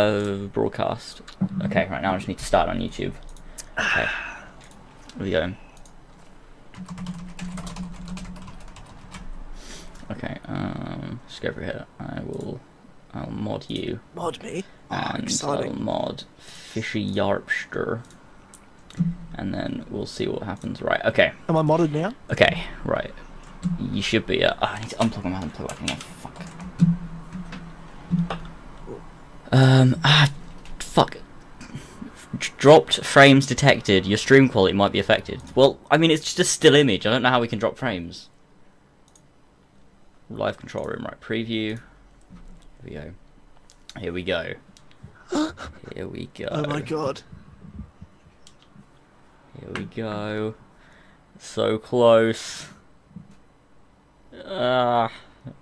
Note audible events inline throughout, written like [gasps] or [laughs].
Uh, broadcast. Okay, right now I just need to start on YouTube. Okay. Here we go. Okay, um, just go over here. I will, I'll mod you, Mod me. Oh, and I'll mod Fishy Yarpster, and then we'll see what happens. Right, okay, Am I modded now? okay, right. You should be. Uh, oh, I need to unplug my unplug back again. Fuck. Um. Ah. Fuck. Dropped frames detected. Your stream quality might be affected. Well, I mean, it's just a still image. I don't know how we can drop frames. Live control room, right? Preview. Here we go. Here we go. Here we go. Oh my god. Here we go. So close. Ah,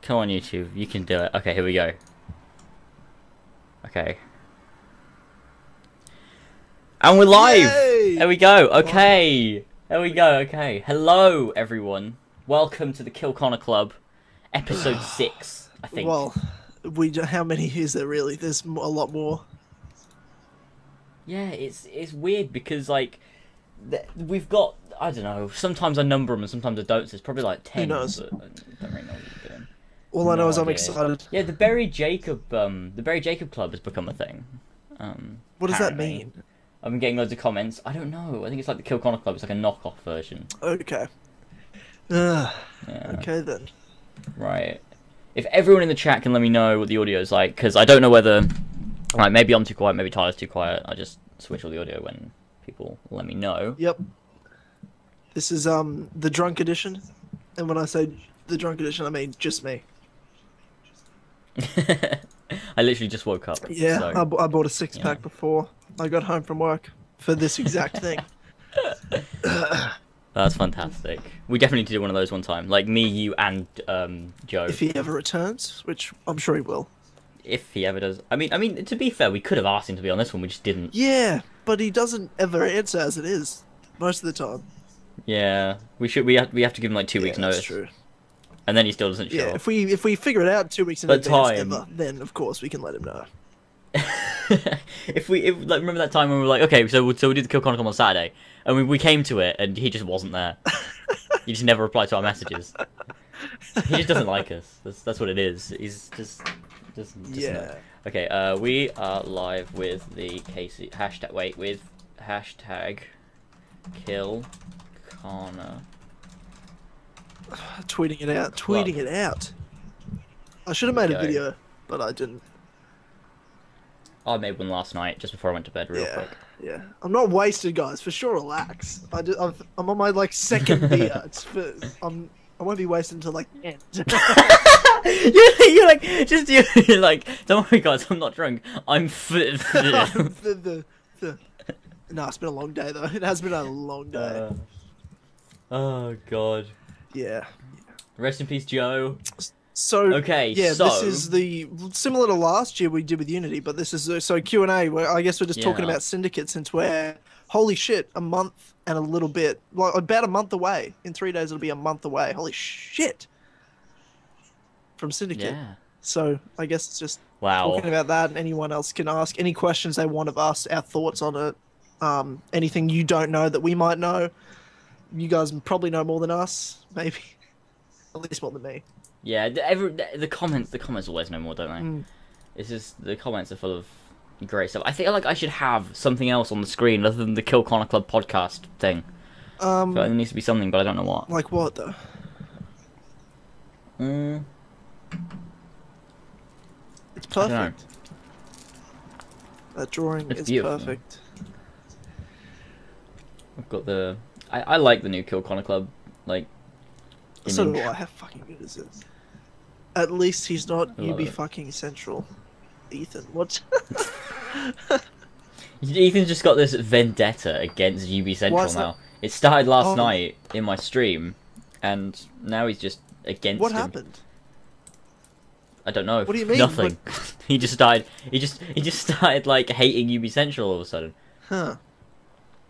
come on, YouTube. You can do it. Okay, here we go. Okay. And we're live! Yay! There we go. Okay. There we go. Okay. Hello, everyone. Welcome to the Kill Connor Club, episode [sighs] 6, I think. Well, we how many is there really? There's a lot more. Yeah, it's it's weird because like th- we've got I don't know. Sometimes I number them and sometimes I don't. So it's probably like ten. Who knows? But I don't really know All I know No is I'm idea. excited. Yeah, the Barry Jacob um the Berry Jacob Club has become a thing. Um, What does that mean? I've been getting loads of comments. I don't know. I think it's like the Kill Connor Club. It's like a knockoff version. Okay. Ugh, Yeah. okay then. Right. If everyone in the chat can let me know what the audio is like, because I don't know whether, like, maybe I'm too quiet, maybe Tyler's too quiet. I just switch all the audio when people let me know. Yep. This is um the drunk edition, and when I say the drunk edition, I mean just me. [laughs] I literally just woke up. Yeah, so- I, b- I bought a six yeah. pack before I got home from work for this exact [laughs] thing. That's fantastic. We definitely need to do one of those one time. Like me, you, and um, Joe. if he ever returns, which I'm sure he will. If he ever does. I mean, I mean, to be fair, we could have asked him to be on this one. We just didn't. Yeah, but he doesn't ever answer as it is most of the time. Yeah, we should. We have. We have to give him like two Yeah, weeks that's notice, true. And then he still doesn't show Yeah, up. if we if we figure it out two weeks in But advance time. ever, then of course we can let him know. [laughs] if we, if like, remember that time when we were like, okay, so we so we did the Kill Chronicle on Saturday, and we, we came to it, and he just wasn't there. [laughs] he just never replied to our messages. He just doesn't like us. That's that's what it is. He's just just Yeah. Okay, uh, we are live with the Casey hashtag. Wait, with hashtag Kill Connor. Tweeting it out, tweeting it out. I should have made a go. video, but I didn't. I made one last night just before I went to bed, real yeah, quick. yeah. I'm not wasted, guys. For sure, relax. I did, I've, I'm on my like second [laughs] beer. It's for, I'm. I won't be wasted until like end. [laughs] [laughs] you're, you're like, just you're, you're like, don't worry, guys, I'm not drunk. I'm fit. the, the, the... No, it's been a long day though. It has been a long day. Uh, oh god. Yeah. Rest in peace, Joe. So Okay, yeah, so this is the similar to last year we did with Unity, but this is so Q and A. I guess we're just talking about Syndicate since we're holy shit, a month and a little bit, well, about a month away. In three days, it'll be a month away. Holy shit, from Syndicate. yeah. So I guess it's just Wow. talking about that, and anyone else can ask any questions they want of us, our thoughts on it, um, anything you don't know that we might know. You guys probably know more than us, maybe, [laughs] at least more than me. Yeah. The, every, the, comments, the comments always know more, don't they? Mm. It's just the comments are full of great stuff. I feel like I should have something else on the screen other than the Kill Connor Club podcast thing. Um, like there needs to be something, but I don't know what. like what though? Mm, It's I don't know. perfect. That drawing It's is perfect. I've got the. I, I like the new Kill Connor Club. Like. So do. I. How fucking good is it? At least he's not I UB fucking central. Ethan, what? [laughs] Ethan's just got this vendetta against UB Central is that? now. It started last Oh. night in my stream, and now he's just against what him. happened? I don't know. What do you mean? Nothing. [laughs] he just died. He just he just [laughs] started like hating UB Central all of a sudden. Huh?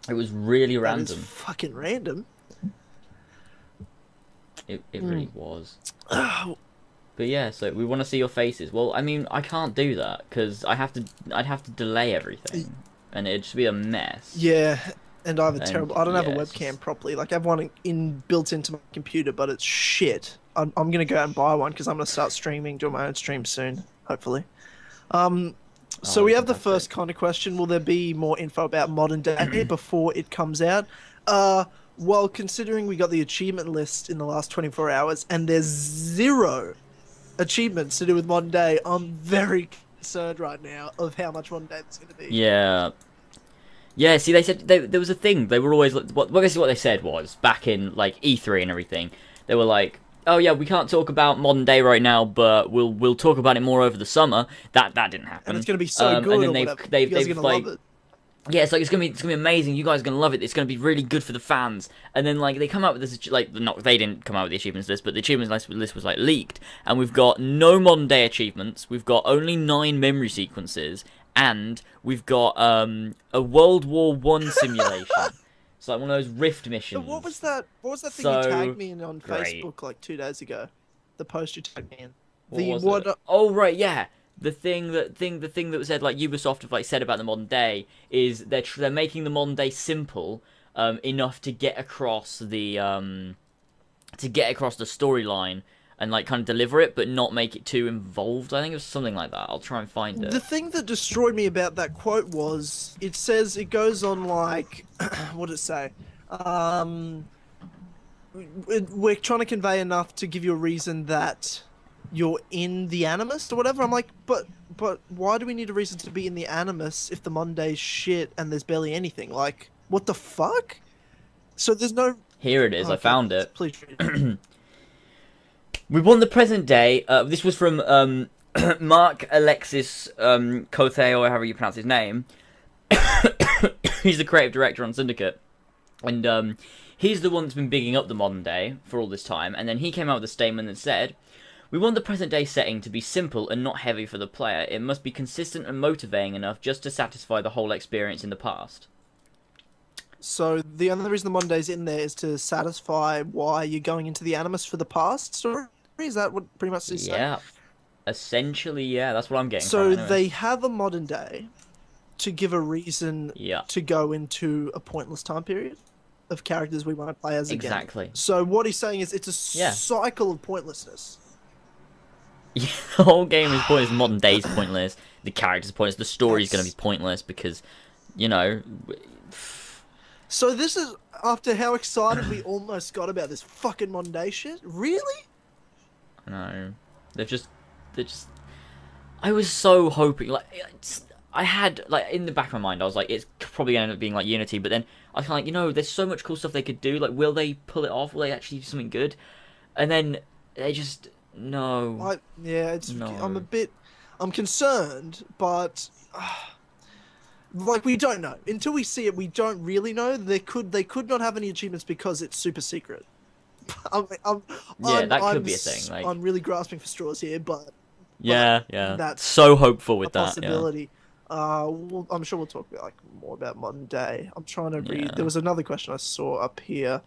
It was really That is random. fucking random. It it Hmm. really was. But yeah, so we want to see your faces. Well, I mean, I can't do that because I have to. I'd have to delay everything, and it'd just be a mess. Yeah, and I have a And, terrible. I don't have a yes. webcam properly. Like I have one in built into my computer, but it's shit. I'm, I'm gonna go out and buy one because I'm gonna start streaming, doing my own stream soon, hopefully. Um, so Oh, we have the first kind of question: Will there be more info about modern day [clears throat] [clears throat] before it comes out? Uh, well, considering we got the achievement list in the last 24 hours and there's zero achievements to do with modern day, I'm very concerned right now of how much modern day it's gonna be. Yeah. Yeah, see, they said they, there was a thing. They were always what. Well, basically, what they said was back in like E3 and everything. They were like, "Oh yeah, we can't talk about modern day right now, but we'll we'll talk about it more over the summer." That that didn't happen. and it's gonna be so Um, good. And then they've whatever. they've, they've like yeah, it's like it's gonna be it's gonna be amazing. You guys are gonna love it. It's gonna be really good for the fans. And then like they come out with this like not they didn't come out with the achievements list, but the achievements list, list was like leaked, and we've got no modern day achievements. We've got only nine memory sequences, and we've got um a World War One simulation. [laughs] it's like one of those Rift missions. what was that? What was that thing So you tagged me in on great. Facebook like two days ago? The post you tagged me in. What the what? it? Oh right, yeah. The thing that thing the thing that was said like Ubisoft have like said about the modern day is they're tr- they're making the modern day simple um, enough to get across the um, to get across the storyline and like kind of deliver it, but not make it too involved. I think it was something like that. I'll try and find it. The thing that destroyed me about that quote was it says it goes on like [clears throat] what did it say? Um, we- we're trying to convey enough to give you a reason that you're in the animus or whatever. I'm like, but but why do we need a reason to be in the animus if the modern day's shit and there's barely anything? Like, what the fuck? So there's no. Here it is. I Okay, found it. Please it. [clears throat] We want the present day. Uh, this was from um, [clears throat] Marc-Alexis um, Côté, or however you pronounce his name. [coughs] he's the creative director on Syndicate, and um, he's the one that's been bigging up the modern day for all this time. And then he came out with a statement that said, "We want the present day setting to be simple and not heavy for the player. It must be consistent and motivating enough just to satisfy the whole experience in the past." So the only reason the modern day's in there is to satisfy why you're going into the Animus for the past story. Is that what pretty much? Yeah, essentially, yeah, that's what I'm getting. So from it anyway. they have a modern day to give a reason yeah, to go into a pointless time period of characters we won't play as again. exactly. So what he's saying is it's a Yeah. cycle of pointlessness. Yeah, [laughs] the whole game is pointless. Modern day is pointless. The character's pointless. The story is going to be pointless because, you know, So this is after how excited we almost got about this fucking modern day shit. Really? I know they've just, they're just. I was so hoping, like, I had like in the back of my mind, I was like, it's probably going to end up being like Unity, but then I was kind of like, you know, there's so much cool stuff they could do. Like, will they pull it off? Will they actually do something good? And then they just no. I yeah, it's I'm a bit I'm concerned, but uh, [sighs] like we don't know until we see it. We don't really know. They could they could not have any achievements because it's super secret. [laughs] I'm, I'm, Yeah, I'm- that could I'm be a thing, like- I'm really grasping for straws here, but yeah, yeah. that's so hopeful with that. Yeah. possibility. Uh, we'll, I'm sure we'll talk like more about modern day. I'm trying to read. Yeah. There was another question I saw up here.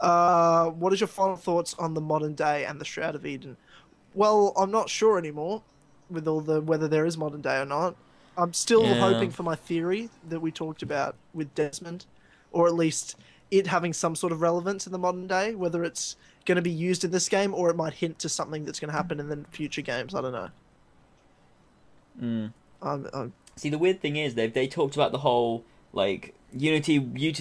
Uh, what is your final thoughts on the modern day and the Shroud of Eden? Well, I'm not sure anymore with all the whether there is modern day or not. I'm still Yeah. hoping for my theory that we talked about with Desmond, or at least it having some sort of relevance in the modern day, whether it's going to be used in this game or it might hint to something that's going to happen in the future games. I don't know. Mm. See, the weird thing is they they talked about the whole like Unity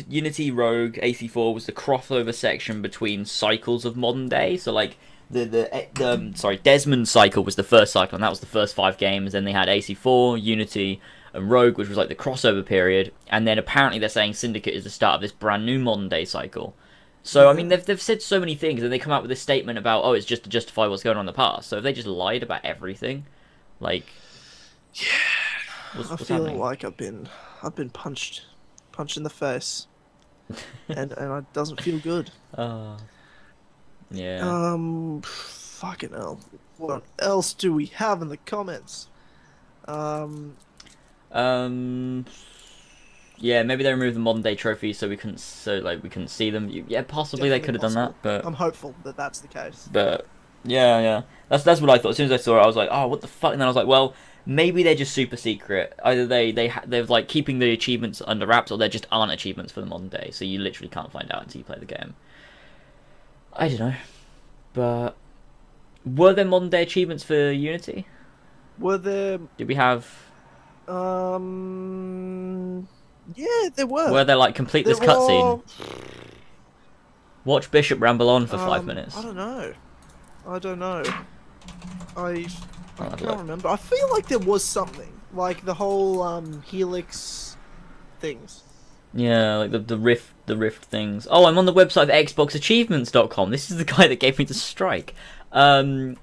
Unity Rogue AC4 was the crossover section between cycles of modern day. So like the the, eh, the um, sorry Desmond cycle was the first cycle, and that was the first five games. Then they had AC4, Unity, and Rogue, which was like the crossover period. And then apparently they're saying Syndicate is the start of this brand new modern day cycle. So I mean they've they've said so many things, and they come out with this statement about oh it's just to justify what's going on in the past. So if they just lied about everything, like yeah, what's, I what's feel happening? like I've been I've been punched punched in the face. [laughs] and and it doesn't feel good. Oh. Yeah. Um fucking hell. What else do we have in the comments? Um um. Yeah, maybe they removed the modern day trophies so we couldn't so like we couldn't see them. Yeah, possibly they could have done that, but I'm hopeful that that's the case. but Yeah, yeah. That's that's what I thought. As soon as I saw it, I was like, oh, what the fuck? And then I was like, well, maybe they're just super secret. Either they they ha- they're like keeping the achievements under wraps, or they just aren't achievements for the modern day. So you literally can't find out until you play the game. I don't know, but were there modern day achievements for Unity? Were there? Did we have? Um. Yeah, there were. Were there like complete this There cutscene? Watch Bishop ramble on for five um, minutes. I don't know. I don't know. I I I'll have a can't look. remember. I feel like there was something like the whole um helix things. Yeah, like the the rift the rift things. Oh, I'm on the website of XboxAchievements.com. This is the guy that gave me the strike. Um,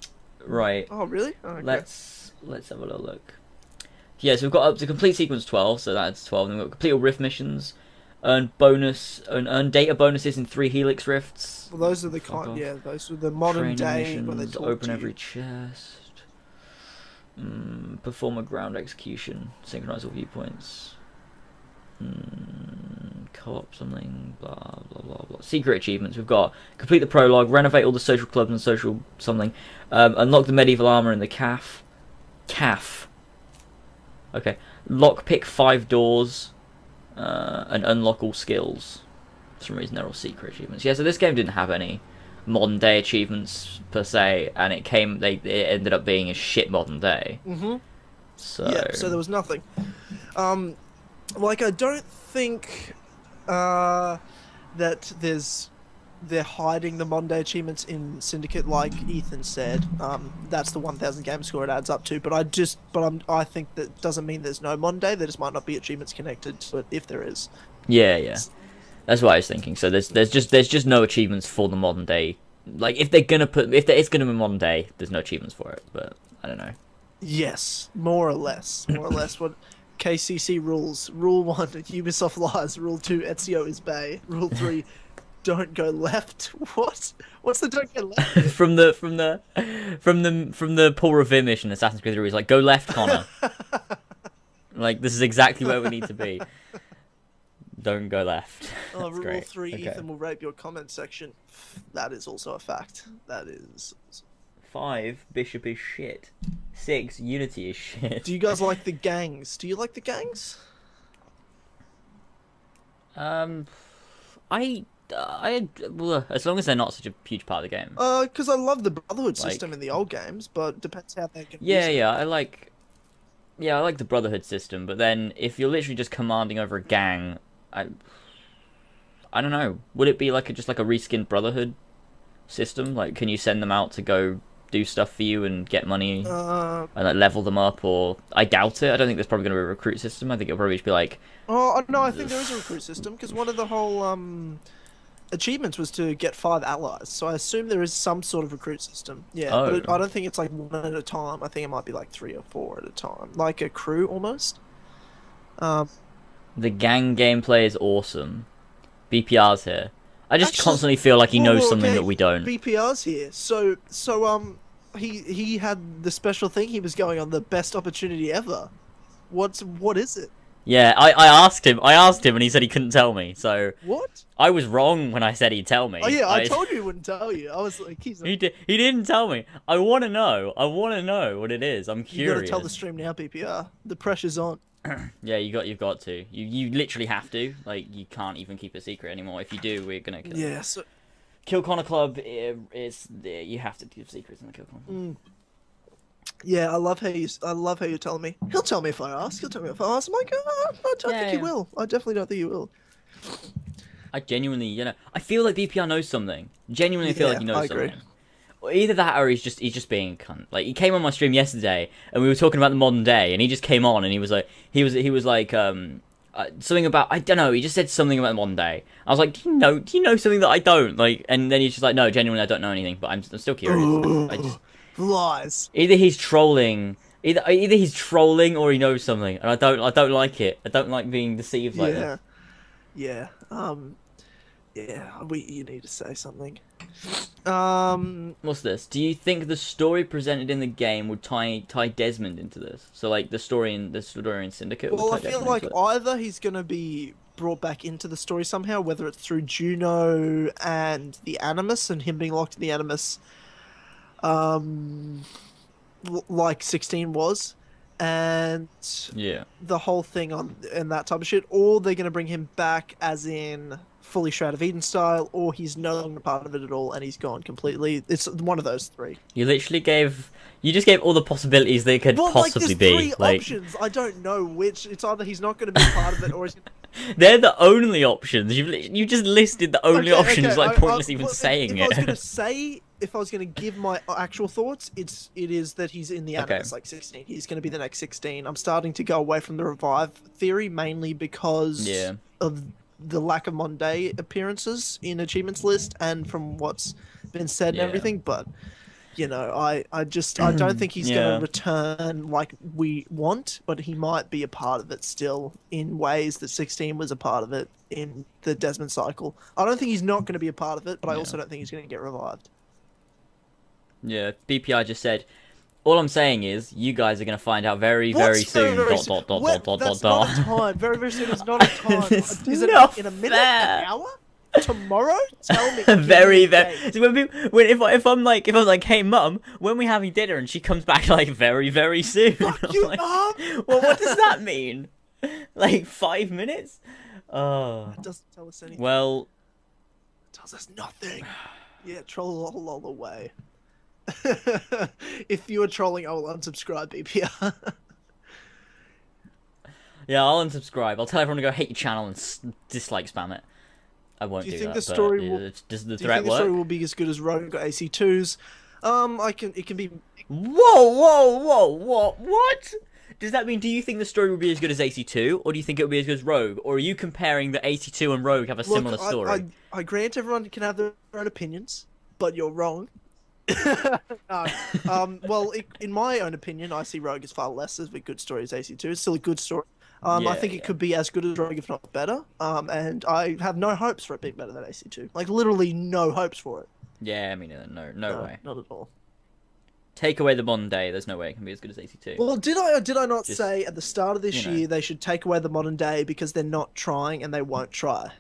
right. Oh, really? Oh, okay. Let's let's have a little look. Yeah, so we've got up to complete sequence twelve, so that's twelve. Then we've got complete all rift missions, earn bonus, earn, earn data bonuses in three helix rifts. Well, those are the Fuck kind. off. Yeah, those are the modern Training day when they missions, talk open to every you. chest. Mm, perform a ground execution. Synchronize all viewpoints. Mm, co-op something. Blah blah blah blah. Secret achievements. We've got complete the prologue. Renovate all the social clubs and social something. Um, unlock the medieval armor in the calf. Calf. Okay. Lockpick five doors. Uh, and unlock all skills. For some reason, they're all secret achievements. Yeah, so this game didn't have any modern day achievements per se, and it came. They it ended up being a shit modern day. Mm-hmm. So Yeah, so there was nothing. Um, like I don't think uh, that there's they're hiding the modern day achievements in Syndicate, like Ethan said. Um, that's the 1,000 game score it adds up to. But I just, but I'm, I think that doesn't mean there's no modern day. There just might not be achievements connected to it if there is. yeah, yeah, that's what I was thinking. So there's there's just there's just no achievements for the modern day. Like if they're gonna put if there is gonna be modern day, there's no achievements for it. But I don't know. Yes, more or less, more or less. What KCC rules: Rule one, [laughs] Ubisoft lies. Rule two, Ezio is Bay. Rule three, don't go left. [laughs] What? What's the don't go left? [laughs] from the from the from the from the Paul Revere mission, Assassin's Creed 3 is like go left, Connor. [laughs] like this is exactly where we need to be. Don't go left. Oh, That's rule great. three, Okay. Ethan will rape your comment section. That is also a fact. That is. Five, Bishop is shit. Six, Unity is shit. Do you guys like the gangs? Do you like the gangs? Um, I, I, as long as they're not such a huge part of the game. Uh, because I love the brotherhood Like- system in the old games, but depends how they can. yeah, yeah, I like, yeah, I like the Brotherhood system. But then, if you're literally just commanding over a gang, I, I don't know. Would it be like a, just like a reskinned Brotherhood system? Like, can you send them out to go do stuff for you and get money Uh, and like level them up? Or I doubt it. I don't think there's probably going to be a recruit system. I think it'll probably just be like, oh no, I think there is a recruit system because one of the whole um achievements was to get five allies. So I assume there is some sort of recruit system. Yeah, but it, Oh. I don't think it's like one at a time. I think it might be like three or four at a time, like a crew almost. Um, the gang gameplay is awesome. BPR's here. I just Actually- constantly feel like he knows something okay, that we don't. BPR's here. So so um he he had the special thing he was going on the best opportunity ever. What's what is it? Yeah, I, I asked him. I asked him, and he said he couldn't tell me. So What? I was wrong when I said he'd tell me. Oh yeah, I, told you he wouldn't tell you. I was like, he's [laughs] He did. He didn't tell me. I want to know. I want to know what it is. I'm curious. you gotta tell the stream now, BPR. The pressure's on. [clears throat] Yeah, you got. You've got to. You you literally have to. Like you can't even keep a secret anymore. If you do, we're gonna kill. Yeah. So Kill Connor Club. is, It's eh, you have to keep secrets in the Kill Connor Club. Mm. Yeah, I love how you. I love how you're telling me. He'll tell me if I ask. He'll tell me if I ask. I'm like, oh, I don't Yeah, think he will. I definitely don't think he will. I genuinely, you know, I feel like BPR knows something. Genuinely feel like he knows I agree. something. Or either that or he's just he's just being a cunt. Like he came on my stream yesterday and we were talking about the modern day and he just came on and he was like he was he was like um uh, something about I don't know he just said something about the modern day. I was like, do you know do you know something that I don't like? And then he's just like, no, genuinely I don't know anything, but I'm, I'm still curious. I just Lies. either he's trolling. Either, either he's trolling or he knows something, and I don't. I don't like it. I don't like being deceived like yeah. that. Yeah. Um. Yeah. We. You need to say something. Um. What's this? Do you think the story presented in the game would tie tie Desmond into this? So like the story in the story in Syndicate. Well, I feel Desmond like either he's gonna be brought back into the story somehow, whether it's through Juno and the Animus and him being locked in the Animus. Um, l- like 16 was, and Yeah. the whole thing on and that type of shit, or they're gonna bring him back as in fully Shroud of Eden style, or he's no longer part of it at all and he's gone completely. It's one of those three. You literally gave. You just gave all the possibilities they could Well, possibly like, there's be. three Like options. I don't know which. It's either he's not going to be part of it, or he's [laughs] they're the only options. You've you just listed the only Okay, options. okay, like I- I- pointless even well, saying if I was it. gonna [laughs] say, if I was gonna give my uh, actual thoughts, it's it is that he's in the Okay. animus like 16. He's gonna be the next 16. I'm starting to go away from the revive theory mainly because Yeah. of the lack of modern day appearances in achievements list and from what's been said Yeah. and everything. But you know, I I just I don't think he's Yeah. gonna return like we want, but he might be a part of it still in ways that 16 was a part of it in the Desmond cycle. I don't think he's not going to be a part of it, but I also don't think he's going to get revived. Yeah. BPR just said. All I'm saying is, you guys are gonna find out very, What's very soon. very dot, soon? dot, dot, dot, dot, that's dot, not a dot. time. Very very soon is not a [laughs] time. Is it in a minute? fair. An hour? Tomorrow? Tell me. [laughs] Very, very. So when, we, when if if I'm like if I'm like, hey mum, when we having dinner, and she comes back [laughs] like very, very soon. Fuck you, like, mum. well, what does that mean? Like five minutes? Oh, It doesn't tell us anything. well, It tells us nothing. [sighs] Yeah, troll lol the away. [laughs] if you are trolling, I will unsubscribe BPR. [laughs] yeah, I'll unsubscribe. I'll tell everyone to go hate your channel and dislike spam it. I won't Do do, you think that. the story will- Does the Do you threat think the story will be as good as Rogue or AC2's? Um, I can. It can be. Whoa, whoa, whoa, what, what? Does that mean? Do you think the story will be as good as AC2, or do you think it will be as good as Rogue, or are you comparing that AC2 and Rogue have a similar Look, I- story? I, I, grant everyone can have their own opinions, but you're wrong. [laughs] no. Um, well, it, in my own opinion, I see Rogue as far less of a good story as AC2. It's still a good story. Um, I Yeah, think yeah. it could be as good as Rogue, if not better. Um, and I have no hopes for it being better than AC2. Like literally no hopes for it. Yeah, I mean, uh, no, no, way. not at all. Take away the modern day. There's no way it can be as good as AC2. Well, did I or did I not Just, say at the start of this you know. year they should take away the modern day because they're not trying and they won't try?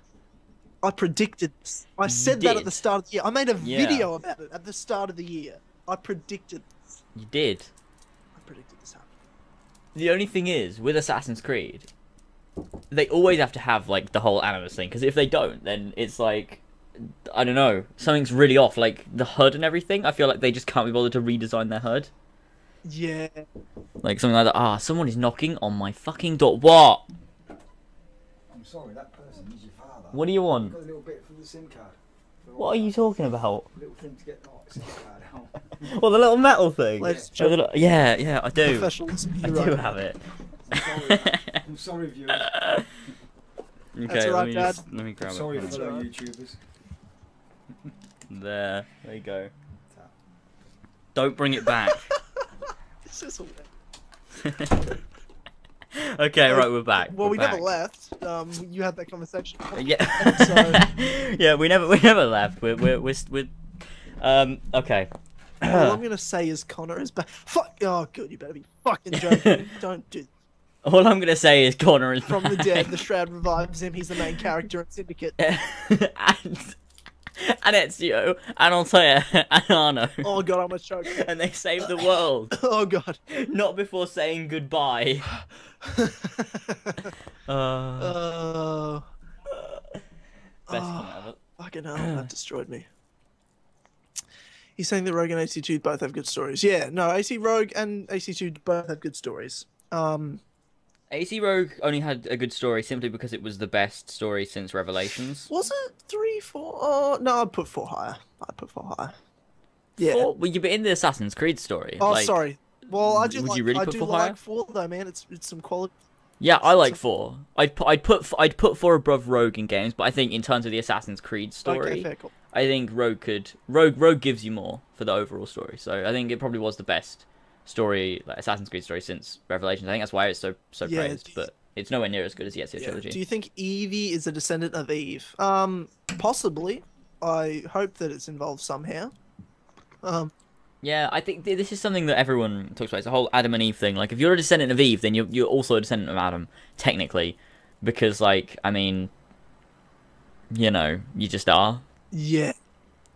I predicted. this. I said that at the start of the year. I made a Yeah. video about it at the start of the year. I predicted. This. you did. I predicted this happening. The only thing is, with Assassin's Creed, they always have to have like the whole Animus thing, because if they don't, then it's like, I don't know, something's really off. Like the HUD and everything. I feel like they just can't be bothered to redesign their HUD. Yeah. Like something like that. Ah, someone is knocking on my fucking door. What? I'm sorry, that person is your father. What do you want? got a little bit for the SIM card. What are you talking about? Little thing to get the SIM card out. [laughs] Well, the little metal thing. Let's the little- yeah, yeah, I do. [laughs] I do have it. I'm sorry. I'm sorry, viewers. [laughs] okay, That's all let me Dad. just let me grab sorry, it. That's fellow. YouTubers. There, there you go. Don't bring it back. This is hilarious. [laughs] okay, right, we're back. Well, we're we back. never left. Um, you had that conversation. [laughs] Yeah. [laughs] yeah, we never we never left. We're we're we're, we're um okay. All I'm [clears throat] gonna say is Connor is back. Fuck. Oh, good. You better be fucking joking. Don't do. All I'm gonna say is Connor is From the dead, the Shroud revives him. He's the main character in Syndicate. and [laughs] and Ezio and Altair [laughs] and Arno. Oh god, I'm a choke. [laughs] And they saved the world. Oh god. Not before saying goodbye. Uh, Oh. best Oh. ever. Fucking hell, [clears throat] that destroyed me. He's saying that Rogue and AC2 both have good stories. Yeah, no, AC Rogue and AC2 both have good stories. Um, AC Rogue only had a good story simply because it was the best story since Revelations. was it three, four? Oh, no, I'd put four higher. I'd put four higher. Yeah. Four, well, you've been in the Assassin's Creed story. oh, like- sorry. Well, I do would like. you really I put do four like higher? four though, man. It's it's some quality. Yeah, I like four. I'd put, I'd put I'd put four above Rogue in games, but I think in terms of the Assassin's Creed story, Okay, fair call. I think Rogue could Rogue Rogue gives you more for the overall story. So I think it probably was the best story, like Assassin's Creed story since Revelations. I think that's why it's so so Yeah, praised, but it's nowhere near as good as the Ezio Yeah. trilogy. Do you think Evie is a descendant of Eve? Um, possibly. I hope that it's involved somehow. Um, Yeah, I think th- this is something that everyone talks about. It's the whole Adam and Eve thing. Like, if you're a descendant of Eve, then you're you're also a descendant of Adam, technically, because like I mean, you know, you just are. yeah.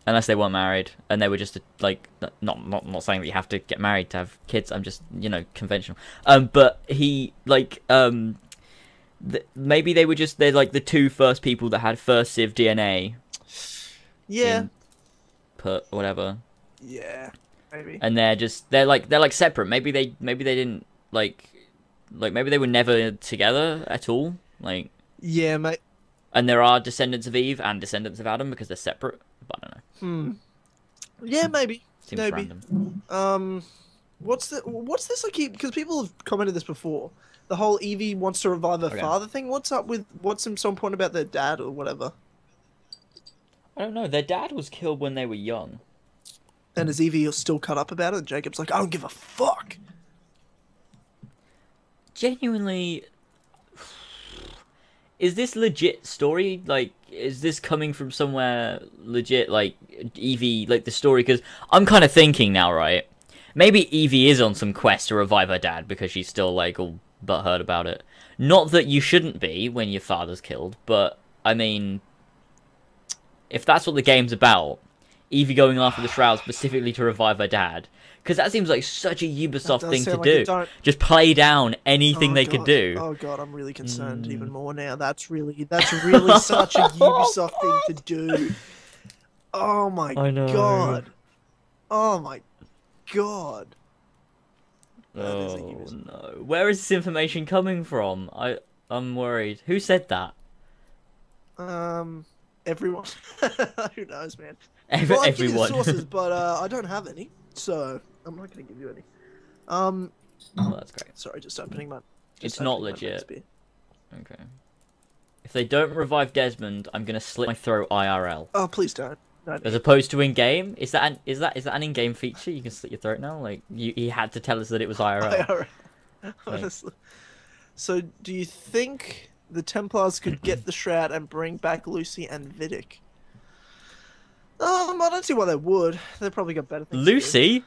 Unless they weren't married and they were just like not not not saying that you have to get married to have kids. I'm just you know conventional. Um, but he like um, th- maybe they were just they're like the two first people that had first civ DNA Yeah. put whatever, Yeah. Maybe. and they're just they're like they're like separate. Maybe they maybe they didn't like like maybe they were never together at all. Like Yeah, mate. and there are descendants of Eve and descendants of Adam because they're separate. But I don't know. Hmm. Yeah, maybe. Seems Maybe. random. Um, what's the what's this? I keep because people have commented this before. The whole Evie wants to revive her Okay. father thing. What's up with what's some some point about their dad or whatever? I don't know. Their dad was killed when they were young. And is Evie still cut up about it? And Jacob's like, I don't give a fuck. Genuinely, [sighs] is this legit story? Like, is this coming from somewhere legit? Like Evie, like the story? Because I'm kind of thinking now, right? Maybe Evie is on some quest to revive her dad because she's still like all butthurt about it. Not that you shouldn't be when your father's killed, but I mean, if that's what the game's about, Evie going after the shroud specifically to revive her dad, because that seems like such a Ubisoft thing to like do. Just play down anything Oh, they God. could do. Oh god, I'm really concerned Mm. even more now. That's really that's really [laughs] such a Ubisoft thing to do. Oh my I know. god. Oh my god. Oh no! Where is this information coming from? I I'm worried. Who said that? Um, everyone. [laughs] Who knows, man? Ev- Well, I give the everyone. sources, [laughs] but uh, I don't have any, so I'm not going to give you any. Um, oh, that's great. sorry, just opening my. It's just not opening my legit. Okay. If they don't revive Desmond, I'm gonna slit my throat IRL. Oh, please don't. No, As opposed to in game, is that an, is that is that an in game feature? You can slit your throat now. Like you, he had to tell us that it was IRL. [laughs] IRL. [laughs] Honestly. So, do you think the Templars could get the shroud and bring back Lucy and Vidic? Um, I don't see why they would. They probably got better things. to do. Lucy.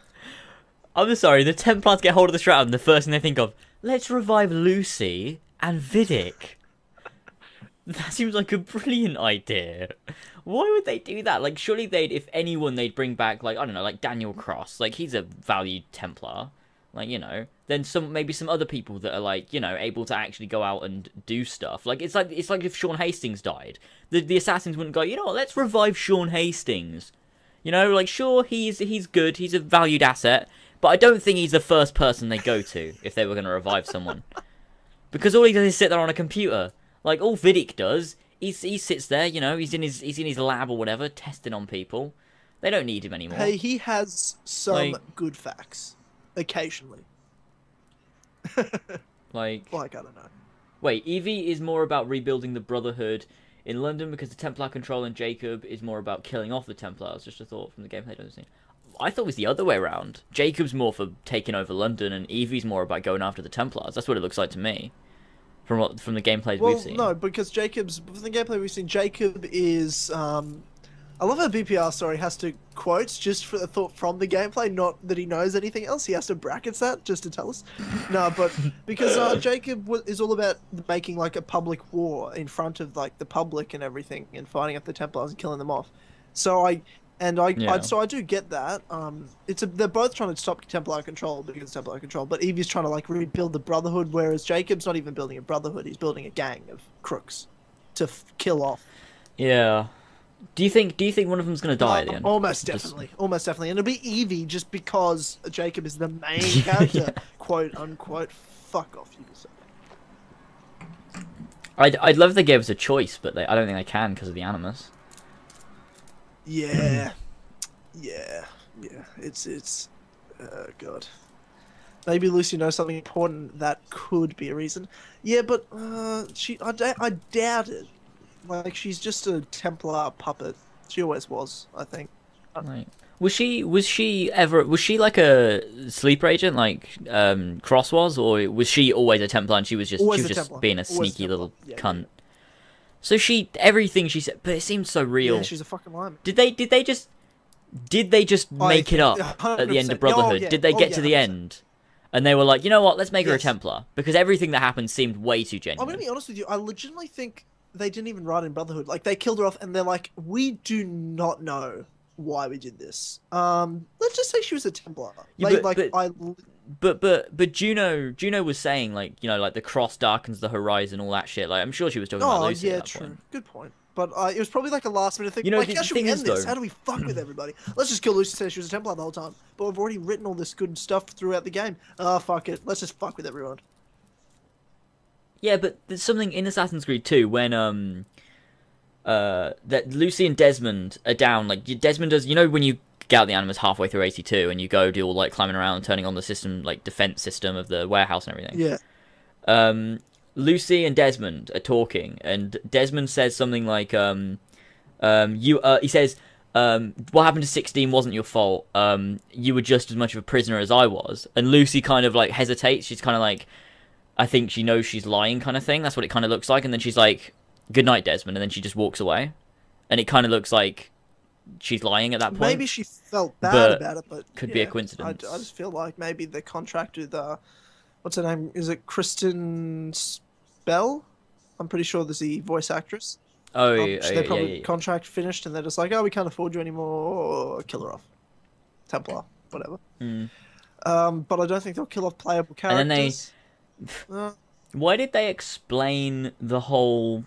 I'm sorry. The Templars get hold of the shroud, and the first thing they think of, let's revive Lucy and Vidic. That seems like a brilliant idea. Why would they do that? Like, surely they'd, if anyone, they'd bring back, like, I don't know, like Daniel Cross. Like, he's a valued Templar. Like, you know, then some maybe some other people that are like, you know, able to actually go out and do stuff. Like, it's like it's like if Sean Hastings died, the the assassins wouldn't go, you know what, let's revive Sean Hastings. You know, like sure he's he's good, he's a valued asset, but I don't think he's the first person they go to if they were going to revive someone. Because all he does is sit there on a computer. Like all Vidic does, he's, he sits there, you know, he's in his he's in his lab or whatever, testing on people. They don't need him anymore. Hey, he has some Like- good facts. Occasionally. [laughs] Like like, I don't know. wait, Evie is more about rebuilding the Brotherhood in London because the Templar control and Jacob is more about killing off the Templars. Just a thought from the gameplay I've seen. I thought it was the other way around. Jacob's more for taking over London, and Evie's more about going after the Templars. That's what it looks like to me, from what from the gameplays Well, we've seen. no, because Jacob's from the gameplay we've seen, Jacob is. Um, I love how BPR sorry has to quotes just for the thought from the gameplay, not that he knows anything else. He has to brackets that just to tell us. [laughs] No, but because uh, Jacob is all about making like a public war in front of like the public and everything, and fighting up the Templars and killing them off. So I. And I, Yeah. I, so I do get that. Um, it's a, they're both trying to stop Templar control because Templar control, but Evie's trying to like rebuild the Brotherhood, whereas Jacob's not even building a Brotherhood; he's building a gang of crooks to f- kill off. Yeah. Do you think? Do you think one of them's gonna die at the end? Almost Just- definitely, almost definitely, and it'll be Evie just because Jacob is the main [laughs] character, quote unquote. Fuck off, Ubisoft. I'd I'd love if they gave us a choice, but they, I don't think they can because of the Animus. Yeah, yeah, yeah. It's it's, uh, God. Maybe Lucy knows something important that could be a reason. Yeah, but uh, she, I, doubt it. Like she's just a Templar puppet. She always was, I think. Like, was she was she ever was she like a sleeper agent like um Cross was, or was she always a Templar and she was just Always she was just Templar. being a Always sneaky Templar. little yeah, cunt? So she everything she said, but it seemed so real. Yeah, she's a fucking lineman. Did they did they just did they just I make it up think- at the end of 100%. Oh, Brotherhood? yeah. Did they Oh, get yeah, to the 100%. end? And they were like, you know what? Let's make her a Templar because everything that happened seemed way too genuine. I'm gonna be honest with you. I legitimately think they didn't even write in Brotherhood. Like they killed her off, and they're like, "We do not know why we did this. Um, let's just say she was a Templar. Yeah, like, but- like but- I But but but Juno Juno was saying like you know like the cross darkens the horizon all that shit like I'm sure she was talking about Oh Lucy at yeah, true. point. Good point. But uh, it was probably like a last minute thing. You know, like, the- how should we end is, this? though- How do we fuck with everybody? Let's just kill Lucy say she was a Templar the whole time. But we've already written all this good stuff throughout the game. Ah, fuck it. Let's just fuck with everyone. Yeah, but there's something in Assassin's Creed 2 when um uh that Lucy and Desmond are down. Like Desmond does, you know, when you get out the animus halfway through AC2 and you go do all like climbing around, and turning on the system like defense system of the warehouse and everything. Yeah. um, Lucy and Desmond are talking, and Desmond says something like, um, um, "You," uh, he says, um, "What happened to sixteen wasn't your fault. Um, you were just as much of a prisoner as I was." And Lucy kind of like hesitates. She's kind of like, I think she knows she's lying, kind of thing. That's what it kind of looks like. And then she's like, "Good night, Desmond," and then she just walks away, and it kind of looks like she's lying at that point. Maybe she felt bad about it, but could be a coincidence. I, I just feel like maybe the contract with uh, what's her name? Is it Kristen Bell? I'm pretty sure there's the voice actress. Oh, Um, yeah, they yeah, yeah, probably yeah. contract finished, and they're just like, oh, we can't afford you anymore. Or kill her off. Templar, whatever. Mm. Um, but I don't think they'll kill off playable characters. And then they- Uh, [laughs] Why did they explain the whole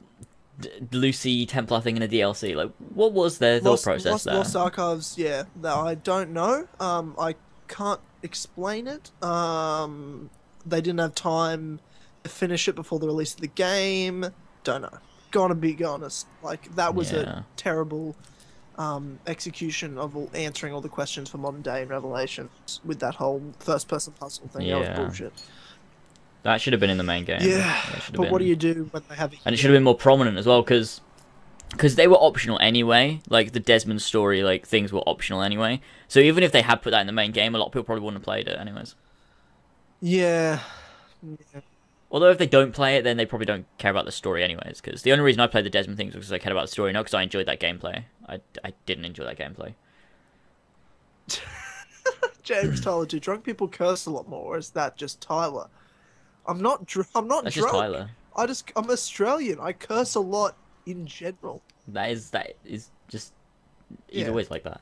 D- Lucy Templar thing in a DLC? Like, what was their thought Lost, process Lost, there? Lost Archives, yeah. No, I don't know. Um, I can't explain it. Um, they didn't have time to finish it before the release of the game. Don't know. Gonna be honest. Like that was Yeah. a terrible um, execution of all, answering all the questions for modern day and Revelations with that whole first person puzzle thing. That Yeah. was bullshit. That should have been in the main game. Yeah, That should have but what do you do when they have? A And it should have been more prominent as well, because they were optional anyway. Like the Desmond story, like things were optional anyway. So even if they had put that in the main game, a lot of people probably wouldn't have played it anyways. Yeah. yeah. Although if they don't play it, then they probably don't care about the story anyways. Because the only reason I played the Desmond things was because I cared about the story, not because I enjoyed that gameplay. I, I didn't enjoy that gameplay. [laughs] James Tyler, do drunk people curse a lot more, or is that just Tyler? I'm not. Dr- I'm not That's drunk. just Tyler. I just. I'm Australian. I curse a lot in general. That is that is just he's Yeah. always like that.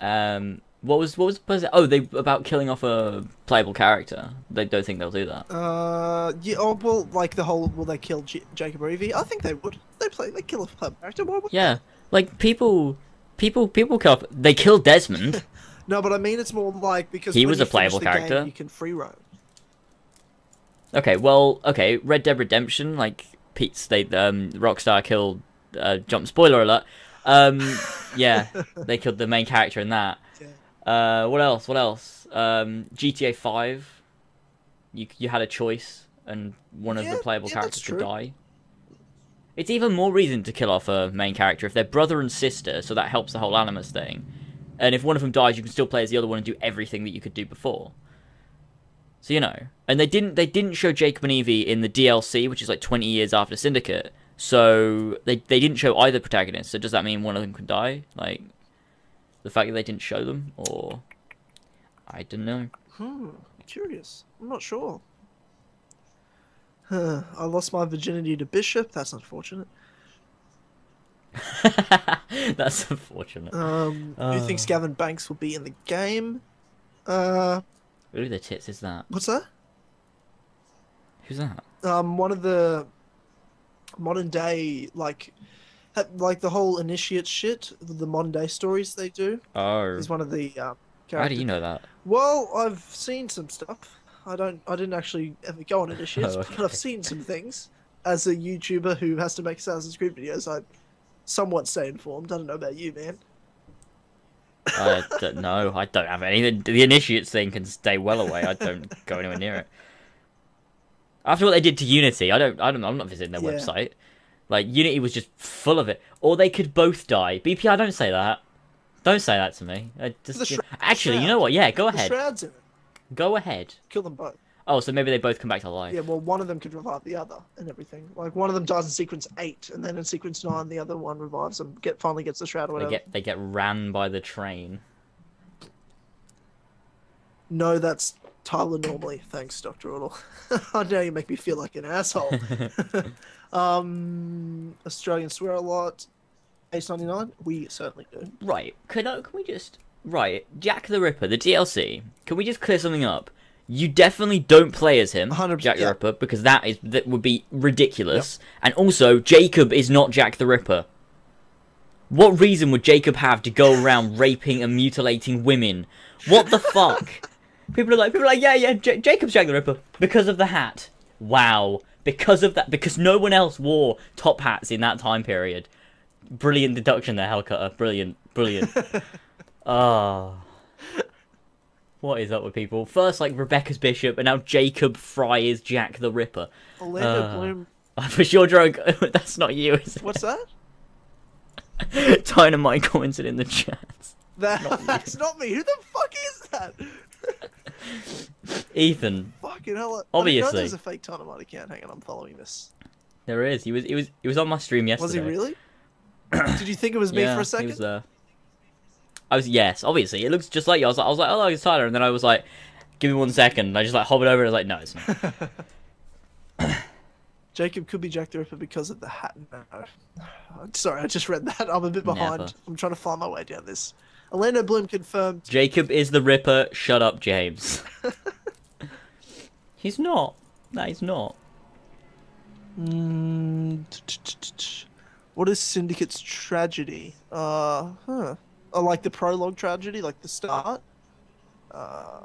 Um, what was what was was it? Oh, they about killing off a playable character. They don't think they'll do that. Uh, yeah. Oh well, like the whole. Will they kill J- Jacob Reevy? I think they would. They play. They kill a playable character. Why would? Yeah, like people, people, people kill. Off, they kill Desmond. [laughs] No, but I mean it's more like because He when was you a playable the game, character. you can free roam. Okay, well, okay, Red Dead Redemption, like Pete's, they um Rockstar killed. Uh, jump spoiler alert. Um, [laughs] yeah, they killed the main character in that. Uh, what else? What else? Um, GTA Five. You you had a choice, and one of Yeah, the playable yeah, characters could die. It's even more reason to kill off a main character if they're brother and sister, so that helps the whole Animus thing. And if one of them dies, you can still play as the other one and do everything that you could do before. So you know, and they didn't they didn't show Jacob and Evie in the DLC, which is like twenty years after Syndicate. So they they didn't show either protagonist. So does that mean one of them can die? Like the fact that they didn't show them, or I don't know. Hmm. Curious. I'm not sure. Huh. I lost my virginity to Bishop. That's unfortunate. [laughs] That's unfortunate. Um, who Uh. thinks Gavin Banks will be in the game? Uh, Who the tits is that? what's that? Who's that? Um, one of the modern day like, like the whole initiate shit, the modern day stories they do Oh, is one of the um, how do you know that? Well, I've seen some stuff. I don't. I didn't actually ever go on [laughs] initiates, Oh, but. I've seen some things. As a YouTuber who has to make Assassin's Creed videos, I somewhat stay informed. I don't know about you, man. I don't know. I don't have any. The, the initiates thing can stay well away. I don't go anywhere near it. After what they did to Unity, I don't. I don't. I'm not visiting their Yeah. website. Like Unity was just full of it. Or they could both die. BPR, don't say that. Don't say that to me. I just, actually, you know what? Yeah, go ahead. shroud's in it. Go ahead. Kill them both. Oh, so maybe they both come back to life. Yeah, well, one of them could revive the other and everything. Like one of them dies in sequence eight, and then in sequence nine, the other one revives and get finally gets the shroud or They get they get ran by the train. No, that's Tyler normally. Thanks, Doctor Oodle. [laughs] I know you make me feel like an asshole. [laughs] [laughs] um, Australians swear a lot. Ace ninety nine. We certainly do. Right. Can I, can we just right Jack the Ripper, the DLC? Can we just clear something up? You definitely don't play as him, 100, Jack the yeah. Ripper, because that is that would be ridiculous. And also, Jacob is not Jack the Ripper. What reason would Jacob have to go around [laughs] raping and mutilating women? What the fuck? [laughs] People are like, people are like, yeah, yeah, J- Jacob's Jack the Ripper because of the hat. Wow, because of that, because no one else wore top hats in that time period. Brilliant deduction there, Hellcutter. Brilliant, brilliant. [laughs] Ah. What is up with people? First, like Rebecca's Bishop, and now Jacob Frye is Jack the Ripper. Orlando Uh, Bloom. [laughs] For sure, drunk. [laughs] That's not you, is it? What's that? [laughs] Dynamite commented in the chat. That, Not you. that's not me. Who the fuck is that? Ethan, Fucking hell. I- I Obviously. know there's a fake Dynamite account. Hang on, I'm following this. there is. He was. He was. He was on my stream yesterday. Was he really? [clears throat] Did you think it was me yeah, for a second? He was there. I was yes, obviously. It looks just like you. I was like, I was like, oh, it's Tyler, and then I was like, give me one second. And I just like hovered over, and I was like, no, it's not. [laughs] [laughs] Jacob could be Jack the Ripper because of the hat. No. [sighs] Sorry, I just read that. I'm a bit behind. Never. I'm trying to find my way down this. Orlando Bloom confirmed. Jacob is the Ripper. Shut up, James. [laughs] he's not. No, he's not. Mm, [tsk] what is Syndicate's tragedy? Uh, huh. Oh, like the prologue tragedy, like the start. Uh,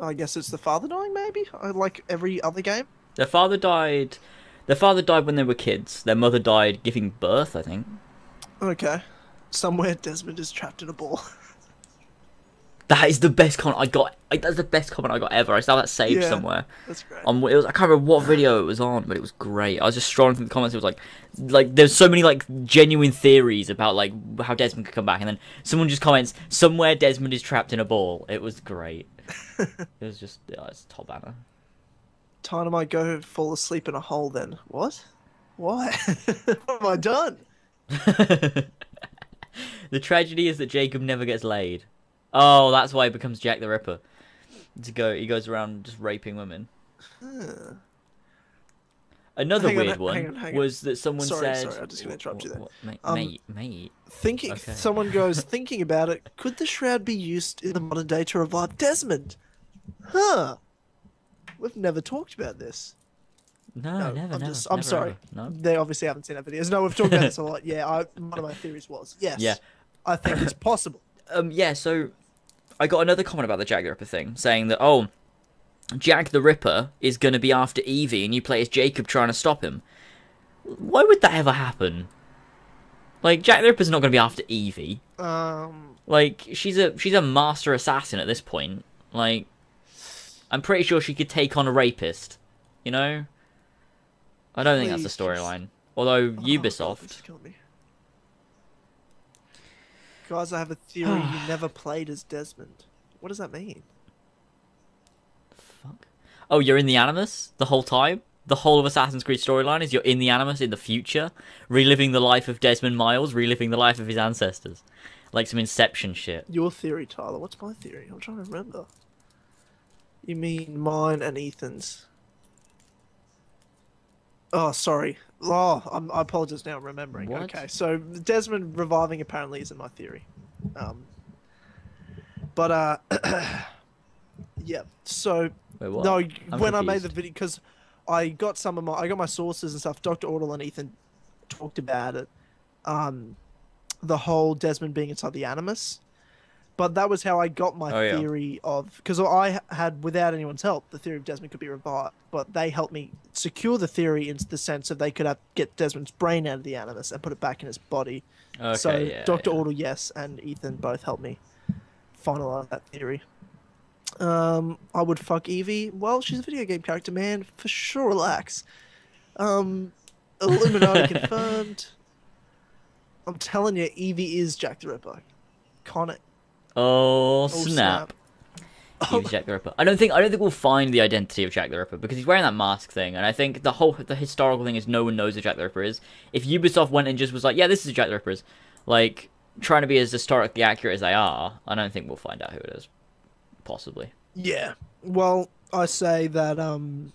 I guess it's the father dying, maybe. Uh, Like every other game. Their father died. Their father died when they were kids. Their mother died giving birth, I think. Okay. Somewhere Desmond is trapped in a ball. [laughs] That is the best comment I got. Like, that's the best comment I got ever. I still have that saved Yeah. somewhere. That's great. On it was, I can't remember what video it was on, but it was great. I was just scrolling through the comments. It was like, like there's so many like genuine theories about like how Desmond could come back, and then someone just comments somewhere Desmond is trapped in a ball. It was great. [laughs] it was just yeah, it's top banner. Time might go fall asleep in a hole then. What? Why? [laughs] what have I done? [laughs] the tragedy is that Jacob never gets laid. Oh, that's why he becomes Jack the Ripper. To go, he goes around just raping women. Huh. Another Hang on, weird hang one on, hang on. was that someone Sorry, said. sorry, I'm just gonna interrupt you there. What- mate, Um, mate, mate. Thinking, Okay. someone goes [laughs] thinking about it. Could the shroud be used in the modern day to revive Desmond? Huh. We've never talked about this. No, No, never, I'm never. just- I'm sorry. ever. No. They obviously haven't seen our videos. No, we've talked about this a lot. [laughs] Yeah, I, one of my theories was yes. Yeah. I think it's possible. Um, yeah, so I got another comment about the Jack the Ripper thing, saying that oh, Jack the Ripper is gonna be after Evie, and you play as Jacob trying to stop him. Why would that ever happen? Like Jack the Ripper's not gonna be after Evie. Um, Like she's a she's a master assassin at this point. Like I'm pretty sure she could take on a rapist. You know. I don't think that's the storyline. Although oh, God, Ubisoft. this is killing me. Guys, I have a theory. you [sighs] never played as Desmond. What does that mean? Fuck. Oh, you're in the Animus the whole time? The whole of Assassin's Creed storyline is you're in the Animus in the future, reliving the life of Desmond Miles, reliving the life of his ancestors. Like some Inception shit. Your theory, Tyler. What's my theory? I'm trying to remember. You mean mine and Ethan's? Oh, sorry. Oh, I'm, I apologize now. I'm remembering. What? Okay, so Desmond reviving apparently isn't my theory. Um, but uh, [clears throat] yeah. So Wait, no, I'm when I made the video, because I got some of my, I got my sources and stuff. Doctor Ortal and Ethan talked about it. Um, the whole Desmond being inside the Animus, but that was how I got my Oh, yeah. theory of because I had, without anyone's help, the theory of Desmond could be revived. But they helped me secure the theory in the sense of they could have get Desmond's brain out of the Animus and put it back in his body. Okay, so yeah, Doctor yeah. Yes, and Ethan both helped me finalize that theory. Um, I would fuck Evie. Well, she's a video game character, man. For sure, relax. Um, Illuminati [laughs] confirmed. I'm telling you, Evie is Jack the Ripper. Connor. Oh, Oh, snap. He Oh, Jack the Ripper. I don't think I don't think we'll find the identity of Jack the Ripper because he's wearing that mask thing, and I think the whole the historical thing is no one knows who Jack the Ripper is. If Ubisoft went and just was like, "Yeah, this is Jack the Ripper's," like trying to be as historically accurate as they are, I don't think we'll find out who it is. Possibly. yeah. Well, I say that um,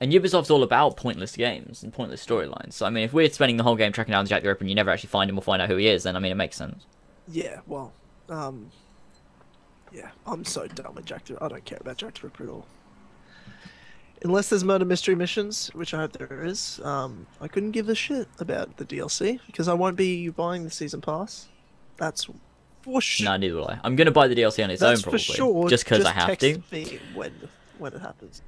And Ubisoft's all about pointless games and pointless storylines. So I mean, if we're spending the whole game tracking down Jack the Ripper and you never actually find him or find out who he is, then I mean, it makes sense. Yeah, well, um, yeah, I'm so done with Jack. The, I don't care about Jack the Ripper at all. Unless there's murder mystery missions, which I hope there is, um, I couldn't give a shit about the DLC because I won't be buying the season pass. That's for sure. No, neither will I. I'm gonna buy the DLC on its That's own probably, for sure. just because I have text to. Me when when it happens.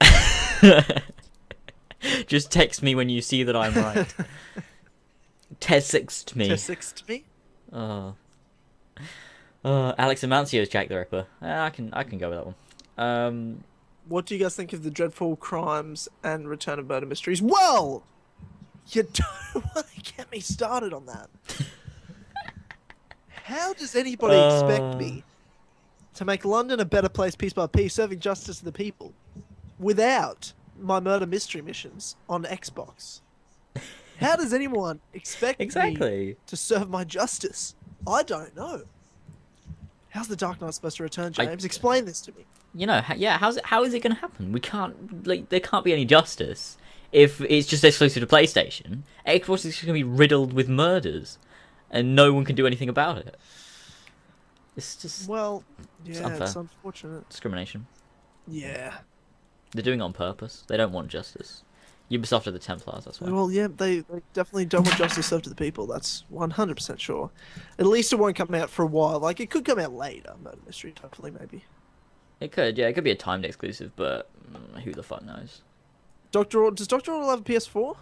[laughs] just text me when you see that I'm right. [laughs] Text me. Text me. Oh. Uh, Alex Amancio's Jack the Ripper. I can I can go with that one. Um, What do you guys think of the dreadful crimes and return of murder mysteries? Well, you don't [laughs] want to get me started on that. [laughs] How does anybody Uh. expect me to make London a better place piece by piece, serving justice to the people, without my murder mystery missions on Xbox? How does anyone expect me exactly. to serve my justice? I don't know. How's the Dark Knight supposed to return, I- James? Explain this to me. You know, yeah. How's it? How is it going to happen? We can't like there can't be any justice if it's just exclusive to PlayStation. Xbox is going to be riddled with murders, and no one can do anything about it. It's just Well, yeah, unfair. it's unfortunate. discrimination. Yeah. They're doing it on purpose. They don't want justice. Ubisoft are the Templars. That's why. Well, yeah, they, they definitely don't want [laughs] justice served to the people. That's 100% sure. At least it won't come out for a while. Like, it could come out later, Murder Mystery, hopefully, maybe. It could, yeah, it could be a timed exclusive, but mm, who the fuck knows? Dr. Or- does Dr. Orwell have a PS4?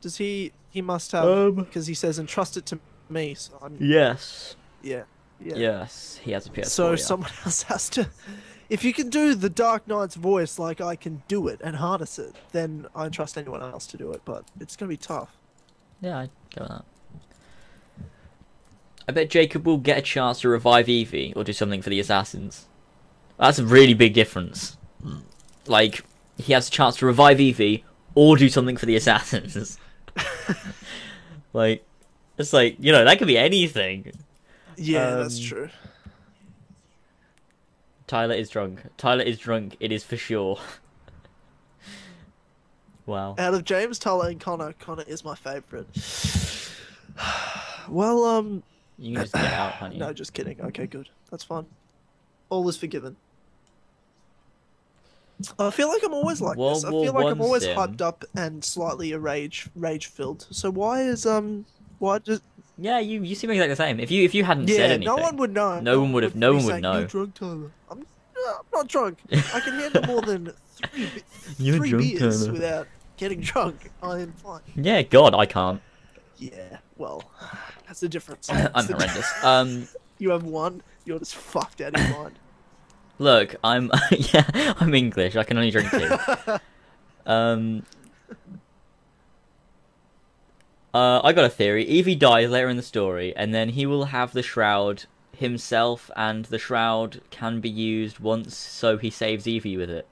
Does he... He must have, Um. because he says, entrust it to me, so I'm... Yes. Yeah. Yeah. Yes, he has a PS4. so yeah. someone [laughs] else has to... If you can do the Dark Knight's voice like I can do it and harness it, then I trust anyone else to do it, but it's going to be tough. Yeah, I'd go with that. I bet Jacob will get a chance to revive Evie or do something for the assassins. That's a really big difference. Like, he has a chance to revive Evie or do something for the assassins. [laughs] like, it's like, you know, that could be anything. Yeah, that's Um, true. Tyler is drunk. Tyler is drunk, it is for sure. [laughs] wow. Out of James, Tyler, and Connor, Connor is my favorite. [sighs] well, um, You can just get out, [coughs] honey. no, just kidding. Okay, good. That's fine. All is forgiven. I feel like I'm always like World this. I War feel like I'm always sim. hyped up and slightly a rage rage filled. So why is um why just Yeah, you, you seem exactly the same. If you if you hadn't said yeah? anything, No one would know. No one would have- no one would saying, know. You're drunk, Tyler. I'm, I'm not drunk. I can handle [laughs] more than three, You're three drunk, beers Tyler. without getting drunk. I am fine. Yeah, God, I can't. Yeah, well, that's the difference. [coughs] I'm That's the di- horrendous. Um, [laughs] You have one, you're just fucked out of mind. look, I'm [laughs] yeah, I'm English. I can only drink two. Um, uh, I got a theory. Evie dies later in the story, and then he will have the shroud himself, and the shroud can be used once, so he saves Evie with it.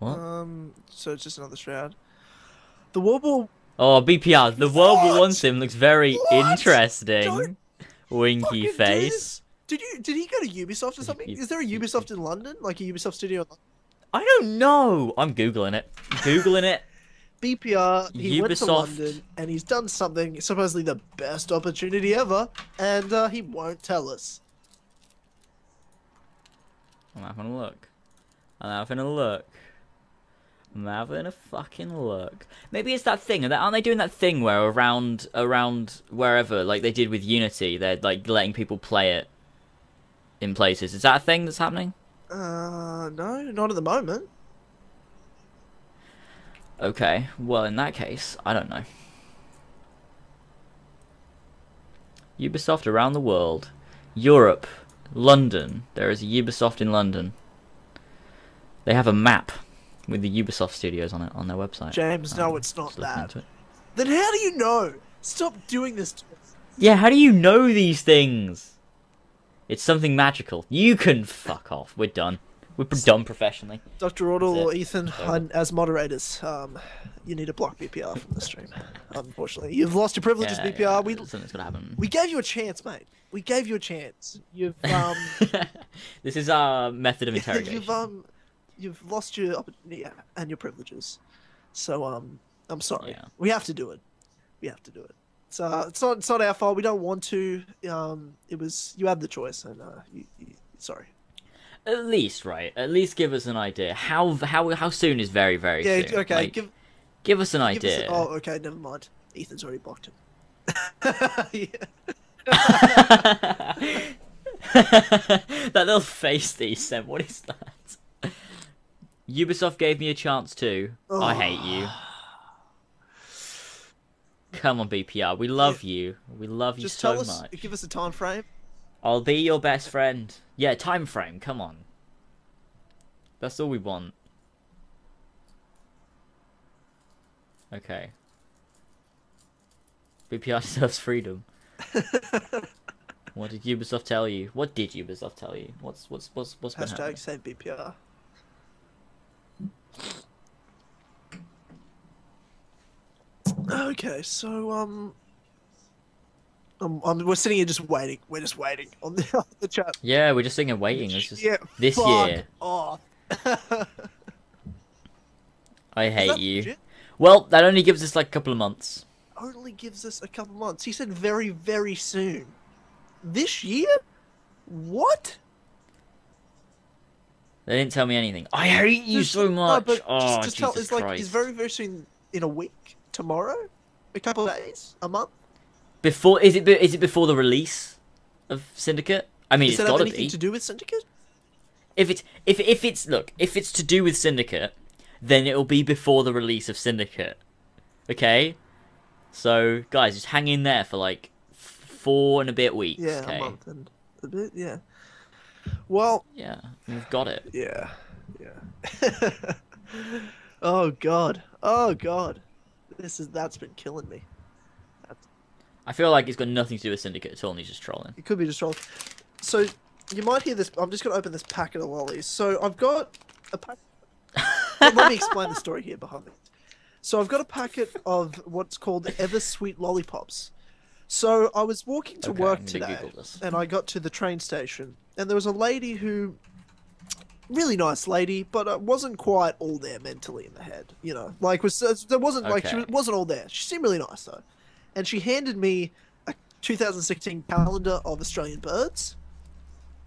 What? Um, so it's just another shroud. The World War. Oh, BPR. The World War One sim looks very What? interesting. Don't Winky face. Did you? Did he go to Ubisoft or something? Is there a Ubisoft in London, like a Ubisoft studio? I don't know. I'm googling it. Googling it. BPR. He went to London and he's done something supposedly the best opportunity ever, and uh, he won't tell us. I'm having a look. I'm having a look. I'm having a fucking look. Maybe it's that thing. Aren't they doing that thing where around around wherever, like they did with Unity, they're like letting people play it in places. Is that a thing that's happening? Uh, no, not at the moment. Okay. Well, in that case, I don't know. Ubisoft around the world, Europe, London. There is a Ubisoft in London. They have a map with the Ubisoft studios on it on their website. James, no, Um, it's not that. it. Then how do you know? Stop doing this. Yeah, how do you know these things? It's something magical. You can fuck off. We're done. We're done professionally. Dr. Ordle or. Ethan, Over. as moderators, um, you need to block BPR from the stream. Unfortunately, you've lost your privileges, Yeah, BPR. yeah, we something's gonna happen. we gave you a chance, mate. We gave you a chance. You've [laughs] um, [laughs] this is our method of interrogation. [laughs] you've um, you've lost your opportunity and your privileges. So um, I'm sorry. Yeah. We have to do it. We have to do it. It's uh, it's not it's not our fault. We don't want to. Um, it was you had the choice, and uh, you, you, sorry. At least, right? At least give us an idea. How how how soon is very very Yeah. soon? Okay. Like, give, give us an give us idea. a- oh, okay. Never mind. Ethan's already blocked him. [laughs] that little face that you sent, what is that? Ubisoft gave me a chance too. I hate you. [sighs] Come on, BPR. We love you. We love you Just so tell us. much. Give us a time frame. I'll be your best friend. Yeah, time frame. Come on. That's all we want. Okay. BPR [laughs] deserves freedom. [laughs] what did Ubisoft tell you? What did Ubisoft tell you? What's what's what's what's been happening? Hashtag save BPR. [sniffs] Okay, so um, um, um, we're sitting here just waiting. We're just waiting on the, [laughs] on the chat. Yeah, we're just sitting and waiting. It's just yeah, this year. off. [laughs] I hate you. legit? Well, that only gives us like a couple of months. Only gives us a couple of months. He said very, very soon. This year? What? They didn't tell me anything. I hate you Just- so no, much. but oh, just, just Jesus tell, it's Christ. like it's very, very soon. In a week, tomorrow, a couple of days, a month. Before is it? be- Is it before the release of Syndicate? I mean, Does it's gotta anything be. to do with Syndicate? If it's if if it's look, if it's to do with Syndicate, then it'll be before the release of Syndicate. Okay, so guys, just hang in there for like four and a bit weeks. Yeah, okay, a month and a bit. Yeah. Well, yeah, we've got it. yeah, yeah. [laughs] oh god, oh god, this is that's been killing me. I feel like it's got nothing to do with Syndicate at all, and he's just trolling. It could be just trolling. So you might hear this. I'm just gonna open this packet of lollies. So I've got a pack. [laughs] let, me explain the story here behind it. So I've got a packet of what's called Ever Sweet lollipops. So I was walking to Okay, work today, and I got to the train station, and there was a lady who, really nice lady, but uh, wasn't quite all there mentally in the head. You know, like was there wasn't like she wasn't all there. She seemed really nice though, and she handed me a 2016 calendar of Australian birds,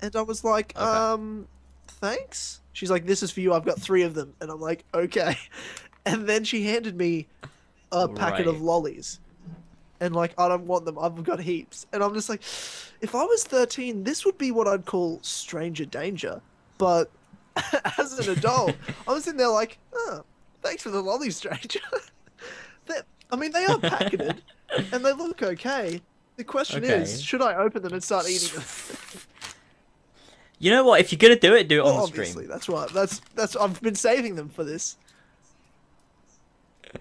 and I was like, Okay. um, thanks. She's like, this is for you. I've got three of them, and I'm like, okay. [laughs] And then she handed me a packet of lollies and like I don't want them. I've got heaps, and I'm just like, if I was 13, this would be what I'd call stranger danger. But [laughs] as an adult, I was in there like, oh, thanks for the lolly, stranger. [laughs] I mean, they are packeted [laughs] and they look okay. The question Okay. is, should I open them and start eating them? [laughs] You know what? If you're gonna do it, do it Well, on the obviously, that's right. That's that's. I've been saving them for this. [laughs]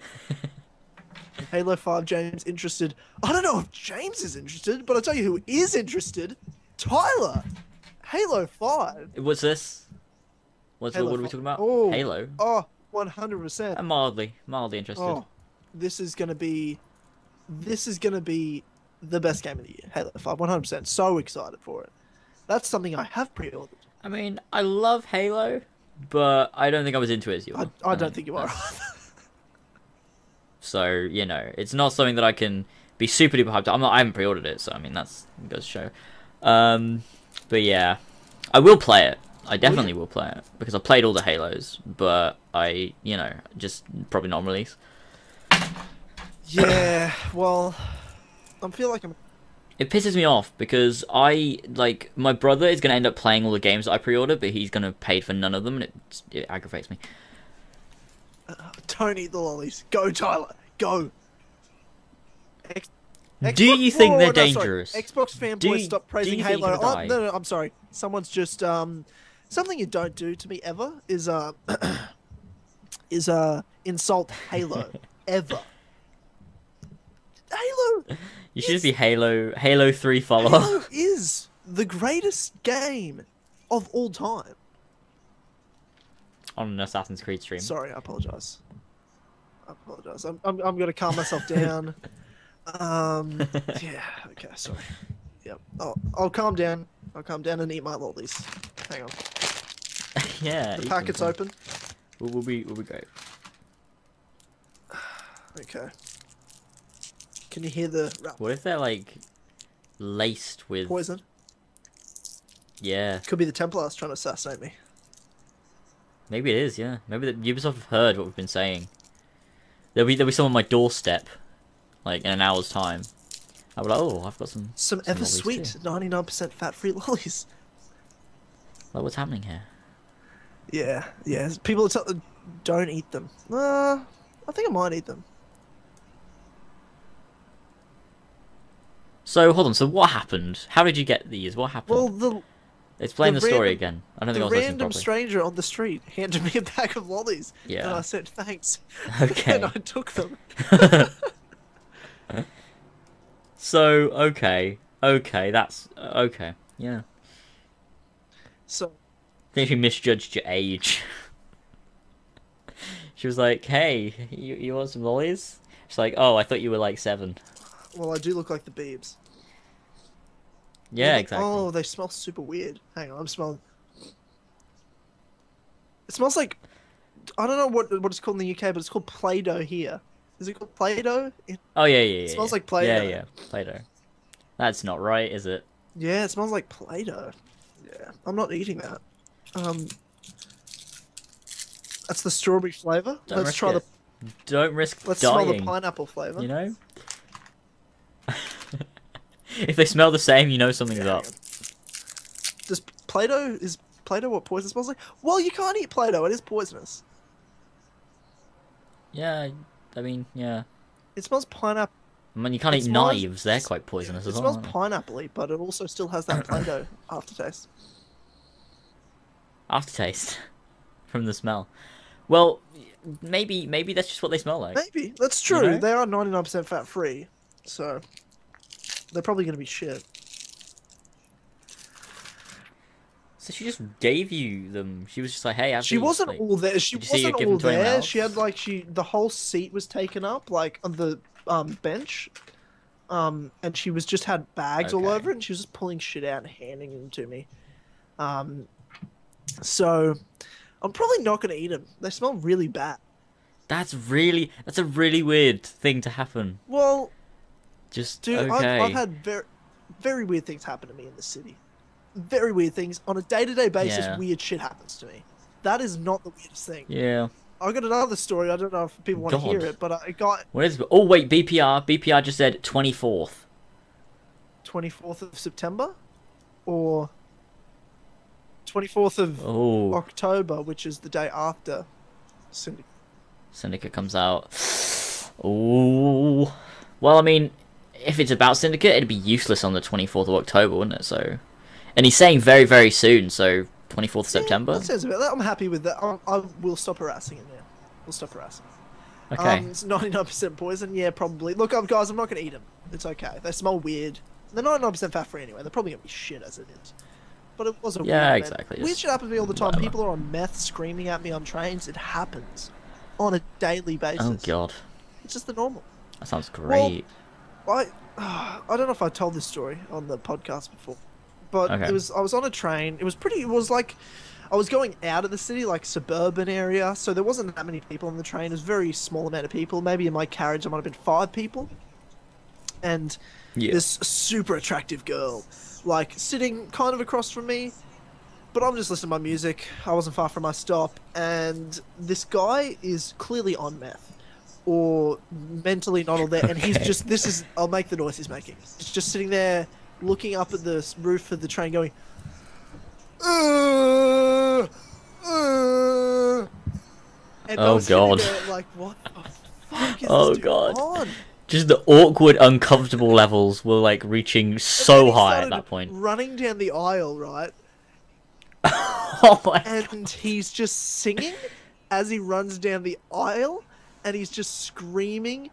Halo 5 James interested. I don't know if James is interested, but I'll tell you who is interested. Tyler. Halo 5. What's this? What's Halo what are we talking about? Oh. Halo. Oh, 100%. I'm mildly, mildly interested. Oh, this is going to be this is going to be the best game of the year. Halo 5 100%. So excited for it. That's something I have pre-ordered. I mean, I love Halo, but I don't think I was into it as you. I, are. I don't think you are. [laughs] So you know, it's not something that I can be super duper hyped. I'm not. I haven't pre-ordered it, so I mean that's goes to show. Um, but yeah, I will play it. I definitely will play it because I played all the Halos, but I, you know, just probably not on release. Yeah, well, I feel like I'm It pisses me off because I like my brother is gonna end up playing all the games that I pre-ordered, but he's gonna pay for none of them, and it it aggravates me. Don't eat the lollies. Go, Tyler. Go. X- Do you think Whoa, they're no, sorry. dangerous? Xbox fanboys, you- stop praising Halo. Oh, no, no, I'm sorry. Someone's just um, something you don't do to me ever is uh, [clears throat] is uh, insult Halo [laughs] ever. Halo, You should just be Halo Halo Three follower. Halo is the greatest game of all time. on an Assassin's Creed stream. Sorry, I apologize. I apologize. I'm, I'm, I'm gonna calm myself [laughs] down. Um, [laughs] yeah. Okay. Sorry. Yep. I'll, I'll calm down. I'll calm down and eat my lollies. Hang on. [laughs] yeah. The packet's open. We'll, we'll be we'll be great. [sighs] Okay. Can you hear the rap- What if they're like laced with poison? Yeah, Could be the Templars trying to assassinate me. maybe it is. Yeah, maybe the Ubisoft have heard what we've been saying. There'll be there'll be someone on my doorstep, like in an hour's time. I'll be like, oh, I've got some. Some Some ever sweet, 99% fat free lollies. Like, what's happening here? Yeah, yeah. People are telling don't eat them. Uh, I think I might eat them. So hold on. So what happened? How did you get these? What happened? Well, the Explain the, the story random- again. I don't think the I was listening random properly. stranger on the street handed me a bag of lollies. Yeah. And I said thanks. [laughs] Okay. [laughs] and I took them. [laughs] so okay, okay, that's okay. Yeah. So I think she misjudged your age. she was like, "Hey, you you want some lollies?" She's like, "Oh, I thought you were like seven. Well, I do look like the Beebs. Yeah, Like, exactly. Oh, they smell super weird. Hang on, I'm smelling. It smells like I don't know what what it's called in the UK, but it's called Play-Doh here. Is it called Play-Doh? It- Oh yeah, yeah, yeah. smells yeah. like Play-Doh. Yeah, yeah, Play-Doh. That's not right, is it? Yeah, it smells like Play-Doh. Yeah, I'm not eating that. Um, that's the strawberry flavor. Don't let's try it. the Don't risk let's smell the pineapple flavor. You know. [laughs] if they smell the same, you know something's Yeah, up. Does Play-Doh is Play-Doh what poison smells like? Well, you can't eat Play-Doh. It is poisonous. Yeah, I mean, yeah. It smells pineapple. I mean, you can't It eat smells- knives. They're quite poisonous It as well. It smells they? but it also still has that Play-Doh [coughs] aftertaste. Aftertaste [laughs] from the smell. Well, maybe maybe that's just what they smell like. Maybe that's true. know? They are 99% fat free, so they're probably going to be shit. So she just gave you them. She was just like, "Hey, She these," wasn't like- all there. She did you see her wasn't all them to anyone there. She had like she the whole seat was taken up like on the um bench, um, and she was just had bags all over it, and she was just pulling shit out and handing them to me. Um, so I'm probably not going to eat them. They smell really bad. That's really that's a really weird thing to happen. Well, Just Dude, okay. I've, I've had very, very weird things happen to me in the city. Very weird things on a day-to-day basis. Yeah. Weird shit happens to me. That is not the weirdest thing. Yeah. I got another story. I don't know if people want to hear it, but I got What is? Oh wait, BPR. BPR just said twenty fourth. 24th of September, or 24th of Oh, October, which is the day after Syndicate. Syndicate comes out. Oh. Well, I mean, if it's about Syndicate, it'd be useless on the twenty fourth of October, wouldn't it? So, and he's saying very very soon. So twenty fourth Yeah, September. that sounds about that. I'm happy with that. I, I will stop harassing him now. We'll stop harassing. him. Okay. Um, it's 99% poison. Yeah, probably. Look, um, guys, I'm not going to eat them. It's okay. They smell weird. They're 99% fat free anyway. They're probably going to be shit as it is. But it was a Yeah, weird exactly, Weird shit happens to me all the time. whatever. People are on meth screaming at me on trains. It happens on a daily basis. oh god, It's just the normal. that sounds great. I [sighs] I don't know if I told this story on the podcast before, but Okay. it was I was on a train. It was pretty. It was like I was going out of the city, like suburban area, so there wasn't that many people on the train. It was a very small amount of people. Maybe in my carriage, there might have been five people, and yeah. this super attractive girl, like sitting kind of across from me. But I'm just listening to my music. I wasn't far from my stop, and this guy is clearly on meth, or mentally not all there. And he's just this is I'll make the noise he's making. He's just sitting there, looking up at the roof of the train, going. "Uh, uh," and Oh, God. there like, what the fuck is [laughs] Oh, God. on? Just the awkward, uncomfortable levels were like reaching so high at that point. Running down the aisle, right? [laughs] oh my and he's just singing as he runs down the aisle and he's just screaming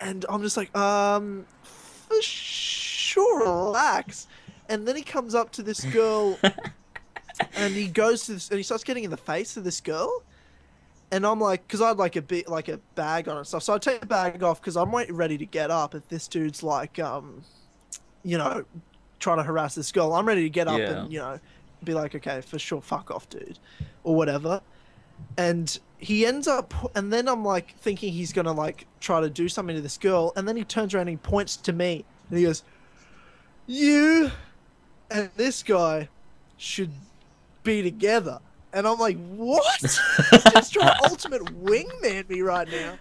and i'm just like um for sure relax and then he comes up to this girl [laughs] and he goes to this and he starts getting in the face of this girl and i'm like because i had like a bit like a bag on and stuff so i take the bag off because i'm ready to get up if this dude's like um you know trying to harass this girl i'm ready to get up Yeah. and you know be like, okay, for sure, fuck off, dude, or whatever. And he ends up, and then I'm like thinking he's gonna like try to do something to this girl, and then he turns around and he points to me, and he goes, "You and this guy should be together." And I'm like, "What?" He's [laughs] just trying to ultimate wingman me right now.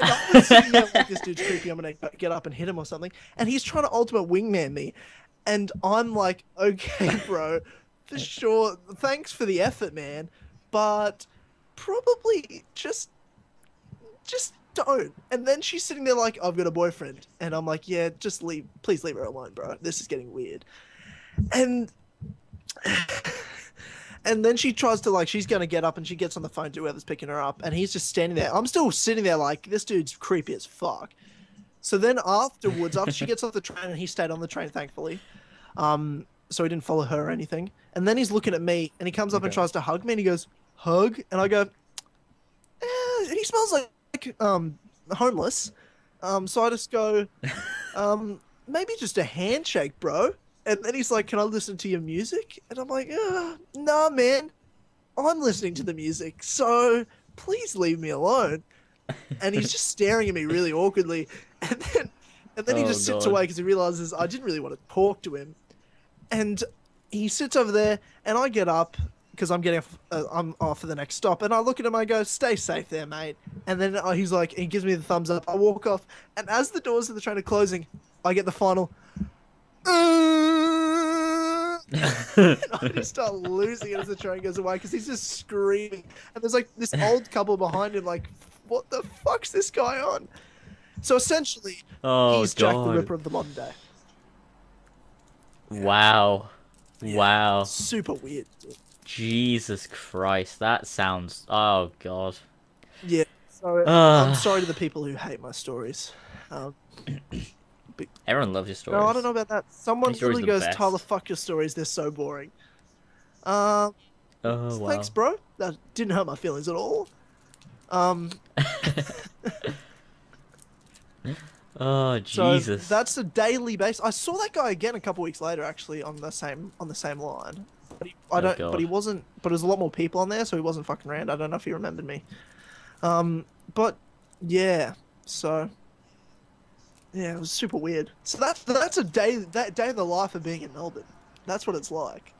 And I was sitting there like, this dude's creepy. I'm gonna get up and hit him or something. And he's trying to ultimate wingman me, and I'm like, "Okay, bro, for sure. Thanks for the effort, man, but probably just, just don't." And then she's sitting there like, "I've got a boyfriend," and I'm like, "Yeah, just leave. Please leave her alone, bro. This is getting weird." And. [sighs] And then she tries to like she's gonna get up and she gets on the phone to whoever's picking her up and he's just standing there. I'm still sitting there like this dude's creepy as fuck. So then afterwards, after she gets off the train and he stayed on the train thankfully, um, so he didn't follow her or anything. And then he's looking at me and he comes up and tries to hug me and he goes hug and I go, eh, he smells like um homeless. Um, so I just go, [laughs] um, maybe just a handshake, bro. And then he's like, "Can I listen to your music?" And I'm like, "Nah, man, I'm listening to the music, so please leave me alone." And he's just staring at me really awkwardly, [laughs] and then and then he Oh, just sits God. away because he realizes I didn't really want to talk to him, and he sits over there, and I get up because I'm getting off, uh, I'm off for the next stop, and I look at him, I go, "Stay safe there, mate." And then uh, he's like, he gives me the thumbs up. I walk off, and as the doors of the train are closing, I get the final. and [laughs] I just start losing it as the train goes away because he's just screaming, and there's like this old couple behind him, like, "What the fuck's this guy on?" So essentially, oh he's Jack the! Ripper of the modern day. Wow, wow, Super weird. dude. Jesus Christ! That sounds. Oh god. Yeah. So Ah. I'm sorry to the people who hate my stories. Um, [clears throat] Everyone loves your stories. no, I don't know about that. Someone really goes, best. "Tyler, fuck your stories. They're so boring." Um, Oh wow. thanks, bro. That didn't hurt my feelings at all. Um, [laughs] oh Jesus! so that's a daily base. I saw that guy again a couple weeks later, actually, on the same on the same line. But he, I Oh, don't. God. but he wasn't. But there's a lot more people on there, so he wasn't fucking around. I don't know if he remembered me. Um, but yeah. So yeah, it was super weird. So that's that's a day that day of the life of being in Melbourne. That's what it's like.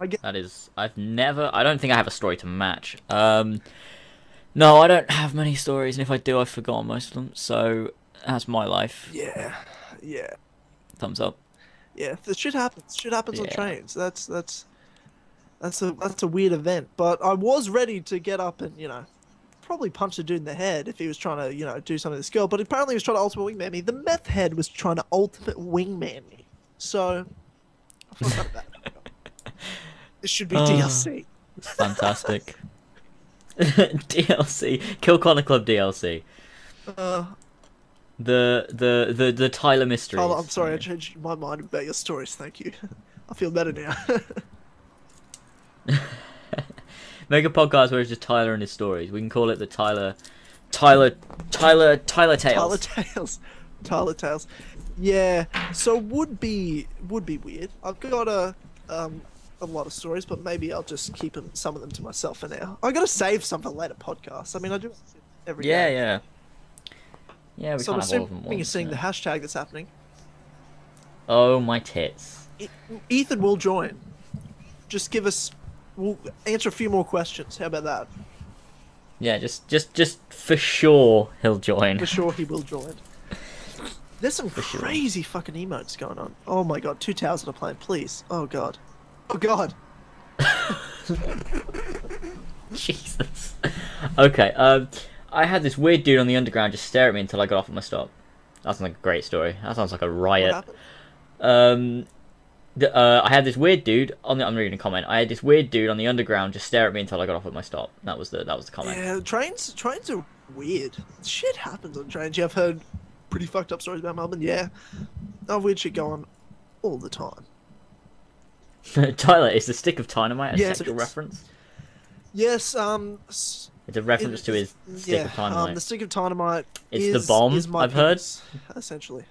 I get. That is, I've never. I don't think I have a story to match. Um, no, I don't have many stories, and if I do, I've forgotten most of them. So that's my life. Yeah, yeah, Thumbs up. Yeah. The shit happens. Shit happens on Yeah. trains. That's that's that's a that's a weird event. But I was ready to get up and you know probably punch the dude in the head if he was trying to you know do something to this girl. But apparently he was trying to ultimate wingman me. The meth head was trying to ultimate wingman me. So I feel kind of. [laughs] This should be Ah. DLC. It's fantastic. [laughs] DLC. Kill Connor Club DLC. Uh, The the the the Tyler mysteries. oh, I'm sorry, I changed my mind about your stories. Thank you. [laughs] I feel better now. [laughs] Make a podcast where it's just Tyler and his stories. We can call it the Tyler, Tyler, Tyler, Tyler Tales. Tyler Tales. Tyler Tales. Yeah. So would be would be weird. I've got a um a lot of stories, but maybe I'll just keep them, some of them to myself for now. I got to save some for later podcasts. I mean, I do every yeah, day. yeah. Yeah, we So I'm can't have all of them. assuming you're seeing the hashtag that's happening. Oh my tits. E- Ethan will join. Just give us. We'll answer a few more questions. How about that? Yeah, just just just for sure he'll join. For sure, he will join. [laughs] There's some sure. crazy fucking emotes going on. Oh my god, two towers on a plane, please. Oh god. Oh god. [laughs] Jesus. Okay. Um, I had this weird dude on the underground just stare at me until I got off at my stop. That sounds like a great story. That sounds like a riot. Um, the, uh, I had this weird dude on the. I'm reading a comment. I had this weird dude on the underground just stare at me until I got off at my stop. That was the that was the comment. Yeah, trains trains are weird. Shit happens on trains. Yeah, I've heard pretty fucked up stories about Melbourne. Yeah, oh, weird shit going on all the time. [laughs] Tyler, is the stick of dynamite a Yes, sexual reference? Yes, um, s- It's a reference it- to his stick yeah, of dynamite. um, the stick of dynamite. It's the bomb, Is my I've heard. essentially.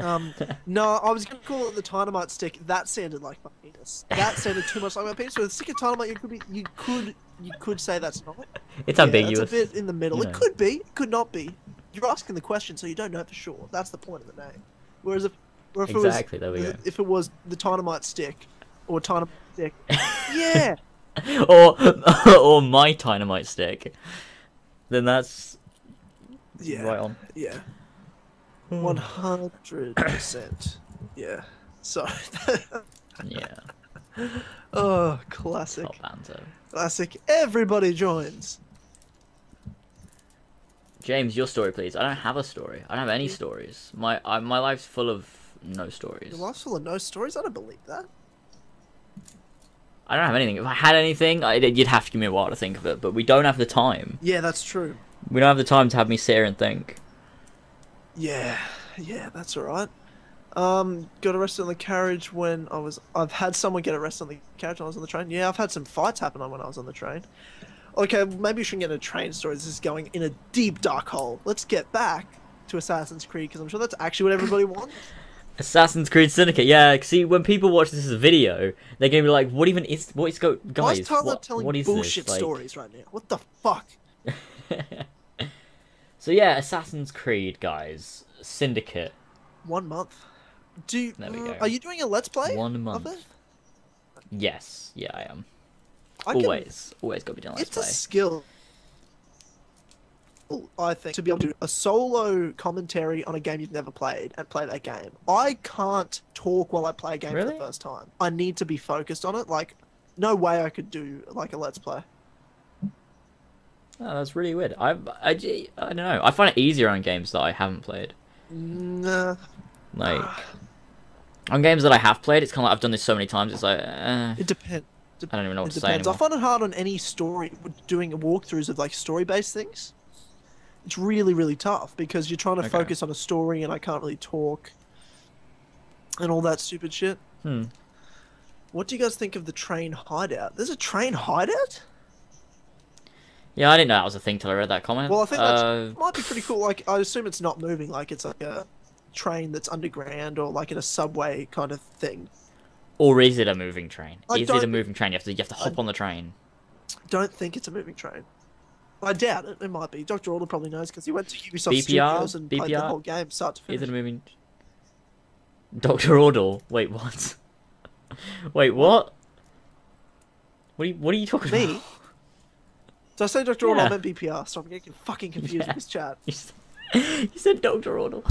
Um, no, I was gonna call it the dynamite stick. That sounded like my penis. That sounded too much like my penis. With the stick of dynamite, you could be, you could, you could say that's not. It's Yeah, ambiguous. It's a bit in the middle. you It could be, it could not be. You're asking the question, so you don't know for sure. That's the point of the name. Whereas if, if Exactly, there it we was, go. if it was the dynamite stick, or dynamite stick, [laughs] yeah, [laughs] or [laughs] or my dynamite stick, then that's yeah, right on. yeah, hmm. one hundred percent, [coughs] yeah. So, [laughs] Yeah, oh, classic, classic. Everybody joins. James, your story, please. I don't have a story. I don't have any stories. My I, my life's full of no stories. Your life's full of no stories. I don't believe that. I don't have anything. If I had anything, I, you'd have to give me a while to think of it. But we don't have the time. Yeah, that's true. We don't have the time to have me sit here and think. Yeah, yeah, that's all right. Um, got arrested on the carriage when I was. I've had someone get arrested on the carriage when I was on the train. Yeah, I've had some fights happen on when I was on the train. Okay, maybe we shouldn't get into train stories. This is going in a deep dark hole. Let's get back to Assassin's Creed because I'm sure that's actually what everybody wants. Assassin's Creed Syndicate. Yeah, see, when people watch this as a video, they're gonna be like, "What even is? What is go, Why guys? is Tyler what, telling what is bullshit this? Like- stories right now? What the fuck? [laughs] so yeah, Assassin's Creed, guys, Syndicate. One month. Do you, There we uh, go. Are you doing a let's play? One month. Yes, yeah, I am. I can- always, always gotta be doing let's it's a play. I think to be able to do a solo commentary on a game you've never played and play that game. I can't talk while i play a game for the first time. I need to be focused on it. Like no way i could do like a let's play. Oh, that's really weird. I, I, I don't know. I find it easier on games that I haven't played. nah, Like on games that I have played, it's kind of like I've done this so many times. It's like uh, it depends I don't even know what it to say depends. I find it hard on any story doing walkthroughs of like story based things it's really really tough because you're trying to Okay. focus on a story and i can't really talk and all that stupid shit Hmm. What do you guys think of the train hideout? There's a train hideout? Yeah, I didn't know that was a thing till I read that comment. Well, I think that Uh, might be pretty cool. Like, I assume it's not moving. Like, it's like a train that's underground or like in a subway kind of thing. or is it a moving train? I is it a moving train? You have to you have to hop I- on the train. Don't think it's a moving train. I doubt it. It might be. Dr. Order probably knows because he went to Ubisoft BPR? Studios and played the whole game start to Is finish. it a moving? Doctor Ordle. Wait, what? [laughs] Wait, what? What are you What are you talking Me? about? Did I say Dr. Order? Yeah. I meant BPR. So I'm getting fucking confused Yeah. with this chat. [laughs] You said Doctor Ordle.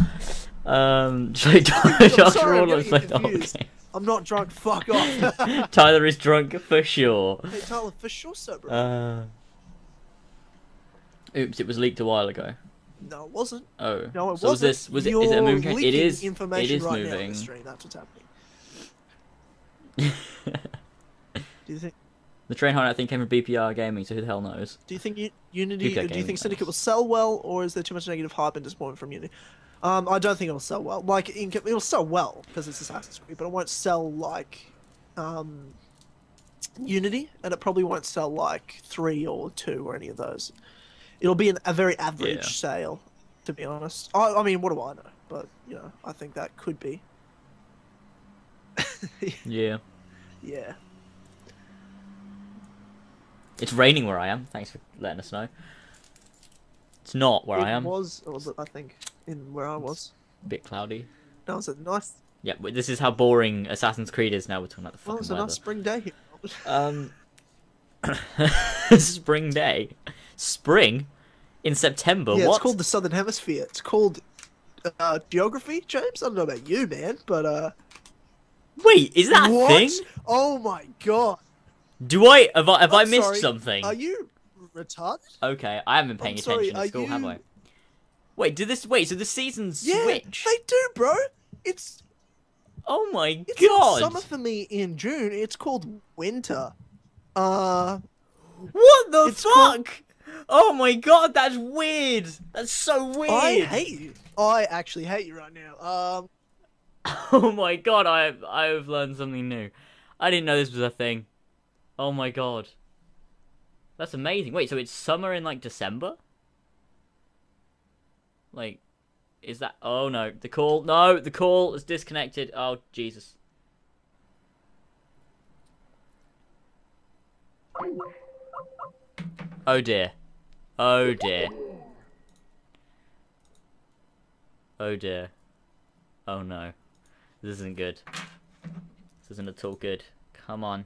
Um, [laughs] so Doctor sorry, Ordle said, confused. okay. I'm not drunk. Fuck off. Tyler is drunk for sure. hey, Tyler, for sure sober. Uh, oops, it was leaked a while ago. no, it wasn't. Oh, No, it so wasn't. was this? Was it? Is it a moving? It is. information it is right now on moving. the stream. That's what's happening. [laughs] Do you think? the train hideout thing came from BPR Gaming, so who the hell knows? Do you think U- Unity? Do you think Syndicate knows. will sell well, or is there too much negative hype and disappointment from Unity? Um, I don't think it'll sell well. Like, it'll sell well because it's Assassin's Creed, but it won't sell like um, Unity, and it probably won't sell like three or two or any of those. It'll be an, a very average Yeah. sale, to be honest. I, I mean, what do I know? But you know, I think that could be. [laughs] Yeah, yeah. it's raining where I am. Thanks for letting us know. It's not where it I am. was, or was it, I think, in where I was. a bit cloudy. No, it was a nice. Yeah, but this is how boring Assassin's Creed is now. We're talking about the Well, fucking it was a weather. nice spring day here. Um, [coughs] [coughs] spring day, spring in September. yeah, what? it's called the Southern Hemisphere. It's called uh, geography, James. I don't know about you, man, but uh, Wait, is that a what? thing? Oh my god! Do I have I, have I missed sorry, something? Are you retarded? Okay, I haven't been paying I'm attention at school, have I? Wait, did this? Wait, so the seasons Yeah, switch? they do, bro. It's Oh my it's god! summer for me in June. It's called winter. Uh, What the It's called- fuck? Oh my god, that's weird. That's so weird. I hate you. I actually hate you right now. Um, [laughs] Oh my god, I I've learned something new. I didn't know this was a thing. Oh my god. That's amazing. Wait, so it's summer in like December? Like Is that? Oh no, the call. No, the call is disconnected. Oh Jesus. Oh dear. Oh dear. Oh dear. Oh no. This isn't good. This isn't at all good. Come on.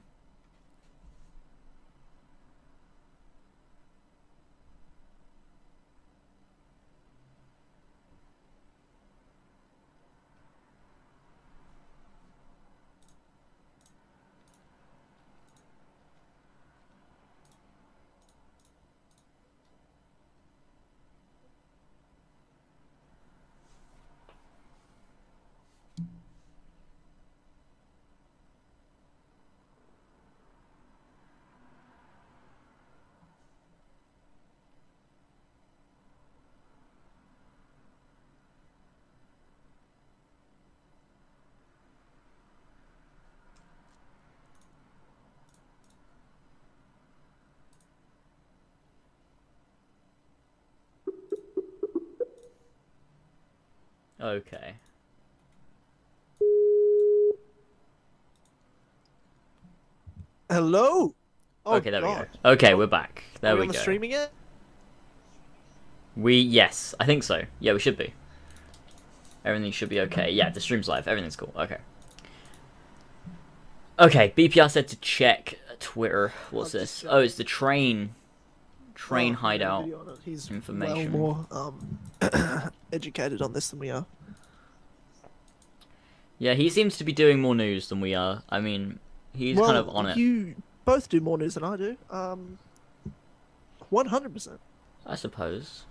Okay. Hello. Oh, okay, there God. we go. Okay, we're back. There Are we, we on go. streaming yet? We yes, I think so. Yeah, we should be. Everything should be okay. Yeah, the stream's live. Everything's cool. Okay. Okay, BPR said to check Twitter. What's I've this? just Oh, it's the train. Train Oh, hideout. video. He's information. well more um, [clears throat] educated on this than we are. Yeah, he seems to be doing more news than we are. I mean, he's well, kind of on it. You both do more news than I do. Um, one hundred percent. I suppose.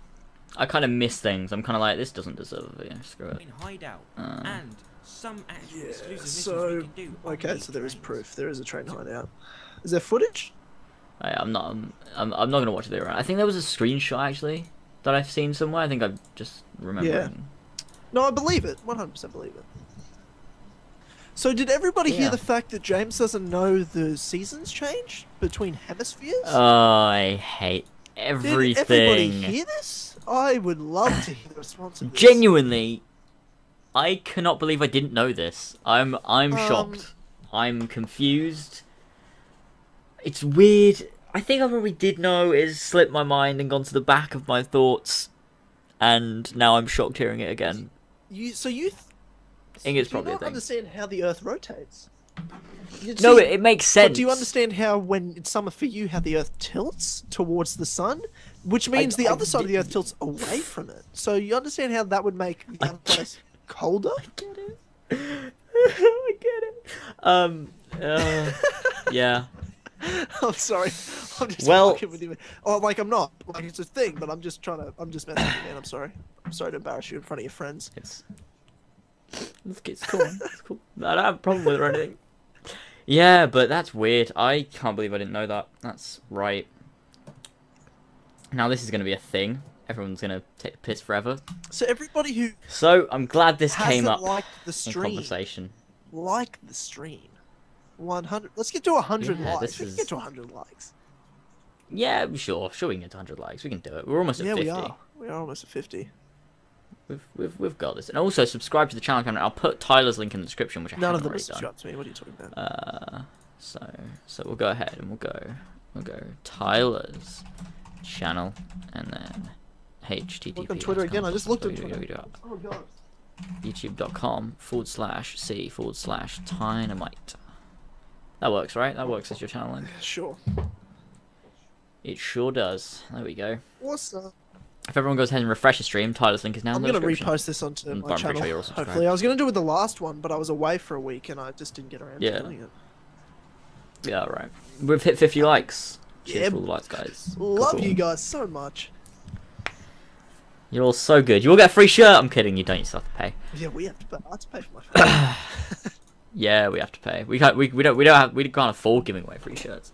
I kind of miss things. I'm kind of like, this doesn't deserve a video. screw it. in Hideout Uh. and some actual Yeah. exclusive missions So we can do. okay, so there is trains. proof. There is a train hideout. Is there footage? I, I'm not. I'm, I'm. I'm not gonna watch the video. I think there was a screenshot actually that I've seen somewhere. I think I'm just remembering. Yeah. No, I believe it. One hundred percent believe it. So did everybody Yeah. hear the fact that James doesn't know the seasons change between hemispheres? Oh, I hate everything. Did everybody hear this? I would love to hear the response. Genuinely, I cannot believe I didn't know this. I'm. I'm Um, shocked. I'm confused. It's weird. I think I probably did know. It's slipped my mind and gone to the back of my thoughts, and now I'm shocked hearing it again. You so you. Th- I think it's do you probably not understand how the Earth rotates. No, see- it, it makes sense. Do you understand how, when it's summer for you, how the Earth tilts towards the sun, which means the I other side of the Earth tilts away from it. So you understand how that would make the I other place colder? I get it. [laughs] I get it. Um. Uh, yeah. [laughs] I'm sorry, I'm just Well- fucking with you. Oh, like I'm not. Like it's a thing, but I'm just trying to. I'm just messing with you, man. I'm sorry. I'm sorry to embarrass you in front of your friends. It's. It's, it's cool. It's cool. [laughs] I don't have a problem with it or anything. Yeah, but that's weird. I can't believe I didn't know that. That's right. Now this is going to be a thing. Everyone's going to take the piss forever. So everybody who So I'm glad this came up the in stream, conversation. like the stream. 100. Let's get to 100 Yeah, likes. this We can get to 100 likes. Yeah, sure. Sure, we can get to 100 likes. We can do it. We're almost at Yeah, 50. we are. We are almost at 50. We've, we've, we've got this. And also, subscribe to the channel. I'll put Tyler's link in the description, which I None of haven't them are already done. subscribed to me. What are you talking about? Uh, so so we'll go ahead and we'll go we'll go Tyler's channel and then HTTP. Look on Twitter again, I just looked at Twitter. oh god. YouTube.com forward slash C forward slash Dynamite. That works, right? That works as your channel link. Sure. It sure does. There we go. Awesome. If everyone goes ahead and refresh the stream, Tyler's link is now I'm in the gonna repost this onto Mm, my channel. sure you're all subscribed. hopefully, I was gonna do it with the last one, but I was away for a week and I just didn't get around Yeah. to doing it. Yeah, right. We've hit 50 likes. Cheers Yeah. for all the likes, guys. Love Cool. you guys so much. You're all so good. You all get a free shirt. I'm kidding. You don't. You still have to pay. Yeah, we have to pay. I have to pay for my. [coughs] [laughs] Yeah, we have to pay. We can't. We, we don't. We don't have. We can't afford giving away free shirts.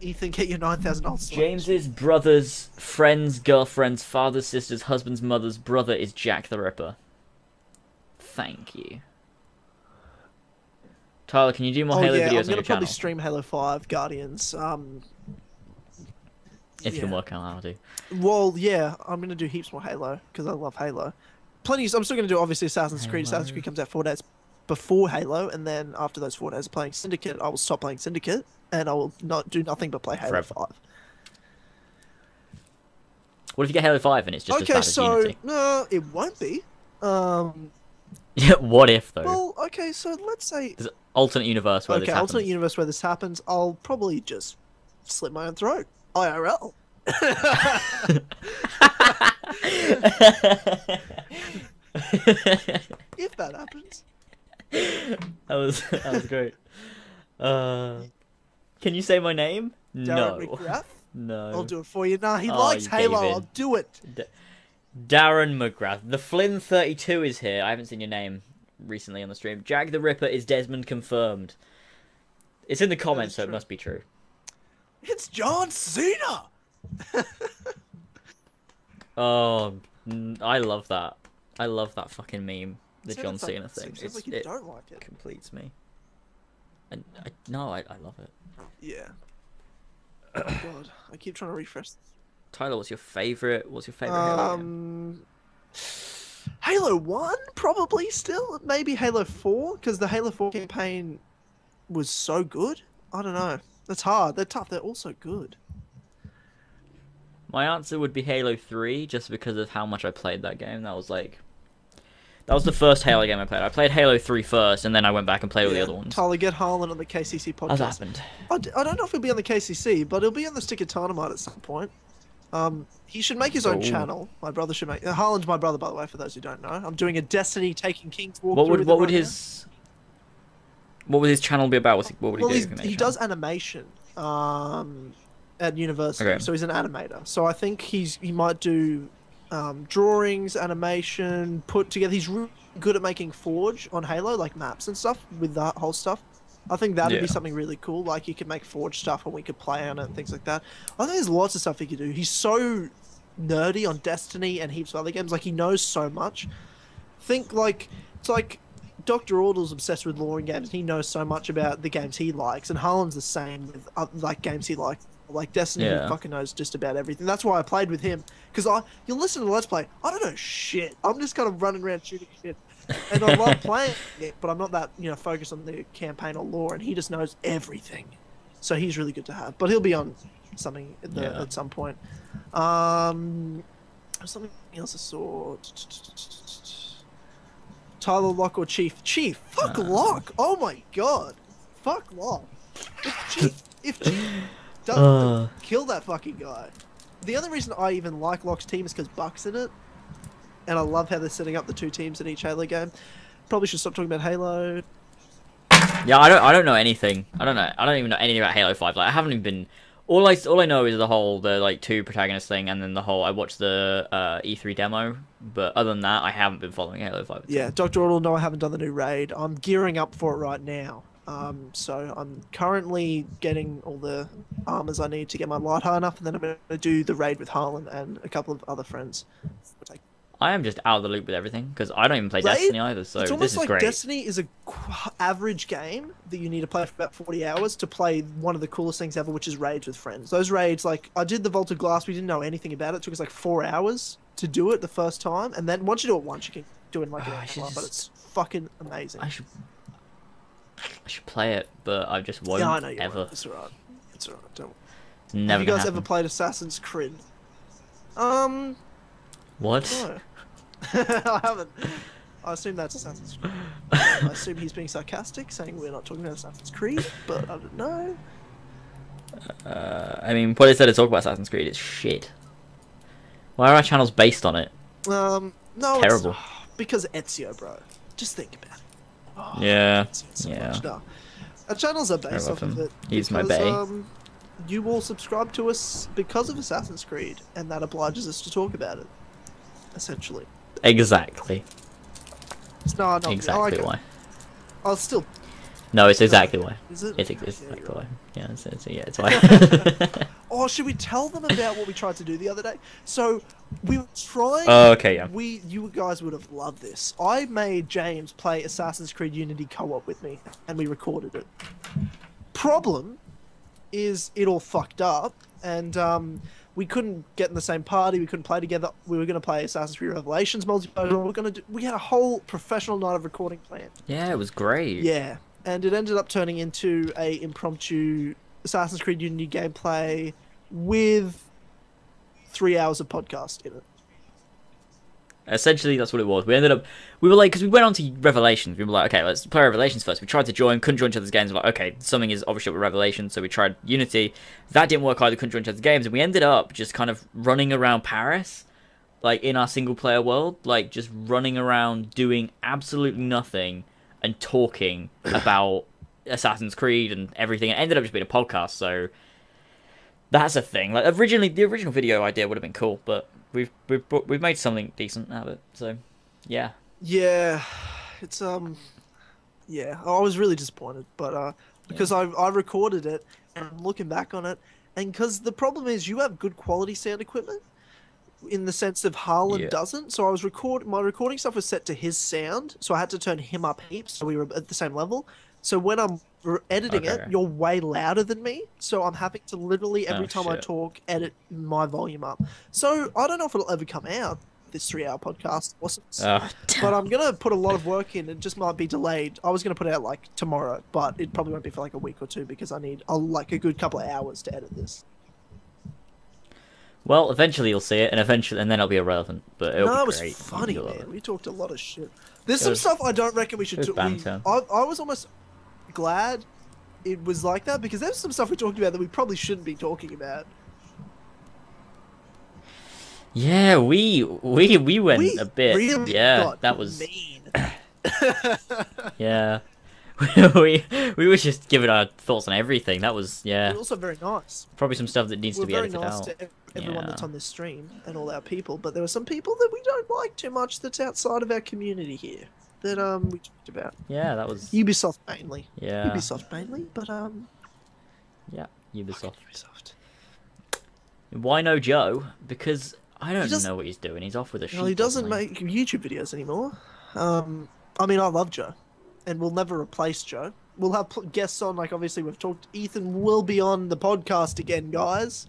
Ethan, get your nine thousand dollars. James's brother's friend's girlfriend's father's sister's husband's mother's brother is Jack the Ripper. Thank you. Tyler, can you do more Oh Halo yeah, videos I'm gonna your probably channel? stream Halo Five Guardians. Um, If you can Yeah. work out how to. Well, yeah, I'm gonna do heaps more Halo because I love Halo. Plenty. I'm still gonna do obviously Assassin's Creed. Assassin's Halo. Creed comes out four days before Halo, and then after those four days of playing Syndicate, I will stop playing Syndicate, and I will not do nothing but play Halo Forever. Five. What if you get Halo Five and it's just okay, bad as so Unity? no, it won't be. Um, [laughs] Yeah. What if though? well, okay, so let's say There's an alternate universe where okay, this alternate happens. universe where this happens, I'll probably just slit my own throat IRL. [laughs] [laughs] If that happens. [laughs] that was that was great. Uh, can you say my name? Darren no. McGrath. [laughs] No. I'll do it for you. Nah, he Oh, likes Halo. I'll do it. D- Darren McGrath. The Flynn 32 is here. I haven't seen your name recently on the stream. Jack the Ripper is Desmond confirmed. It's in the comments, so it must be true. It's John Cena. [laughs] Oh, I love that. I love that fucking meme. The John Cena thing. Sounds It's, like you it don't like it. completes me. And I, no, I, I love it. Yeah. Oh [coughs] god, I keep trying to refresh. Tyler, what's your favorite? What's your favorite Halo game? Um, Halo One probably still maybe Halo Four because the Halo Four campaign was so good. I don't know. That's hard. They're tough. They're also good. My answer would be Halo 3, just because of how much I played that game. That was like. That was the first Halo game I played. I played Halo 3 first, and then I went back and played all the other ones. Tyler, get Harlan on the KCC How's that podcast. happened? I, d- I don't know if he'll be on the KCC, but he'll be on the Stick of Dynamite at some point. Um, he should make his own Ooh. channel. My brother should make. Uh, Harlan's my brother, by the way, for those who don't know. I'm doing a Destiny Taking Kings walkthrough. What would what would right now. his what would his channel be about? What's he, what would he well, do? he's, if made a he channel? does animation um, at university, Okay. so he's an animator. So I think he's he might do um, drawings, animation, put together. He's really good at making Forge on Halo, like maps and stuff with that whole stuff. I think that'd be something really cool. Like he could make Forge stuff and we could play on it and things like that. I think there's lots of stuff he could do. He's so nerdy on Destiny and heaps of other games. Like he knows so much. Think like it's like Dr. Ordle's obsessed with lore in games. He knows so much about the games he likes, and Harlan's the same with uh, like games he likes. Like Destiny, Yeah. fucking knows just about everything. That's why I played with him because I you'll listen to Let's Play. I don't know shit. I'm just kind of running around shooting shit, and I love [laughs] playing it, but I'm not that you know focused on the campaign or lore. And he just knows everything, so he's really good to have. But he'll be on something at, the, Yeah. at some point. Um, something else I saw. Tyler Locke or Chief? Chief, fuck Uh. Locke. Oh my god, fuck Locke. If Chief, if Chief doesn't Uh. kill that fucking guy. The only reason I even like Locke's team is because Buck's in it, and I love how they're setting up the two teams in each Halo game. Probably should stop talking about Halo. Yeah, I don't I don't know anything. I don't know. I don't even know anything about Halo Five. Like I haven't even been. All I all I know is the whole the like two protagonist thing, and then the whole I watched the uh, E3 demo. But other than that, I haven't been following Halo Five. Yeah, Doctor Ortle. No, I haven't done the new raid. I'm gearing up for it right now. Um, so I'm currently getting all the armors I need to get my light high enough, and then I'm going to do the raid with Harlan and a couple of other friends. I am just out of the loop with everything because I don't even play? Destiny either. So it's this almost is like great. Destiny is a qu- average game that you need to play for about 40 hours to play one of the coolest things ever, which is raids with friends. Those raids, like, I did the Vault of Glass, we didn't know anything about it. It took us like four hours to do it the first time, and then once you do it once, you can do it in like an Oh, hour, should but it's fucking amazing. I should I should play it, but I just won't yeah, I know you ever. won't. It's alright. It's alright. Don't. It's never Have you guys ever played Assassin's Creed? Um, What? no. [laughs] [laughs] I haven't. I assume that's Assassin's Creed. I assume he's being sarcastic, saying we're not talking about Assassin's Creed, but I don't know. Uh, I mean, what is there to talk about Assassin's Creed? It's shit. Why are our channels based on it? Um, no, Terrible. It's, [sighs] because Ezio, bro. Just think about it. Oh, Yeah, so yeah. No. Our channels are based off love of it. He's my because. Um, you all subscribe to us because of Assassin's Creed, and that obliges us to talk about it. Essentially. Exactly. No, no, Exactly I, why. I'll still. No, it's exactly why. Is it? It's, Okay, yeah, exactly you're why. right. Yeah, it's, it's, yeah, it's why. [laughs] [laughs] Oh, should we tell them about what we tried to do the other day? So we were trying. oh, okay, yeah. We, you guys would have loved this. I made James play Assassin's Creed Unity co-op with me, and we recorded it. Problem, is it all fucked up, and um, we couldn't get in the same party. We couldn't play together. We were going to play Assassin's Creed Revelations multiplayer. We were going to do. We had a whole professional night of recording planned. Yeah, it was great. Yeah, and it ended up turning into a impromptu Assassin's Creed Unity gameplay with three hours of podcast in it. Essentially, that's what it was. We ended up, we were like, because we went on to Revelations. We were like, okay, let's play Revelations first. We tried to join, couldn't join each other's games. We're like, okay, something is obviously with Revelations, so we tried Unity. That didn't work either, couldn't join each other's games, and we ended up just kind of running around Paris, like in our single player world, like just running around doing absolutely nothing and talking about Assassin's Creed and everything. It ended up just being a podcast, so that's a thing. Like originally, the original video idea would have been cool, but we've we've we've made something decent out of it. So, yeah. Yeah, it's um, yeah. I was really disappointed, but uh, because I I recorded it and I'm looking back on it, and because the problem is you have good quality sound equipment, in the sense of Harlan Yeah. doesn't. So I was record my recording stuff was set to his sound, so I had to turn him up heaps, so we were at the same level. So when I'm editing it, you're way louder than me, so I'm having to literally oh, every Oh, time I talk edit my volume up. So I don't know if it'll ever come out. This three-hour podcast, awesome. Oh, But I'm gonna put a lot of work in. It just might be delayed. I was gonna put it out like tomorrow, but it probably won't be for like a week or two because I need a, like a good couple of hours to edit this. Well, eventually you'll see it, and eventually, and then it'll be irrelevant. But it'll no, be it was great. funny, man. it. We talked a lot of shit. There's It some was- stuff I don't reckon we should do. we- banter. I, I was almost glad it was like that because there's some stuff we talked about that we probably shouldn't be talking about. Yeah, we we we went we a bit. really yeah, that was mean. [coughs] [coughs] yeah. [laughs] we we were just giving our thoughts on everything. That was yeah, We're also very nice. probably some stuff that needs We're to be very edited nice out. to everyone Yeah. that's on this stream and all our people, but there were some people that we don't like too much that's outside of our community here that um we talked about. Yeah, that was Ubisoft mainly. yeah Ubisoft mainly, but um yeah Ubisoft. Ubisoft. Why no Joe? Because I don't know what he's doing. He's off with a. Well, he doesn't make YouTube videos anymore. Um, I mean, I love Joe, and we'll never replace Joe. We'll have pl- guests on, like obviously we've talked. Ethan will be on the podcast again, guys,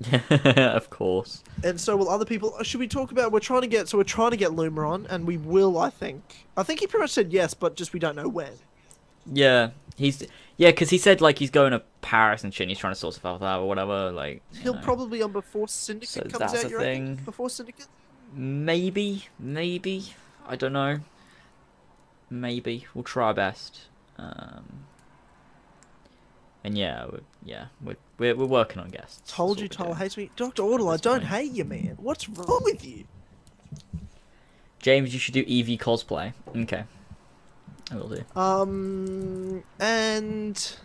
[laughs] of course. and so will other people. Should we talk about? We're trying to get so we're trying to get Loomer on, and we will. I think. I think he pretty much said yes, but just we don't know when. Yeah, he's yeah, because he said like he's going to Paris and shit. and He's trying to sort stuff out or whatever. Like He'll know. probably on before Syndicate So comes that's out. a thing. Before Syndicate. maybe, maybe I don't know. Maybe we'll try our best. Um, and yeah, we're, yeah, we're, we're we're working on guests. Told you, Tyler hates me. Doctor Ortal, I don't fine. hate you, man. What's wrong with you? James, you should do Evie cosplay. Okay, I will do. Um, and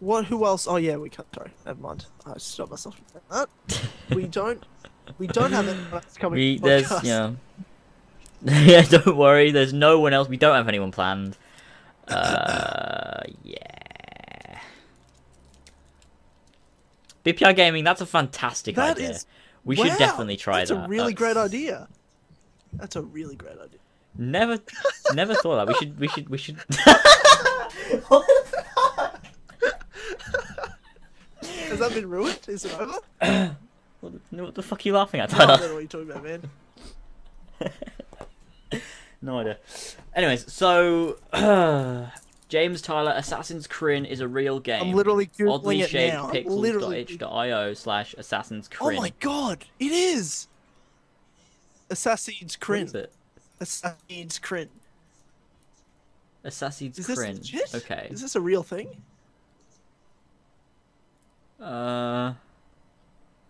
what? Who else? Oh yeah, we can't. Sorry, never mind. I stopped myself from that. [laughs] we don't. We don't have anyone else coming. We there's yeah. [laughs] yeah, don't worry. There's no one else. We don't have anyone planned. Uh, yeah. BPR gaming. That's a fantastic That idea. is- we Wow, should definitely try that's that. That's a really great idea. That's a really great idea. Never, [laughs] never thought that. We should, we should, we should. [laughs] Has that been ruined? Is it over? [coughs] what, the, what the fuck are you laughing at, Tyler? I don't know what you're talking about, man. No idea. Anyways, so [clears throat] James Tyler, Assassin's Creed is a real game. I'm literally Oddly googling it shaped now. Pixels.itch.io slash Assassin's Oh my god! It is. Assassin's What is it? Assassin's Creed. Assassin's Is this legit? Okay. Is this a real thing? Uh.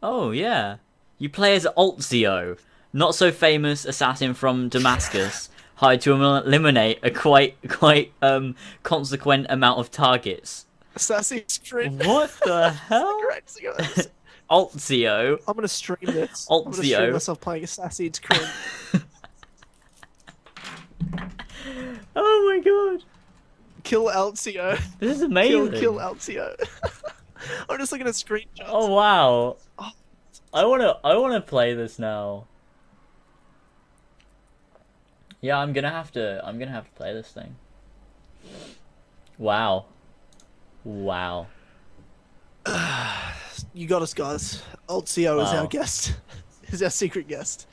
Oh yeah. You play as Altzio, not so famous assassin from Damascus, [laughs] hired to eliminate a quite quite um consequent amount of targets. Assassin's Creed. What the [laughs] hell? [laughs] Altzio. I'm gonna stream this. I'm gonna stream myself playing Assassin's Creed. [laughs] Oh my god. kill Alzio. This is amazing. kill Alzio. I'm just looking at screenshots. Oh wow. Oh. I wanna I wanna play this now. Yeah, I'm gonna have to I'm gonna have to play this thing. Wow. Wow. [sighs] You got us, guys. Altzio is our guest. [laughs] is our secret guest.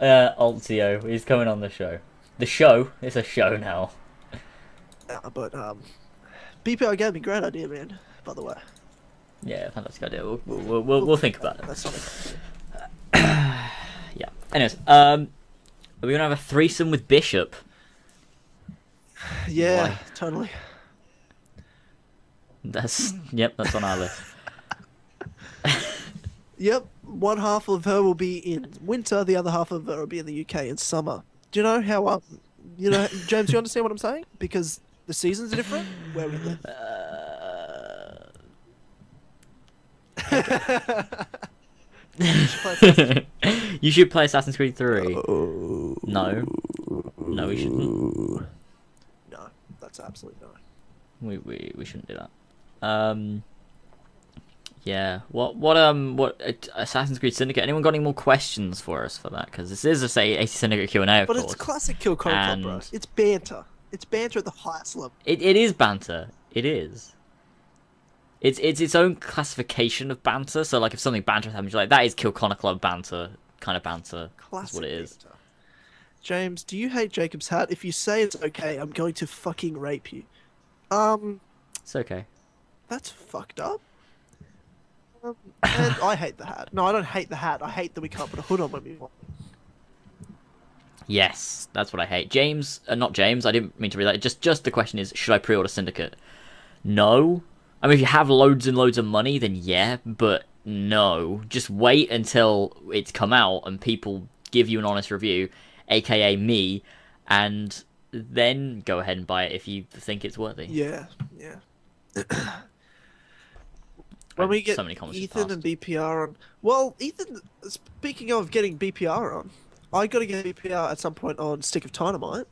Uh, Altio, he's coming on the show. The show? It's a show now. Uh, but um, BPR Gaming, great idea, man. By the way, Yeah, fantastic idea. We'll, we'll, we'll, we'll, we'll think about it. that's not. [coughs] Yeah. Anyways, um, are we gonna have a threesome with Bishop? Yeah, Why? totally. That's yep, that's on our list. [laughs] Yep, one half of her will be in winter, the other half of her will be in the UK in summer. Do you know how um, you know, [laughs] James? You understand what I'm saying? Because the seasons are different where we live. [laughs] [laughs] you should play Assassin's Creed 3. Oh. No. No, we shouldn't. No, that's absolutely no. We, we we shouldn't do that. Um. Yeah. What what um what uh, Assassin's Creed Syndicate? Anyone got any more questions for us for that? Because this is a say AC Syndicate Q and A, But course. it's classic Kill Connor Club, bro. It's banter. It's banter at the highest level. It it is banter. It is. It's it's its own classification of banter. So like if something banter happens, you're like that is Kill Connor Club banter kind of banter. Classic That's what it is. banter. James, do you hate Jacob's hat? If you say it's okay, I'm going to fucking rape you. Um, It's okay. that's fucked up. Um, and I hate the hat. No, I don't hate the hat. I hate that we can't put a hood on when we want. Yes, that's what I hate. James, uh, not James. I didn't mean to read that. Just, just the question is, should I pre-order Syndicate? No. I mean, if you have loads and loads of money, then yeah. But no. Just wait until it's come out and people give you an honest review, aka me, and then go ahead and buy it if you think it's worthy. Yeah, yeah. [clears throat] when we get so many comments Ethan and BPR on, well, Ethan. Speaking of getting BPR on, I got to get BPR at some point on Stick of Dynamite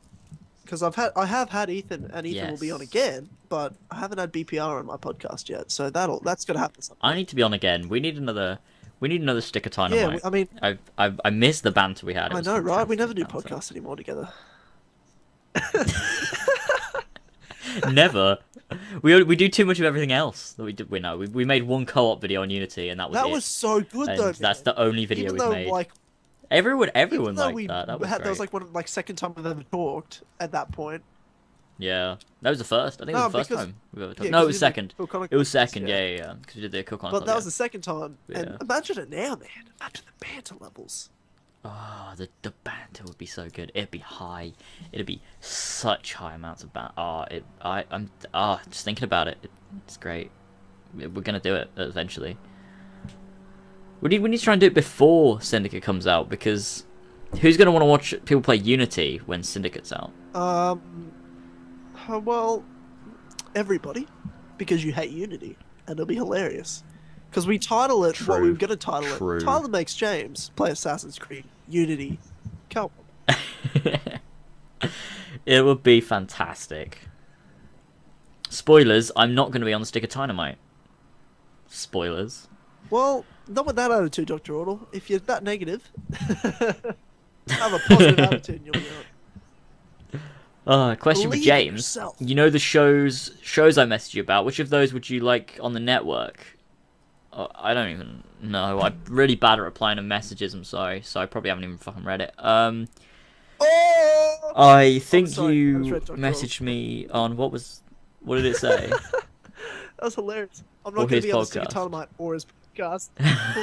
because I've had I have had Ethan and Ethan will be on again, but I haven't had BPR on my podcast yet. So that'll that's gonna happen. Sometime. I need to be on again. We need another. We need another stick of time. Yeah, we- I mean, I I I miss the banter we had. It I know, right? We never do banter. podcasts anymore together. [laughs] Never. We we do too much of everything else that we did. We know we, we made one co-op video on Unity and that was that it. was so good and though. that's man. the only video Even we've though made. like everyone everyone liked we that. That was had that was like one of like second time we've ever talked at that point. yeah, that was the first. I think No, it was the first because- time we've ever talked. yeah, no, it was second. It was second. yeah. Yeah, yeah. Because we did the Cook on. But that was the second time. And imagine it now, man. Imagine the banter levels. Oh, the the banter would be so good. It'd be high. It'd be such high amounts of banter. Oh, ah, it. I. I'm. Oh, just thinking about it. It's great. We're gonna do it eventually. We need. We need to try and do it before Syndicate comes out because who's gonna want to watch people play Unity when Syndicate's out? Um, uh, well, everybody, because you hate Unity, and it'll be hilarious. Because we title it what we True. were going to title True. it. Tyler makes James play Assassin's Creed Unity. Co- [laughs] it would be fantastic. Spoilers: I'm not going to be on the stick of dynamite. Spoilers. Well, not with that attitude, Doctor Order. If you're that negative, [laughs] have a positive [laughs] attitude, and you'll be. Uh, question Believe for James. yourself. You know the shows shows I messaged you about. Which of those would you like on the network? Uh, I don't even know. I'm really bad at replying to messages. I'm sorry, so I probably haven't even fucking read it. Um, Oh! I think sorry, you Dr. messaged me on what was what did it say? [laughs] That was hilarious. I'm not going to be the Stick of podcast. Or his podcast.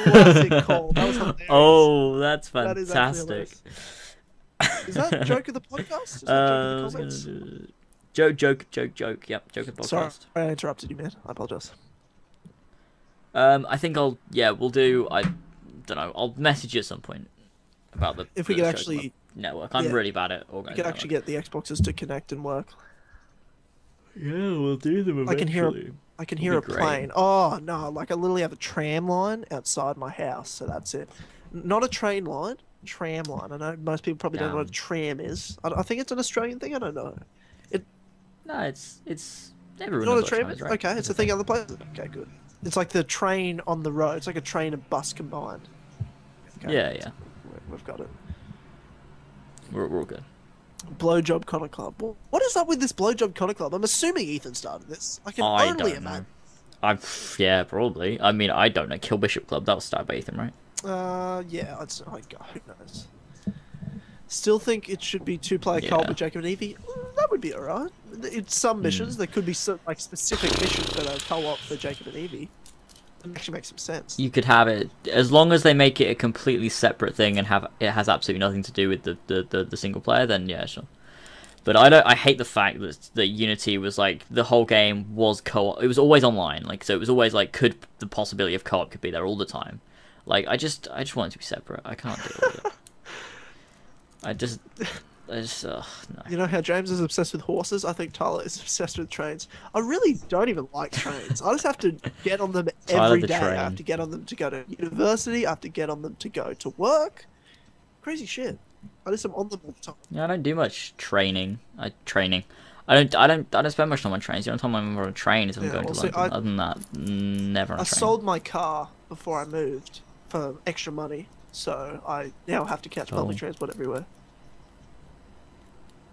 Classic [laughs] call. That was hilarious. oh, that's That is actually fantastic. hilarious. Is that [laughs] joke of the podcast? Is that Uh, joke of the comments? do... Joke, joke, joke, joke. Yep, joke of the podcast. Sorry, I interrupted you, man. I apologize. Um, I think I'll yeah, we'll do. I don't know. I'll message you at some point about the. If we the could actually- network. I'm yeah. really bad at organizing. We could actually get the Xboxes to connect and work. Yeah, we'll do them I can hear a- eventually. I can hear a great. plane. Oh no! Like I literally have a tram line outside my house, so that's it. Not a train line, tram line. I know most people probably don't know what a tram is. I, I think it's an Australian thing. I don't know. No, it's it's everyone Not a tram train is. is, right? Okay, it's a thing other places. Okay, good. It's like the train on the road. It's like a train and bus combined. Okay, Yeah, yeah. we- We've got it. We're, we're all good. Blowjob Connor Club. Well, what is up with this Blowjob Connor Club? I'm assuming Ethan started this. I can I only don't know. imagine. I yeah, probably. I mean, I don't know. Kill Bishop Club. That was started by Ethan, right? Uh, yeah, I'd say, like, who knows? Still think it should be two-player co-op with Jacob and Evie. Mm, That would be alright. It's some missions. There could be so, like specific missions that are co-op for Jacob and Evie. It actually makes some sense. You could have it as long as they make it a completely separate thing and have it has absolutely nothing to do with the the, the, the single player. Then yeah, sure. But I don't. I hate the fact that that Unity was like the whole game was co-op. It was always online. Like so, it was always like could the possibility of co-op could be there all the time. Like I just I just want it to be separate. I can't deal with it. [laughs] I just I just no. You know how James is obsessed with horses? I think Tyler is [laughs] obsessed with trains. I really don't even like trains. I just have to get on them [laughs] every the day. I have to get on them to go to university. I have to get on them to go to work. Crazy shit. I just am on them all the time. Yeah, I don't do much training. I training. I don't. I don't. I don't spend much time on trains. The only time I'm on a train is when I'm Yeah, going well, to London. I- Other than that, never I train. sold my car before I moved for extra money, so I now have to catch public Oh. transport everywhere.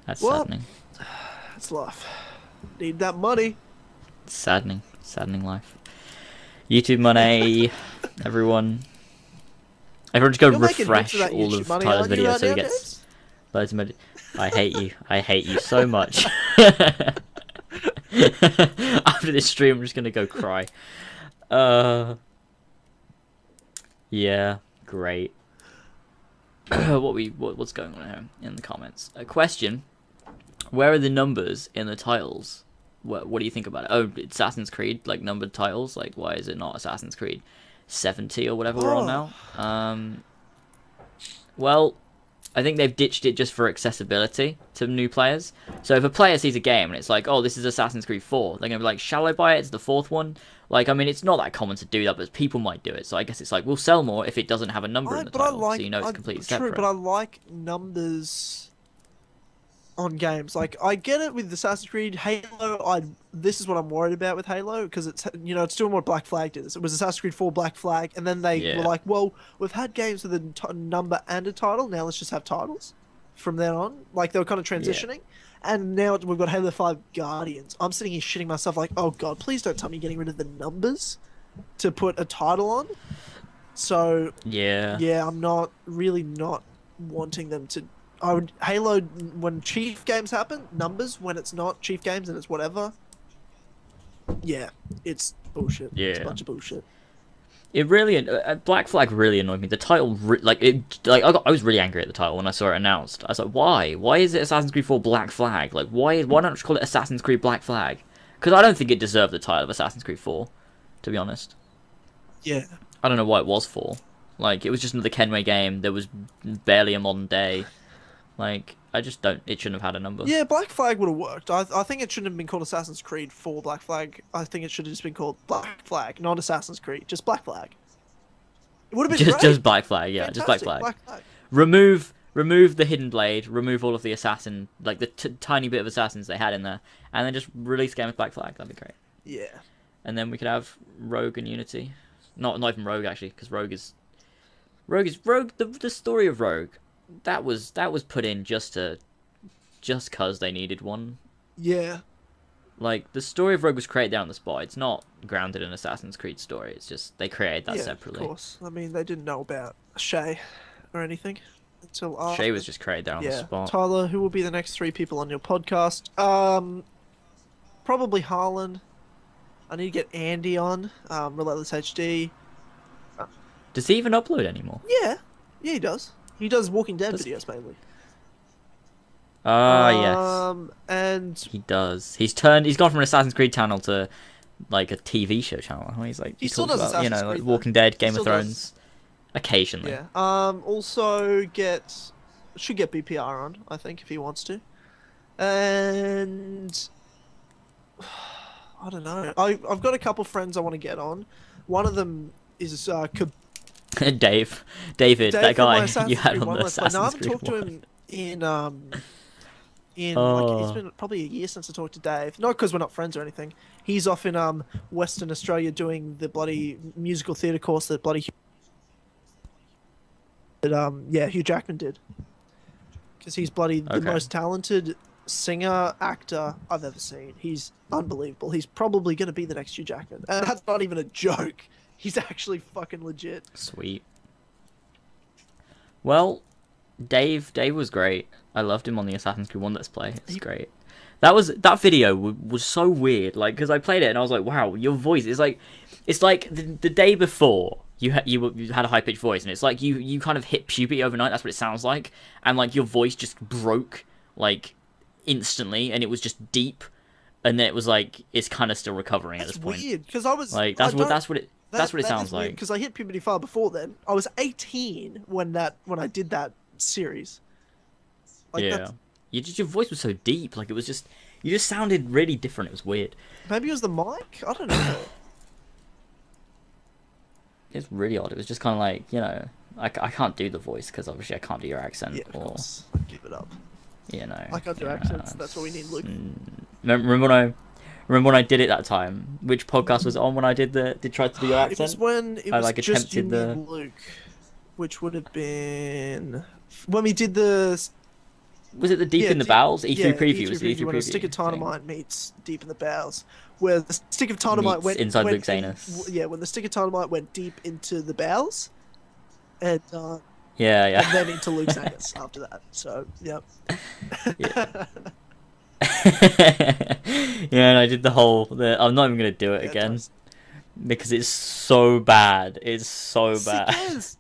That's Well- saddening. That's life. Need that money. Saddening. Saddening life. YouTube money. [laughs] everyone. Everyone just go You're refresh heaps of that all of money, Tyler's videos so he gets loads of money. I hate you. I hate you so [laughs] much. [laughs] After this stream, I'm just gonna go cry. Uh. Yeah, great. [clears throat] what we what, what's going on here in the comments? A question: Where are the numbers in the titles? What what do you think about it? Oh, it's Assassin's Creed like numbered titles. Like, why is it not Assassin's Creed seventy or whatever we're on Oh. now? Um. Well, I think they've ditched it just for accessibility to new players. So if a player sees a game and it's like, oh, this is Assassin's Creed 4, they're going to be like, shall I buy it? It's the fourth one. Like, I mean, it's not that common to do that, but people might do it. So I guess it's like, we'll sell more if it doesn't have a number I, in the but I like so you know it's I- completely true, separate. but I like numbers on games. Like I get it with Assassin's Creed, Halo. I this is what I'm worried about with Halo because it's you know it's doing what Black Flag did. It was Assassin's Creed 4 Black Flag, and then they Yeah. were like, well, we've had games with a t- number and a title. Now let's just have titles from then on. Like they were kind of transitioning. And now we've got Halo 5 Guardians. I'm sitting here shitting myself like, oh god, please don't tell me you're getting rid of the numbers to put a title on. So yeah. yeah, I'm not really not wanting them to. I would Halo when Chief games happen, numbers. When it's not Chief games and it's whatever. Yeah, it's bullshit. it's a Yeah. bunch of bullshit. It really uh, Black Flag really annoyed me. The title, re- like it, like I, got, I was really angry at the title when I saw it announced. I was like, why? Why is it Assassin's Creed 4 Black Flag? Like, why? Why don't you call it Assassin's Creed Black Flag? Because I don't think it deserved the title of Assassin's Creed 4, to be honest. Yeah, I don't know why it was for. Like, it was just another Kenway game. There was barely a modern day. Like, I just don't. It shouldn't have had a number. yeah. Black Flag would have worked. I, I think it shouldn't have been called Assassin's Creed for Black Flag. I think it should have just been called Black Flag, not Assassin's Creed, just Black Flag. It would have been just great. just Black Flag. Yeah, just Black Flag. Black Flag. remove remove the hidden blade, remove all of the assassin, like the t- tiny bit of assassins they had in there, and then just release game with Black Flag. That'd be great. Yeah. And then we could have Rogue and Unity. Not not even Rogue actually, because Rogue is Rogue is Rogue. The the story of Rogue, that was that was put in just to just cause they needed one. Yeah. Like the story of Rogue was created there on the spot. It's not grounded in Assassin's Creed story. It's just they created that yeah, separately. Of course. I mean, they didn't know about Shay or anything until after. Shay was just created there on the yeah. spot. Tyler, who will be the next three people on your podcast? Um, probably Harlan. I need to get Andy on. Um, Relentless HD. Does he even upload anymore? Yeah, yeah, he does. He does Walking Dead Does- videos mainly. Ah yes. Um, and He does. He's turned. He's gone from an Assassin's Creed channel to like a TV show channel. He's like He he, still talks does about you know Assassin's like Creed. Walking Dead, Game of still does. Thrones, occasionally. yeah. Um, also get should get BPR on. I think if he wants to. And [sighs] I don't know. I I've got a couple friends I want to get on. One of them is uh, Kab- [laughs] Dave, David, Dave that guy [laughs] you had Creed on One the No, I haven't Creed talked to him in um in like it's been probably a year since I talked to Dave. Not because we're not friends or anything. He's off in um Western Australia doing the bloody musical theatre course that bloody Hugh- that um yeah Hugh Jackman did. Because he's bloody the most talented singer actor I've ever seen. He's unbelievable. He's probably going to be the next Hugh Jackman, and that's not even a joke. He's actually fucking legit. Sweet. Well, Dave, Dave was great. I loved him on the Assassin's Creed One Let's Play. It's He- great. That was that video w- was so weird. Like, because I played it and I was like, wow, your voice is like, it's like the, the day before you had you, you had a high pitched voice, and it's like you you kind of hit puberty overnight. That's what it sounds like, and like your voice just broke like instantly, and it was just deep, and then it was like it's kind of still recovering at this point. weird because I was Like that's I what don't- that's what it that's what it sounds like. because I hit puberty far before then. I was 18 when that when I did that series. Like yeah. that's- You just your voice was so deep, like it was just you just sounded really different. It was weird. maybe it was the mic. I don't know. [coughs] It's really odd. It was just kind of like you know, i can't do the voice because obviously I can't do your accent yeah, or course. Give it up. you know. I can't do accents. That's what we need, Luke. remember when I remember when I did it that time? Which podcast was it on when I did the did try to do your It was when it I, was like, just attempted the- and Luke, which would have been when we did the Was it the deep yeah, in the bowels E3 yeah, preview? E3 was the E3 when preview? a stick of dynamite meets deep in the bowels, where the stick of dynamite went inside went Luke's anus. yeah, when the stick of dynamite went deep into the bowels, and uh, Yeah, and yeah. then into Luke's [laughs] anus after that. So yep. Yeah. [laughs] [laughs] yeah, and I did the whole. The, I'm not even gonna do it Yeah, again twice. because it's so bad. It's so Sick bad. as.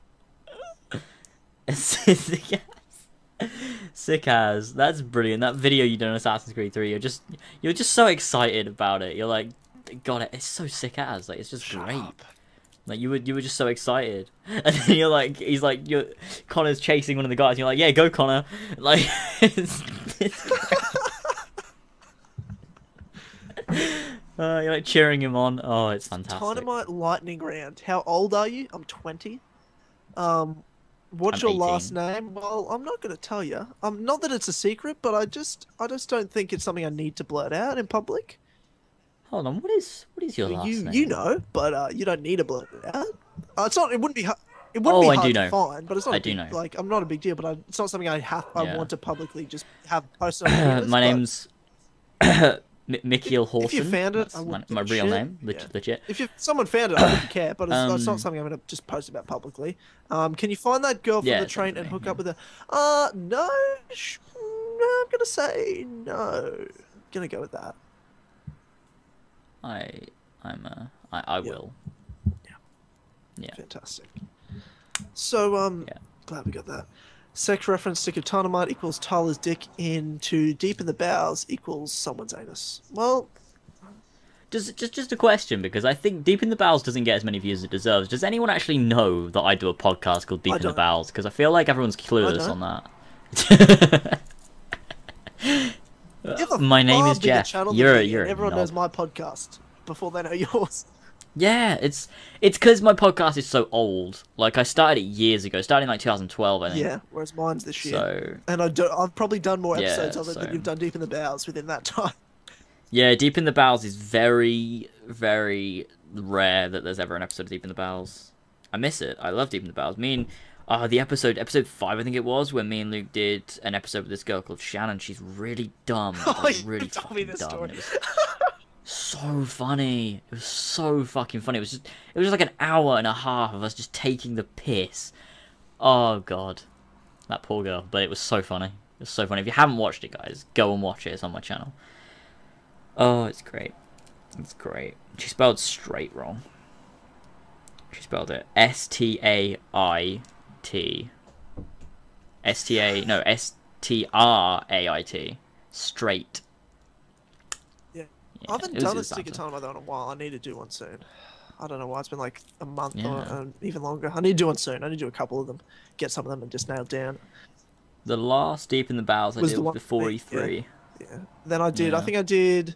[laughs] sick as. Sick as. That's brilliant. That video you did on Assassin's Creed 3, you're just you're just so excited about it. You're like, God, it it's so sick as. Like it's just Shut great. up. Like you were you were just so excited, [laughs] and then you're like, he's like, you're Connor's chasing one of the guys. And you're like, yeah, go Connor. Like, it's, it's [laughs] uh, you're like cheering him on. Oh, it's fantastic. Dynamite lightning round. How old are you? I'm 20. Um, what's I'm your last name? Well, I'm not going to tell you. Um, not that it's a secret, but I just, I just don't think it's something I need to blurt out in public. Hold on, what is what is your last you, name? you know, but uh, you don't need to blurt it out. Uh, it's not. It wouldn't be. hu- It wouldn't Oh, be I hard to know. find, but it's not. I a do big- know. Like, I'm not a big deal, but I, it's not something I have. I Yeah. want to publicly just have posted. on my [coughs] but name's M- Mikiel if Horson. you found it, my, my real shit. name, leg- Yeah. legit. If you, someone found it, I wouldn't care, but it's, it's Um, not something I'm going to just post about publicly. Um, can you find that girl from Yeah, the train and definitely, hook up with her? Uh, no. sh- No, I'm going to say no. I'm Going to go with that. I I'm uh I, I Yeah. will. Yeah. Fantastic. So, um, Yeah. glad we got that. Sex reference stick of dynamite equals Tyler's dick into deep in the bowels equals someone's anus. Well, Just just just a question because I think Deep in the Bowels doesn't get as many views as it deserves. Does anyone actually know that I do a podcast called Deep I in the don't. Bowels? Because I feel like everyone's clueless on that. you have a [laughs] My name is Jeff. You're a- you're everyone knob. knows my podcast before they know yours. Yeah, it's it's because my podcast is so old. Like I started it years ago, starting like 2012, I think. Yeah, whereas mine's this year. So And I do, I've probably done more Yeah, episodes of it so- than you've done Deep in the Bowels within that time. yeah, Deep in the Bowels is very very rare that there's ever an episode of Deep in the Bowels. I miss it. I love Deep in the Bowels. Me and uh, the episode episode five, I think it was, when me and Luke did an episode with this girl called Shannon. She's really dumb, [laughs] Oh, like, you really told me this dumb. story. [laughs] So funny. It was so fucking funny. It was just it was just like an hour and a half of us just taking the piss. Oh god, that poor girl. But it was so funny. It was so funny. If you haven't watched it, guys, go and watch it. It's on my channel. Oh, it's great. It's great. She spelled straight wrong. She spelled it S T A I T. S T A no S T R A I T. Straight. Yeah. Yeah, I haven't done a was stick of banter. time though in a while. I need to do one soon. I don't know why it's been like a month or Yeah. uh, even longer. I need to do one soon. I need to do a couple of them, get some of them and just nailed down. The last deep in the bowels I Was did the was before with me, yeah. E3. Yeah. Then I did. I think I did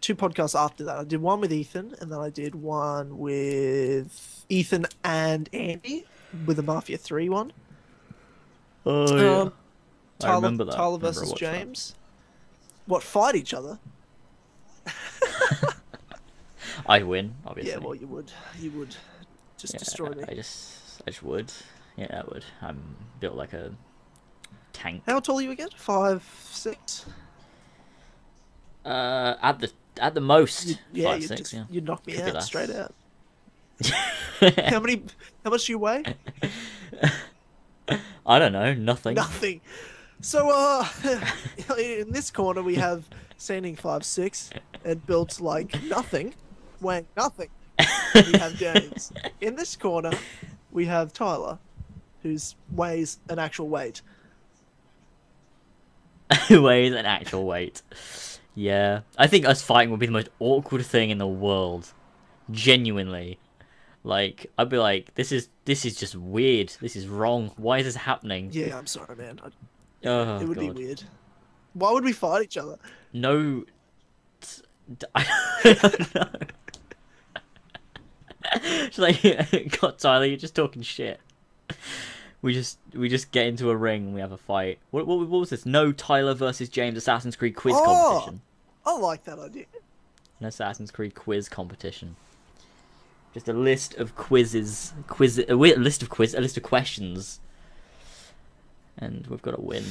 two podcasts after that. I did one with Ethan, and then I did one with Ethan and Andy with the Mafia Three one. Oh Um, I Tyler, remember that. Tyler I versus watched that. James. What fight each other? [laughs] [laughs] I win, obviously. Yeah, well, you would. You would just Yeah, destroy me. I just, I just would. Yeah, I would. I'm built like a tank. How tall are you again? Five, six. Uh, at the at the most, You, yeah, five you six. just yeah. you knock me Could out straight out. [laughs] How many? How much do you weigh? I don't know. Nothing. Nothing. So, uh, in this corner we have standing five six and built like [laughs] nothing, weighing nothing. [laughs] We have James. In this corner, we have Tyler, who's weighs an actual weight. [laughs] weighs an actual weight. Yeah, I think us fighting would be the most awkward thing in the world. Genuinely, like I'd be like, this is this is just weird. This is wrong. Why is this happening? Yeah, I'm sorry, man. I, Oh, it would God. be weird. Why would we fight each other? No. t- d- [laughs] I don't know. [laughs] It's like, [laughs] God, Tyler, you're just talking shit. We just we just get into a ring and we have a fight. What, what, what was this? No Tyler versus James Assassin's Creed quiz Oh! competition. I like that idea. An Assassin's Creed quiz competition. Just a list of quizzes, quiz, a list of quiz, a list of questions, and we've got to win.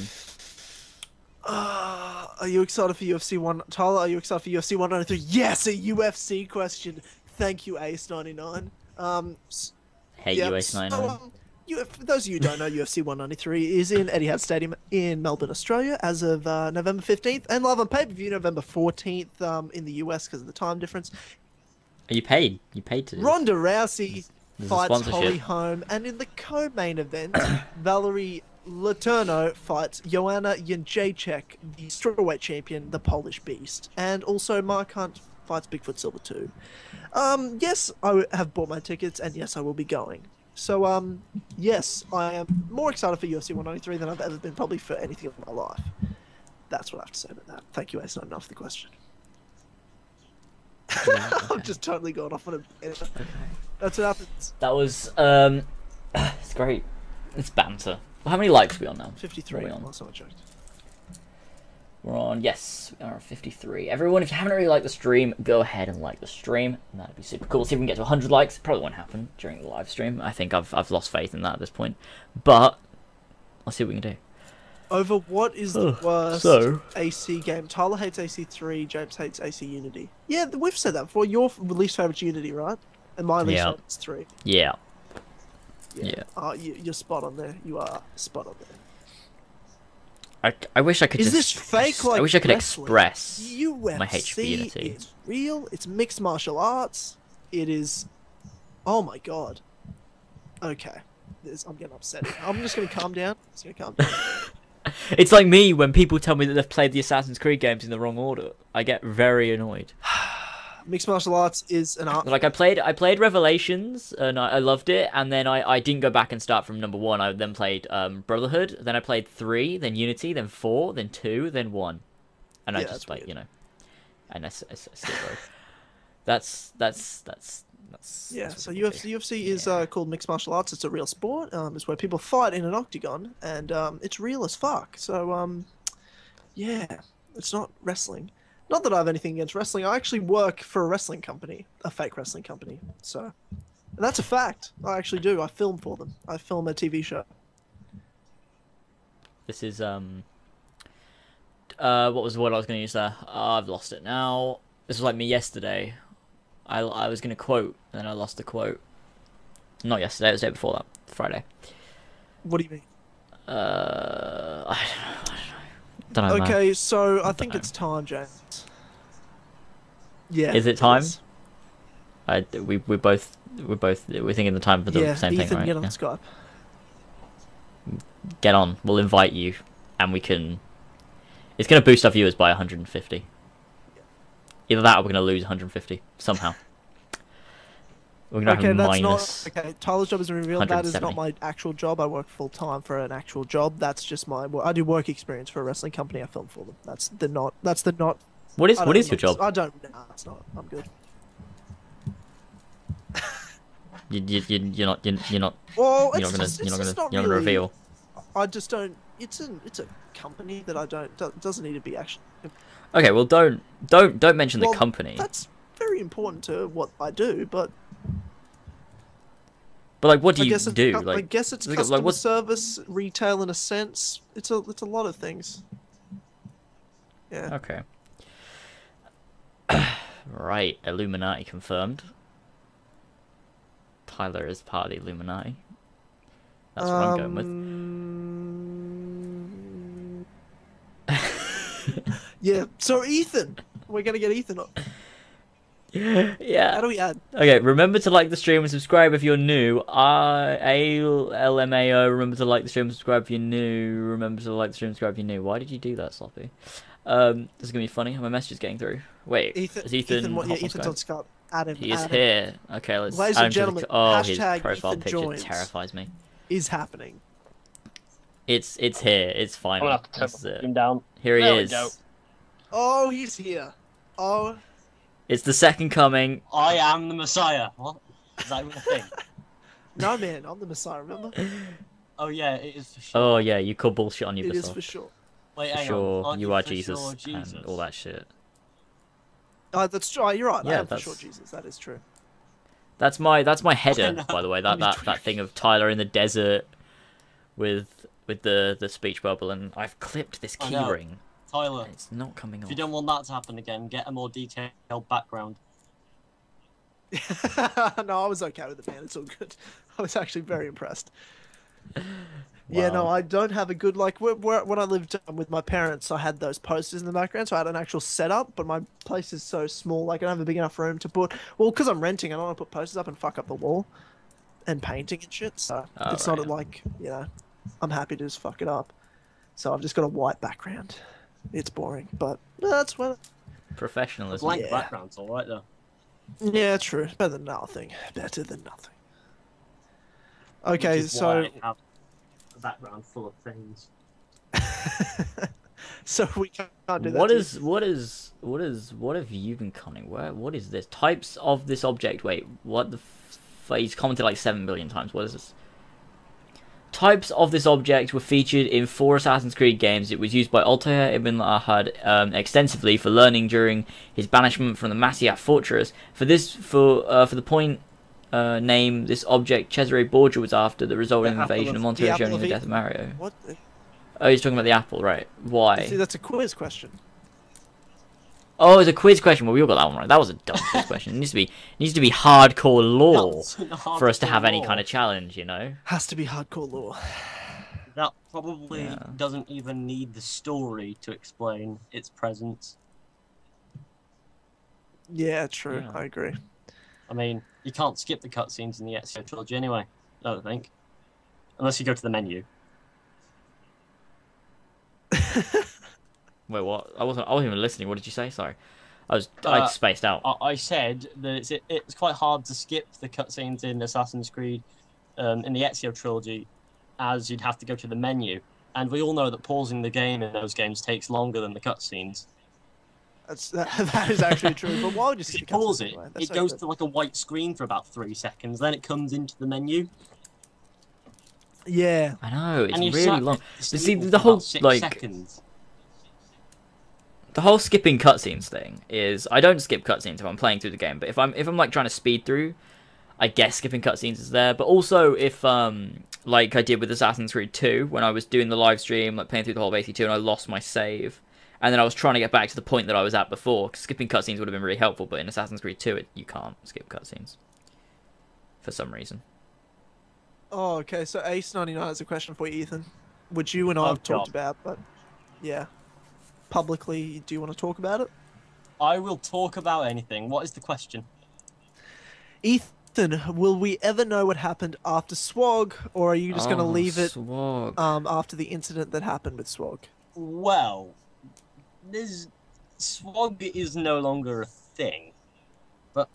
Uh, are you excited for UFC one? Tyler, are you excited for UFC 193? Yes, a UFC question. Thank you, Ace 99. Um, s- Hate Yep, US so, 99. um, you, for those of you who don't know, UFC 193 is in Etihad Stadium in Melbourne, Australia, as of uh, November 15th, and live on pay per view November 14th um, in the US because of the time difference. Are you paid? You paid to? Ronda Rousey There's fights. Holly Holm, and in the co-main event, [coughs] Valerie Letourneau fights Joanna Jędrzejczyk, the strawweight champion, the Polish Beast, and also Mark Hunt fights Bigfoot Silva too. Um, yes, I have bought my tickets, and yes, I will be going. So, um, yes, I am more excited for UFC 193 than I've ever been probably for anything in my life. That's what I have to say about that. Thank you, Ace. Not enough for the question. [laughs] I've just totally gone off on a. That's what happens. That was um, [sighs] it's great. It's banter. Well, how many likes are we on now? 53. What are we on? I checked. We're on yes, we are on 53. Everyone, if you haven't already liked the stream, go ahead and like the stream. And that'd be super cool. See if we can get to 100 likes. Probably won't happen during the live stream. I think I've I've lost faith in that at this point. But let's see what we can do. Over what is the Oh, worst so- AC game? Tyler hates AC3, James hates AC Unity. Yeah, we've said that before. Your least favorite's Unity, right? And my least Yeah. favorite's 3. Yeah. Yeah. Uh, you, you're spot on there. You are spot on there. I, I wish I could Is just. this fake, I like wish I could wrestling? express. UFC my hate for Unity. real. It's mixed martial arts. It is. Oh my god. Okay. This, I'm getting upset. I'm just gonna calm down. I'm just gonna calm down. [laughs] It's like me when people tell me that they've played the Assassin's Creed games in the wrong order. I get very annoyed. [sighs] [sighs] [sighs] Mixed martial arts is an art. Like I played, I played Revelations and I, I loved it, and then I, I didn't go back and start from number one. I then played um, Brotherhood, then I played three, then Unity, then four, then two, then one, and I just like weird. you know, and I, I I still. [laughs] That's that's that's that's. Yeah, that's so UFC do. UFC is uh, called mixed martial arts. It's a real sport. Um, it's where people fight in an octagon, and um, it's real as fuck. So um, yeah, it's not wrestling. Not that I have anything against wrestling. I actually work for a wrestling company, a fake wrestling company. So, and that's a fact. I actually do. I film for them. I film a TV show. This is um. Uh, what was the word I was going to use there? Uh, I've lost it now. This was like me yesterday. I, I was going to quote, and then I lost the quote. Not yesterday, it was the day before that, Friday. What do you mean? Uh, I don't know. I don't know. Man. Okay, so I think know. it's time, James. Yeah. Is it time? is. I, we we both we're both we're thinking the time for the yeah, same Ethan, thing, right? get on Yeah. Skype. Get on. We'll invite you, and we can. It's gonna boost our viewers by 150. Either that, or we're gonna lose 150 somehow. We're gonna Okay, that's not okay. Tyler's job isn't revealed. That is not my actual job. I work full time for an actual job. That's just my. wo- I do work experience for a wrestling company. I film for them. That's the not. That's the not. What is what is your job? I don't. Nah, it's not. I'm good. [laughs] You, you, you, you're not you're, you're not Well, you're it's not gonna just, you're it's not gonna not you're not gonna really- reveal. I just don't. It's an. It's a company that I don't. do- Doesn't need to be actually. Okay, well don't don't don't mention Well, the company. That's very important to what I do, but But like, what do I you do? cu- I guess it's like, customer what's- service, retail in a sense. It's a. It's a lot of things. Yeah. okay. [clears throat] Right, Illuminati confirmed. Tyler is part of the Illuminati. That's what I'm going with. Um, [laughs] yeah. So Ethan, we're gonna get Ethan. On. How yeah. do we add? Okay, remember to like the stream and subscribe if you're new. Uh, A-L-M-A-O, remember to like the stream and subscribe if you're new. Remember to like the stream and subscribe if you're new. Why did you do that, Sloppy? Um, this is gonna be funny. My message is getting through. Wait, Ethan. is Ethan, Ethan what, yeah, hot on Ethan's Skype? on Skype. Add him. He is add him. here. Okay, let's Ladies add and him to the gentlemen, Oh, his profile Ethan picture terrifies me. Is happening. It's it's here. It's I'm gonna have to turn This is the it. volume down. Here he There we is. Oh, he's here. Oh, It's the second coming. I am the Messiah. What? Is that even a thing? [laughs] no, man. I'm the Messiah. Remember? oh yeah, it is for sure. Oh yeah, you call bullshit on It is Ubisoft. for sure. Wait, For hang sure, on. You are Jesus, sure Jesus and all that shit. Oh, that's true. You're right. I Yeah, am for sure Jesus. That is true. That's my that's my header, [laughs] by the way. That, that that thing of [laughs] Tyler in the desert with with the the speech bubble, and I've clipped this I know. keyring. Tyler, It's not coming if off. you don't want that to happen again, get a more detailed background. [laughs] no, I was okay with it, man. It's all good. [laughs] I was actually very impressed. [laughs] Yeah, no, I don't have a good like where, where, when I lived um, with my parents. I had those posters in the background, so I had an actual setup. But my place is so small, like I don't have a big enough room to put. Well, because I'm renting, I don't want to put posters up and fuck up the wall, and painting and shit. So Oh, it's right. not like you know, I'm happy to just fuck it up. So I've just got a white background. It's boring, but that's what. A Professionalism. blank Yeah. background's alright though. Yeah, true. Better than nothing. Better than nothing. Okay, Which is so why I have a background full of things. [laughs] so we can't do that. What to you. is what is what is what have you been cunning? Where what is this? Types of this object. Wait, what the? F- he's commented like seven billion times. What is this? Types of this object were featured in four Assassin's Creed games. It was used by Altair ibn Ahad um, extensively for learning during his banishment from the Masyaf fortress. For this, for uh, for the point uh, name, this object Cesare Borgia was after the resulting The invasion of of- Monterey during the death of Mario. What? the- Oh, he's talking about the apple, right? Why? See, that's a quiz question. Oh, it's a quiz question. Well, we all got that one right. That was a dumb quiz [laughs] question. It needs to be it needs to be hardcore lore That's for us to have any lore. kind of challenge, you know. Has to be hardcore lore. That probably Yeah. doesn't even need the story to explain its presence. Yeah, true. Yeah. I agree. I mean, you can't skip the cutscenes in the Ezio trilogy anyway. I don't think, unless you go to the menu. [laughs] Wait, what? I wasn't. I wasn't even listening. What did you say? Sorry, I was. I Uh, spaced out. I, I said that it's it, it's quite hard to skip the cutscenes in Assassin's Creed, um, in the Ezio trilogy, as you'd have to go to the menu, and we all know that pausing the game in those games takes longer than the cutscenes. That's [laughs] that, that is actually true. But why would you If skip the pause it, anyway? It so goes good. to like a white screen for about three seconds, then it comes into the menu, Yeah. I know it's really sat long. there But see, the whole six like seconds. The whole skipping cutscenes thing is I don't skip cutscenes if I'm playing through the game, but if I'm if I'm like trying to speed through, I guess skipping cutscenes is there. But also if um like I did with Assassin's Creed 2 when I was doing the live stream, like playing through the whole of AC2 and I lost my save. And then I was trying to get back to the point that I was at before. skipping cutscenes would have been really helpful, but in Assassin's Creed 2, it, you can't skip cutscenes for some reason. Oh, okay. So Ace ninety nine has a question for you, Ethan, which you and I Oh, have talked God. about, but yeah, publicly, do you want to talk about it? I will talk about anything. What is the question? Ethan, will we ever know what happened after Swag, or are you just going to Oh, leave it Swag. um, after the incident that happened with Swag? Well, this swag is no longer a thing. Oh,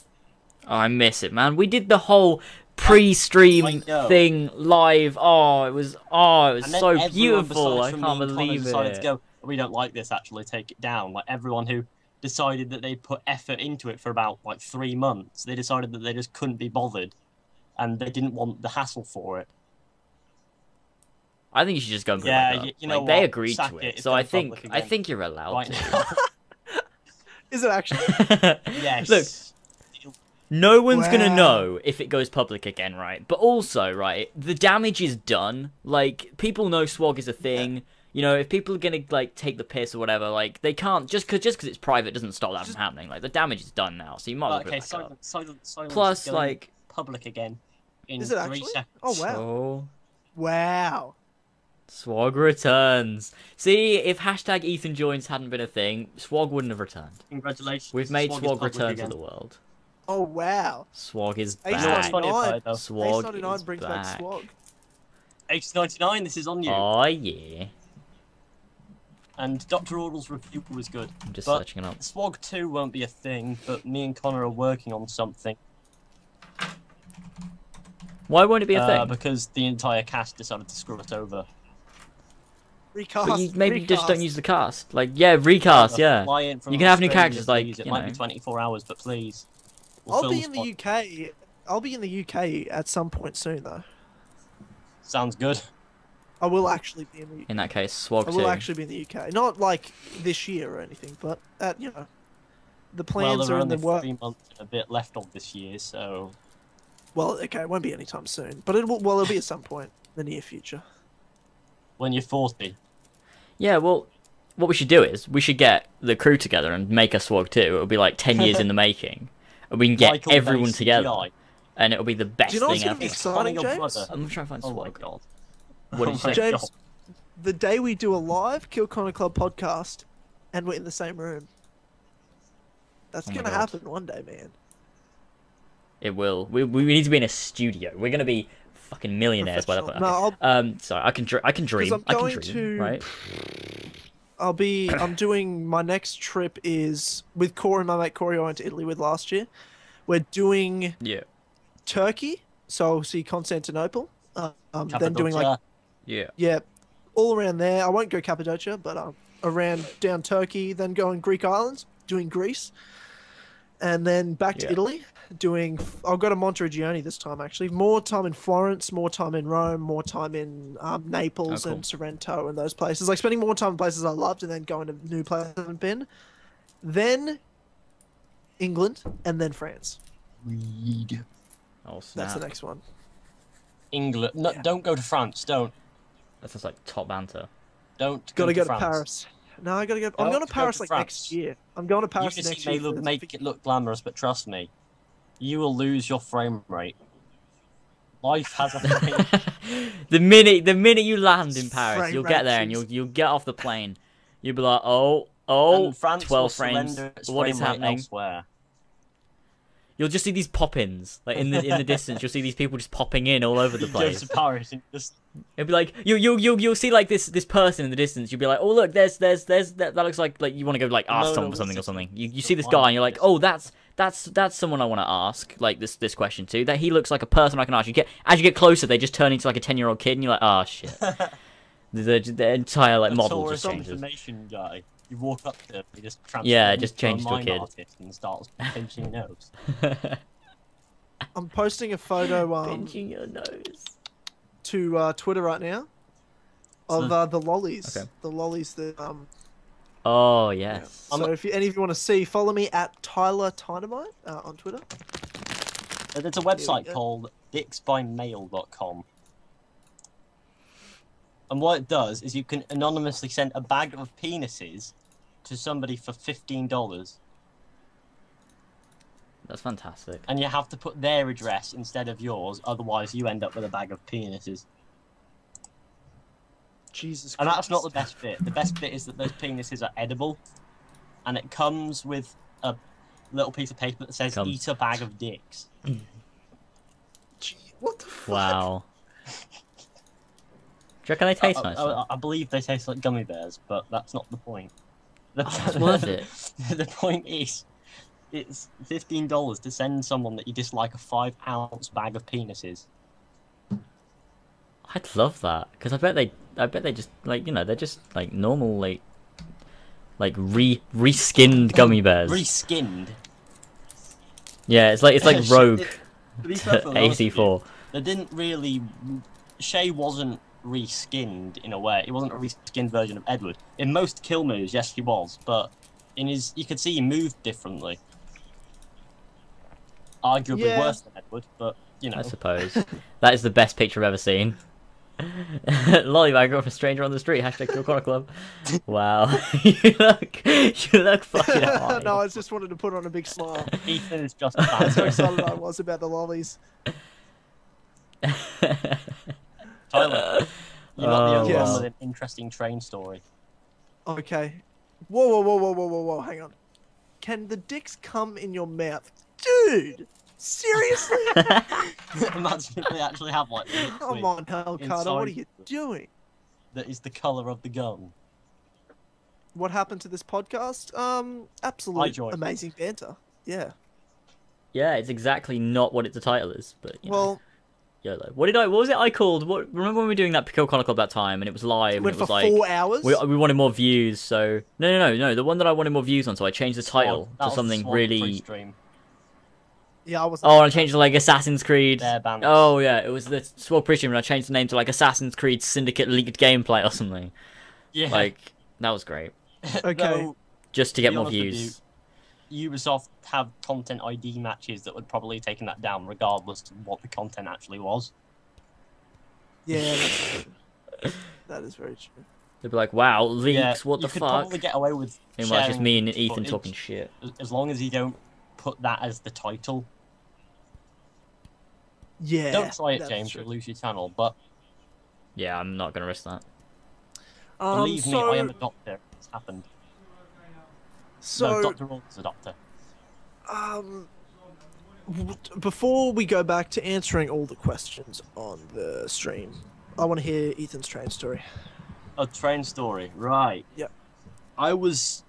I miss it, man. We did the whole pre-stream know. thing live. Oh, it was oh, it was And then so everyone beautiful. I besides from can't and Connor believe decided it. to go. We don't like this. Actually, take it down. Like everyone who decided that they put effort into it for about like three months, they decided that they just couldn't be bothered, and they didn't want the hassle for it. I think you should just go and put Yeah, it back up. you know like, they agreed Sack to it, it, so I think I think you're allowed Right to. [laughs] Is it actually? [laughs] yes. Look, No one's gonna know if it goes public again, right? But also, right, the damage is done. Like people know swag is a thing. You know, if people are gonna like take the piss or whatever, like they can't just because just because it's private doesn't stop that Just- from happening. Like the damage is done now, so you might as well okay, it back up. silent, silent, silent. Plus, going like, public again. In Is it three actually? seconds. Oh wow, so wow. Swag returns. See, if hashtag Ethan joins hadn't been a thing, Swag wouldn't have returned. Congratulations. We've made Swag is Swag return again. to the world. Oh wow. Swag is You know what's back. funny about 99. it though? Ace Swag 99 is brings back. back swag. Ace 99, this is on you. Oh yeah. And Dr. Ordle's review was good. I'm just But- searching it up. Swag 2 won't be a thing, but me and Connor are working on something. Why won't it be a uh, thing? Because the entire cast decided to screw it over. Recast. But you maybe just don't use the cast. Like yeah, recast. Yeah. fly You can have new Australia, characters, like, please. It you might know. be 24 hours, but please. We'll I'll be in the spot. UK. I'll be in the UK at some point soon, though. Sounds good. I will actually be in the. UK. In that case, Swag I two. will actually be in the UK. Not like this year or anything, but at you know, the well, plans there are are in the work. three months and a bit left of this year, so Well, okay, it won't be anytime soon, but it will. Well, it'll be at some point in the near future. when you're 40, Yeah, well, what we should do is we should get the crew together and make a Swag two. It'll be like ten [laughs] years in the making, and we can get Michael everyone together, CGI. and it'll be the best Do you know what's thing gonna be ever. exciting, James? I'm trying to find Oh my Swag. god. What did you Oh say? James, God. the day we do a live Kill Connor Club podcast, and we're in the same room. That's Oh gonna happen one day, man. It will. We, we need to be in a studio. We're gonna be fucking millionaires by that point. Professional. Okay. Um, sorry, I can dr- I can dream. I'm I can going dream, to- right? I'll be. I'm doing my next trip is with Corey, and my mate Corey. I went to Italy with last year. We're doing Yeah. Turkey, so I'll see Constantinople. Uh, um, then doing like Cappadocia. Yeah. yeah, all around there. I won't go Cappadocia, but um, around down Turkey, then going Greek islands, doing Greece, and then back to Yeah. Italy, doing. I'll go to Monteriggioni this time actually. More time in Florence, more time in Rome, more time in um, Naples Oh, cool. and Sorrento and those places. Like spending more time in places I loved, and then going to new places I haven't been. Then England, and then France. Read. Oh snap. That's the next one. England. No, Yeah. don't go to France. Don't. That sounds like top banter. Don't Gotta go go to Paris. No, I gotta go. I'm No, going to to go Paris to like France. next year. I'm going to Paris Unity next may year. look, make it look glamorous, but trust me, you will lose your frame rate. Life has a [laughs] frame. the minute the minute you land in Paris, Frame you'll get there and you'll you'll get off the plane. You'll be like, oh, oh, and France 12 frames. surrender its What frame is happening? Elsewhere. You'll just see these pop-ins, like in the in the distance. You'll see these people just popping in all over the [laughs] place. to Paris and just It'll be like you you you you'll see like this this person in the distance. You'll be like, oh look, there's there's there's that, that looks like like you want to go like ask No, no, someone for something or something. You you see this guy and you're like, oh that's that's that's someone I want to ask like this this question to. That he looks like a person I can ask. You get as you get closer, they just turn into like a ten year old kid, and you're like, oh shit. the, [laughs] the, the entire like a model just changes. information guy. You walk up to him, he just Yeah, transforms just into a changes to a kid. artist and starts pinching your nose. [laughs] I'm posting a photo um, Pinching your nose. to uh, Twitter right now of So- uh, the lollies. Okay. The lollies that um. Oh yes. I'm So if you, any of you want to see, follow me at Tyler Dynamite uh, on Twitter. Uh, There's a website go. called dicksbymail.com. And what it does is you can anonymously send a bag of penises to somebody for $15. That's fantastic. And you have to put their address instead of yours, otherwise, you end up with a bag of penises. Jesus. And that's not the best bit. The best bit is that those penises are edible, and it comes with a little piece of paper that says Come. "Eat a bag of dicks." [clears throat] Gee, What the fuck? Wow. Do you reckon they taste I, nice? I-? I believe they taste like gummy bears, but that's not the point. The, Oh, [laughs] worth it. [laughs] the point is, it's fifteen dollars to send someone that you dislike a five ounce bag of penises. I'd love that because I bet they, I bet they just like you know they're just like normal like, like re reskinned gummy bears. Reskinned. yeah, it's like it's like [laughs] Rogue it- To be perfectly honest with you, AC4. They didn't really. Shay wasn't reskinned in a way. He wasn't a reskinned version of Edward. In most kill moves, yes, he was, but in his, you could see he moved differently. Arguably Yeah. worse than Edward, but you know. I suppose [laughs] that is the best picture I've ever seen. [laughs] Lollybag off a stranger on the street. Hashtag Kill Connor Club. [laughs] Wow, you look, you look fucking high. no, I just wanted to put on a big smile. Ethan is just That's how bad. excited I was about the lollies. Tyler, you're not the only wow. one with an interesting train story. Okay. Whoa, whoa, whoa, whoa, whoa, whoa, whoa. Hang on. Can the dicks come in your mouth, dude? Seriously? [laughs] [laughs] Imagine if they actually have like Come on, Hell Carter. What are you doing? that is the color of the gun. What happened to this podcast? Um, absolute joined. amazing banter. Yeah. yeah, it's exactly not what it, the title is, but you know, Well, YOLO. What did I? What was it? I called. What? Remember when we were doing that Kill Connor Club that time, and it was live, and went it for was like four hours. we, we wanted more views. So no, no, no, no. The one that I wanted more views on, so I changed the title Swan. That to something Swan really. pre-stream. yeah, I was. Oh, and I changed it to like Assassin's Creed. Oh yeah, it was the Sword Prison, and I changed the name to like Assassin's Creed Syndicate leaked gameplay or something. Yeah. Like that was great, Okay. [laughs] Just to get Be more honest with views. Ubisoft have content ID matches that would probably taken that down regardless of what the content actually was. Yeah, that's [laughs] true. that is very true. They'd be like, "Wow, leaks! yeah, what the fuck?" you could fuck?" probably get away with Meanwhile, it's just me and Ethan footage talking shit. as- as long as you don't put that as the title. Yeah. don't try it, James. true. You'll lose your channel. But Yeah, I'm not gonna risk that. Um, believe me, I am a doctor. It's happened. So no, Doctor is a doctor. um, before we go back to answering all the questions on the stream, I want to hear Ethan's train story. A train story, right? Yep. I was,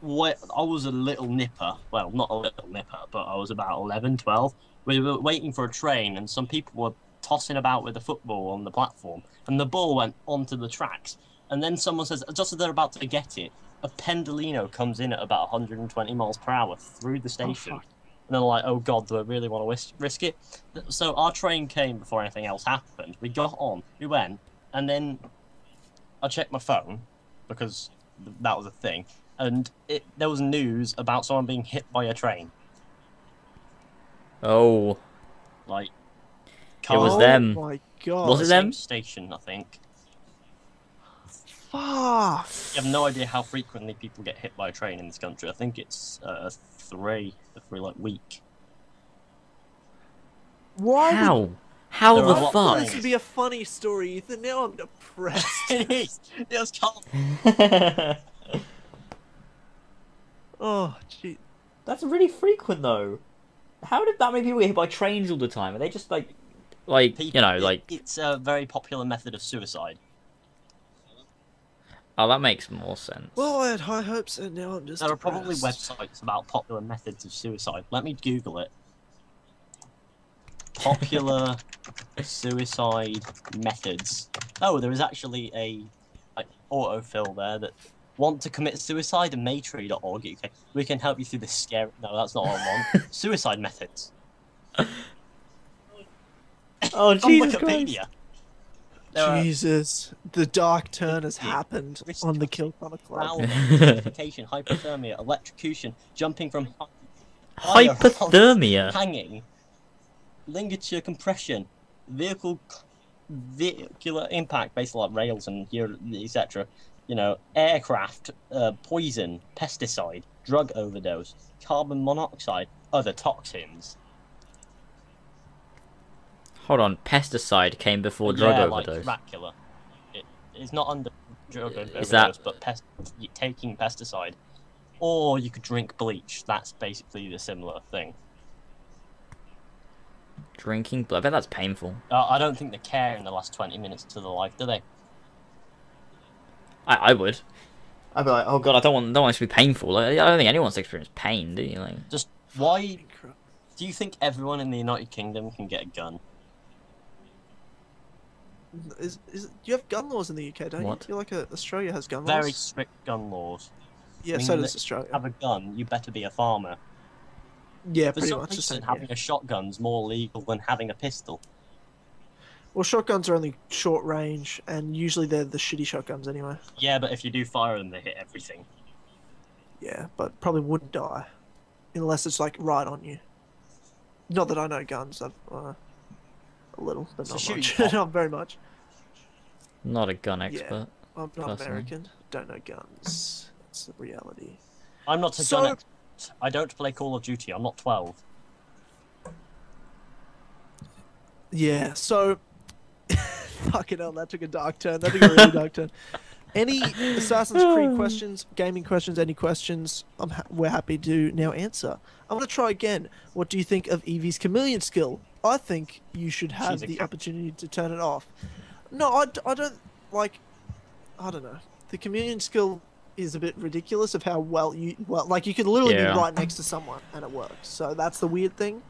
what? I was a little nipper. Well, not a little nipper, but I was about 11, 12. We were waiting for a train, and some people were tossing about with a football on the platform, and the ball went onto the tracks. And then someone says, just as they're about to get it, a Pendolino comes in at about 120 miles per hour through the oh, station. fuck. and they're like, oh god, do I really want to risk, risk it? So our train came before anything else happened. We got on, we went, and then I checked my phone because that was a thing, and it, there was news about someone being hit by a train. Oh, Like, It was oh them. my god. Was it them? Station, I think. Fuck. You have no idea how frequently people get hit by a train in this country. I think it's uh, three every like week. Why? would- how? How There the are a fuck? This would be a funny story, Ethan. Now I'm depressed. it is. It was called. oh, gee. That's really frequent though. How did that many people get hit by trains all the time? Are they just like, like you know, it- like it's a very popular method of suicide. Oh, that makes more sense. Well, I had high hopes, and now I'm just. There are probably websites about popular methods of suicide. Let me Google it. Popular [laughs] suicide methods. Oh, there is actually a like autofill there that want to commit suicide and maytree.org. Okay, we can help you through this scary. No, that's not what I want. [laughs] suicide methods. oh On Jesus Christ! Wikipedia. There are Jesus, the dark turn has happened on the Kill Connor Club. Foul, [laughs] hypothermia, electrocution, jumping from high- Hypothermia. hanging, ligature compression, vehicle vehicular impact based on like rails and etc. You know, aircraft, uh, poison, pesticide, drug overdose, carbon monoxide, other toxins. Hold on, pesticide came before drug yeah, overdose. like Dracula. It is not under drug overdose, that- but pest- taking pesticide. Or you could drink bleach. That's basically the similar thing. Drinking blood. I bet that's painful. Uh, I don't think they care in the last 20 minutes to the life, do they? I, I would. I'd be like, oh god, I don't want, don't want it to be painful. Like, I don't think anyone's experienced pain, do you? Like, Just why do you think everyone in the United Kingdom can get a gun? Is, is, you have gun laws in the UK, don't What? you? You're like a, Australia has gun laws? Very strict gun laws. Yeah, I mean, so does Australia. Have a gun, you better be a farmer. Yeah, For pretty some much reason, having yeah. a shotgun's more legal than having a pistol. Well, shotguns are only short range, and usually they're the shitty shotguns anyway. Yeah, but if you do fire them, they hit everything. Yeah, but probably wouldn't die unless it's like right on you. Not that I know guns. I've uh, a little, but So not shoot much. you [laughs] not very much. Not a gun expert. Yeah, I'm not Personally. American. Don't know guns. That's the reality. I'm not a So- gun expert. I don't play Call of Duty. I'm not 12. Yeah, so [laughs] fucking hell, that took a dark turn. That took a really dark turn. [laughs] Any Assassin's Creed questions, gaming questions, any questions, I'm ha- we're happy to now answer. I'm gonna try again. What do you think of Evie's chameleon skill? I think you should have the cat. opportunity to turn it off. No, I, I don't like. I don't know. The chameleon skill is a bit ridiculous of how well you well like you could literally Yeah. be right next to someone and it works. So that's the weird thing.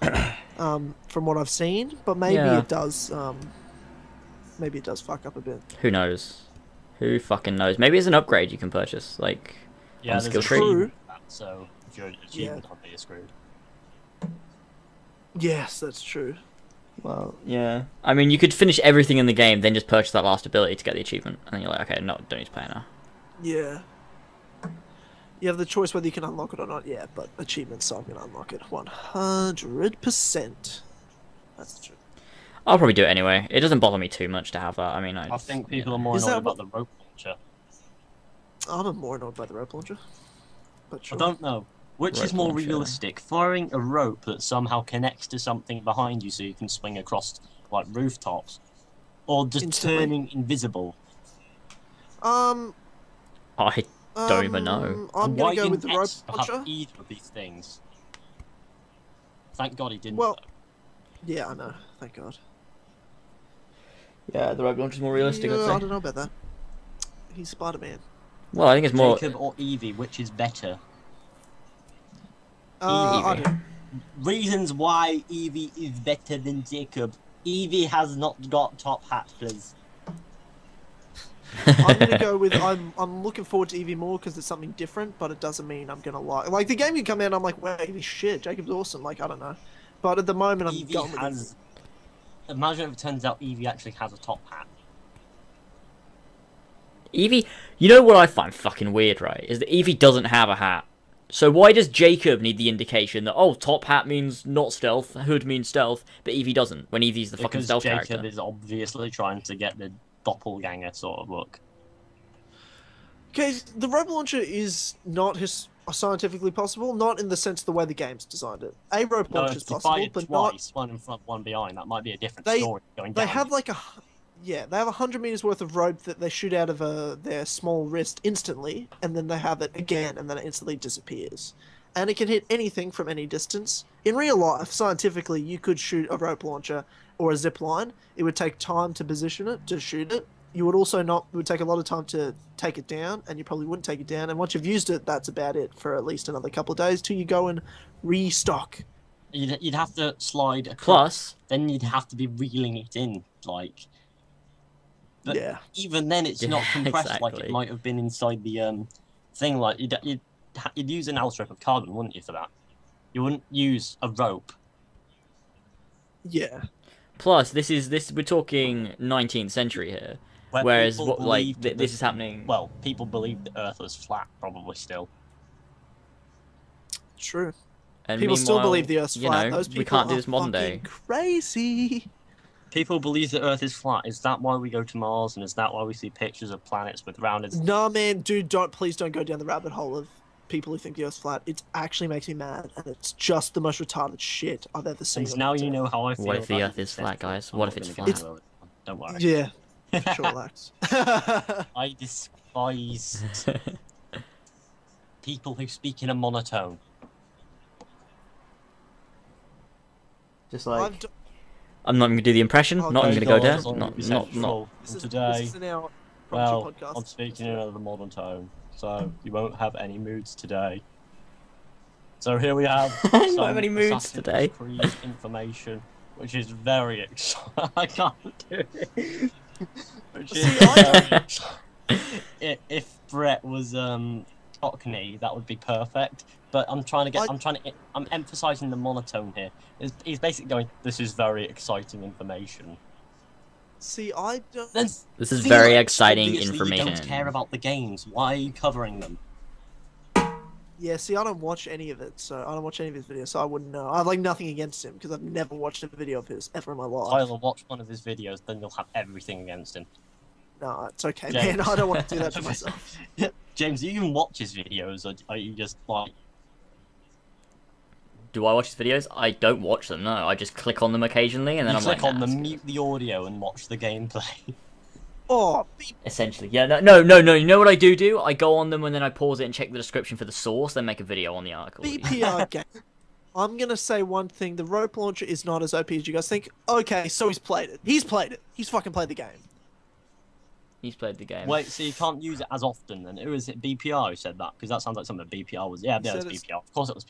[coughs] um, from what I've seen, but maybe Yeah. it does. Um, maybe it does fuck up a bit. Who knows? Who fucking knows? Maybe it's an upgrade you can purchase. Like, Yeah, On skill tree. achievement so if you're an achievement hunter, you're screwed. Yes, that's true. well, yeah. I mean, you could finish everything in the game, then just purchase that last ability to get the achievement, and then you're like, okay, no, don't need to play now. Yeah. You have the choice whether you can unlock it or not. Yeah, but achievements, so I'm gonna unlock it. One hundred percent. That's true. I'll probably do it anyway. It doesn't bother me too much to have that. I mean, I, I think you people know. are more Is annoyed that about the rope launcher. I'm more annoyed by the rope launcher. But sure. I don't know. Which is more realistic? Firing a rope that somehow connects to something behind you so you can swing across like rooftops? Or just Instantly. turning invisible? Um. I Don't even know. um, I'm gonna go with the rope Ezio launcher. have either of these things? Thank God he didn't. Well- though. Yeah, I know. Thank God. yeah, the rope launcher is more realistic. Yeah, I I'd say. don't know about that. He's Spider Man. Well, I think it's more. Jacob or Evie, which is better? Uh, I Reasons why Evie is better than Jacob. Evie has not got top hat, please. I'm gonna [laughs] go with I'm I'm looking forward to Evie more because it's something different, but it doesn't mean I'm gonna like like the game can come out. and I'm like, wow, Evie shit, Jacob's awesome. Like I don't know, but at the moment I'm Evie going with has. Imagine if it turns out Evie actually has a top hat. Evie, you know what I find fucking weird, right? Is that Evie doesn't have a hat. So why does Jacob need the indication that oh, top hat means not stealth, hood means stealth, but Evie doesn't when Evie's the fucking Because stealth Jacob character? is obviously trying to get the doppelganger sort of look. Okay, the rope launcher is not his uh, scientifically possible, not in the sense of the way the game's designed it. A rope No, launcher it's is possible, divided but not. one in front, one behind. That might be a different They- story going They down. have like a, h- yeah, they have a hundred meters worth of rope that they shoot out of uh, their small wrist instantly, and then they have it again, and then it instantly disappears. And it can hit anything from any distance. In real life, scientifically, you could shoot a rope launcher or a zip line. It would take time to position it to shoot it. You would also not. It would take a lot of time to take it down, and you probably wouldn't take it down. And once you've used it, that's about it for at least another couple of days till you go and restock. You'd, you'd have to slide across. Plus, Then you'd have to be reeling it in, like. But yeah. even then, it's not Yeah, [laughs] compressed like it might have been inside the um thing. Like you'd you'd, you'd use an strip of carbon, wouldn't you, for that? You wouldn't use a rope. Yeah. plus, this is this we're talking 19th century here, where whereas what like th- this is happening. Well, people believe the Earth was flat, probably still. True. and people still believe the Earth's you flat. know, Those people we can't do this modern day. Crazy. People believe the Earth is flat. Is that why we go to Mars? And is that why we see pictures of planets with rounded? No, man, dude, don't please don't go down the rabbit hole of people who think the Earth's flat. It actually makes me mad, and it's just the most retarded shit I've ever seen. And now you know how I feel. What if the Earth is existential. flat, guys? What if it's flat? into it. Don't worry. Yeah, [laughs] sure, relax. I despise [laughs] people who speak in a monotone. Just I've d- I'm not even going to do the impression. Oh, not even going to go go there. on, on, Not, not, not. this is today. This is an hour Well, podcast. I'm speaking in another modern tone, so you won't have any moods today. So here we have [laughs] Not some any moods Assassin's today. Creed information, which is very exciting. [laughs] I can't do it. which is See, [laughs] I- very exciting. If Brett was um Cockney, that would be perfect. But I'm trying to get. I- I'm trying to. I'm emphasizing the monotone here. He's, he's basically going. This is very exciting information. See, I don't. Then This is very like, exciting information. You don't care about the games. Why are you covering them? Yeah, see, I don't watch any of it, so I don't watch any of his videos, so I wouldn't know. I have like nothing against him because I've never watched a video of his ever in my life. Tyler, watch one of his videos, then you'll have everything against him. No, it's okay, James. man. I don't want to do that to [laughs] myself. James, do you even watch his videos, or are you just like Do I watch his videos? I don't watch them. No, I just click on them occasionally, and then you I'm click like, on nah, the it's mute the audio and watch the gameplay? [laughs] Oh, beep. Essentially, yeah. No, no, no, no. You know what I do do? I go on them and then I pause it and check the description for the source, then make a video on the article. [laughs] BPR game. I'm gonna say one thing: the rope launcher is not as OP as you guys think. Okay, so he's played it. He's played it. He's fucking played the game. He's played the game. Wait, so you can't use it as often then? Who is it? BPR who said that? Because that sounds like something that BPR was. Yeah, yeah, Said it's it's- BPR. Of course it was.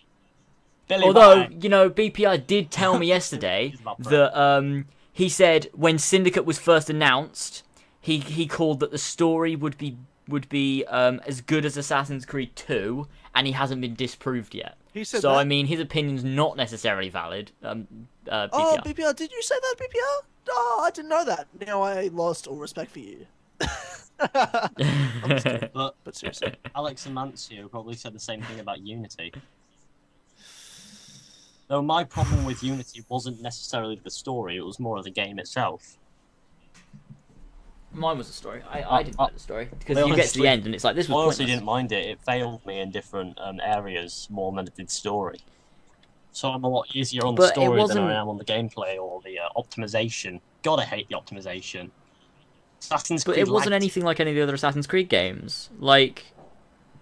Billy Although Ryan. you know, BPR did tell me [laughs] yesterday that um, he said when Syndicate was first announced, he he called that the story would be would be um, as good as Assassin's Creed 2, and he hasn't been disproved yet. He said so that. I mean, his opinion's not necessarily valid. Um, uh, oh, BPI. BPR, did you say that, BPR? Oh, I didn't know that. Now I lost all respect for you. [laughs] [laughs] I'm just kidding, But but seriously, Alex and Amancio probably said the same thing about Unity. Though my problem with Unity wasn't necessarily the story, it was more of the game itself. Mine was the story. I, Uh, I didn't uh, like the story because I you get to the end and it's like this I was honestly pointless. didn't mind it. It failed me in different um, areas more than it did story. So I'm a lot easier on the But it story than I am on the gameplay or the uh, optimization. God, I hate the optimization. Assassin's But Creed it wasn't anything like any of the other Assassin's Creed games. Like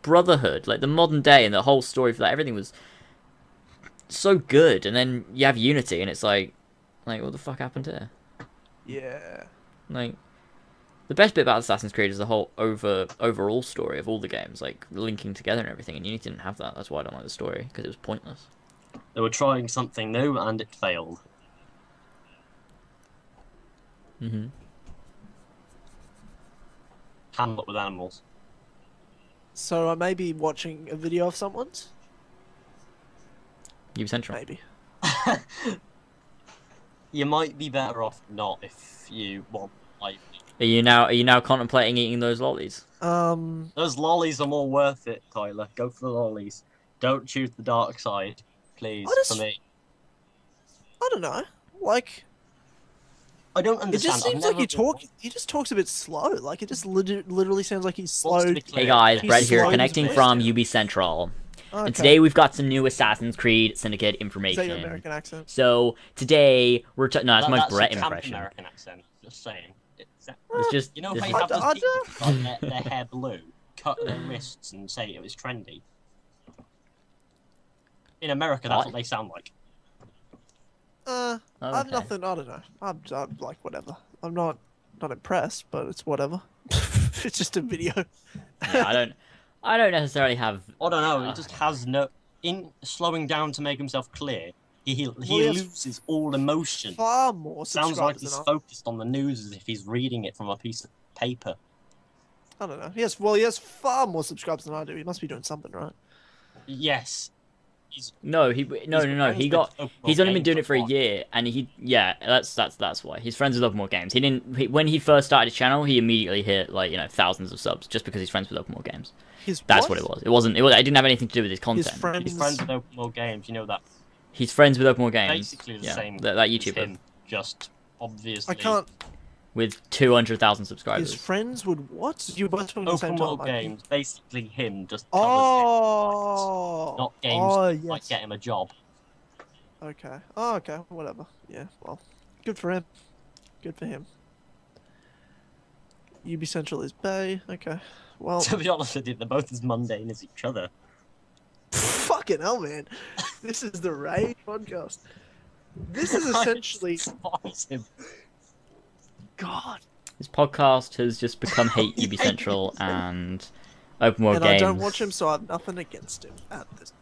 Brotherhood, like the modern day and the whole story for that, everything was so good. And then you have Unity, and it's like, like what the fuck happened here? yeah. Like the best bit about Assassin's Creed is the whole over overall story of all the games, like linking together and everything. And Unity didn't have that. That's why I don't like the story because it was pointless. They were trying something new and it failed. Mm hmm Hamlet with animals. So I may be watching a video of someone's. You Central. Maybe. [laughs] You might be better off not if you want like Are you now? Are you now contemplating eating those lollies? Um, those lollies are more worth it, Tyler. Go for the lollies. Don't choose the dark side, please. I just- For me, I don't know. Like, I don't understand. it just seems like never he been- talk. He just talks a bit slow. Like it just lit- literally sounds like he's Wants to slowed. Hey guys, He's Brett here, connecting from. UB Central. Okay. And today we've got some new Assassin's Creed Syndicate is that information. your American accent? So today we're t- no, that's That- my that's Brett impression. American accent. Just saying. It's, It's just you know this how is- you have I- those people who dye their, their hair blue, cut their wrists, and say it was trendy. In America, that's What? what they sound like. Uh, Oh, I've nothing. I don't know. I'm, I'm like whatever. I'm not not impressed, but it's whatever. [laughs] it's just a video. yeah, I don't I don't necessarily have I don't know. Uh. It just has no. In slowing down to make himself clear, he he, Well, he he has loses all emotion. Far more Sounds like subscribers he's than I. focused on the news as if he's reading it from a piece of paper. I don't know. Yes, well, he has far more subscribers than I do. He must be doing something right. Yes. He's, No, he no no no. He got he's only been doing it for a what? year, and he yeah that's that's that's why he's friends with Open World Games. He didn't he, when he first started his channel, he immediately hit like you know thousands of subs just because he's friends with Open World Games. His That's what, it was. It wasn't. It, was, it didn't have anything to do with his content. His friends. he's friends with Open World Games. You know that. He's friends with Open World Games. Basically the yeah, same. That, that as YouTuber him, just obviously. I can't. With two hundred thousand subscribers. His subscribers. friends would what? You both talking at the same Open time. World I- Games, basically him just oh. covers Oh. it, not games Oh that might get him a job. Okay. Oh, okay. Whatever. Yeah. Well, good for him. Good for him. UB Central is Bay. Okay. Well, [laughs] to be honest with you, they're both as mundane as each other. fucking hell, man. This is the Raid podcast. This is [laughs] essentially Despise him. God. His podcast has just become hate [laughs] UB Central and Open World and Games. I don't watch him, so I have nothing against him at this.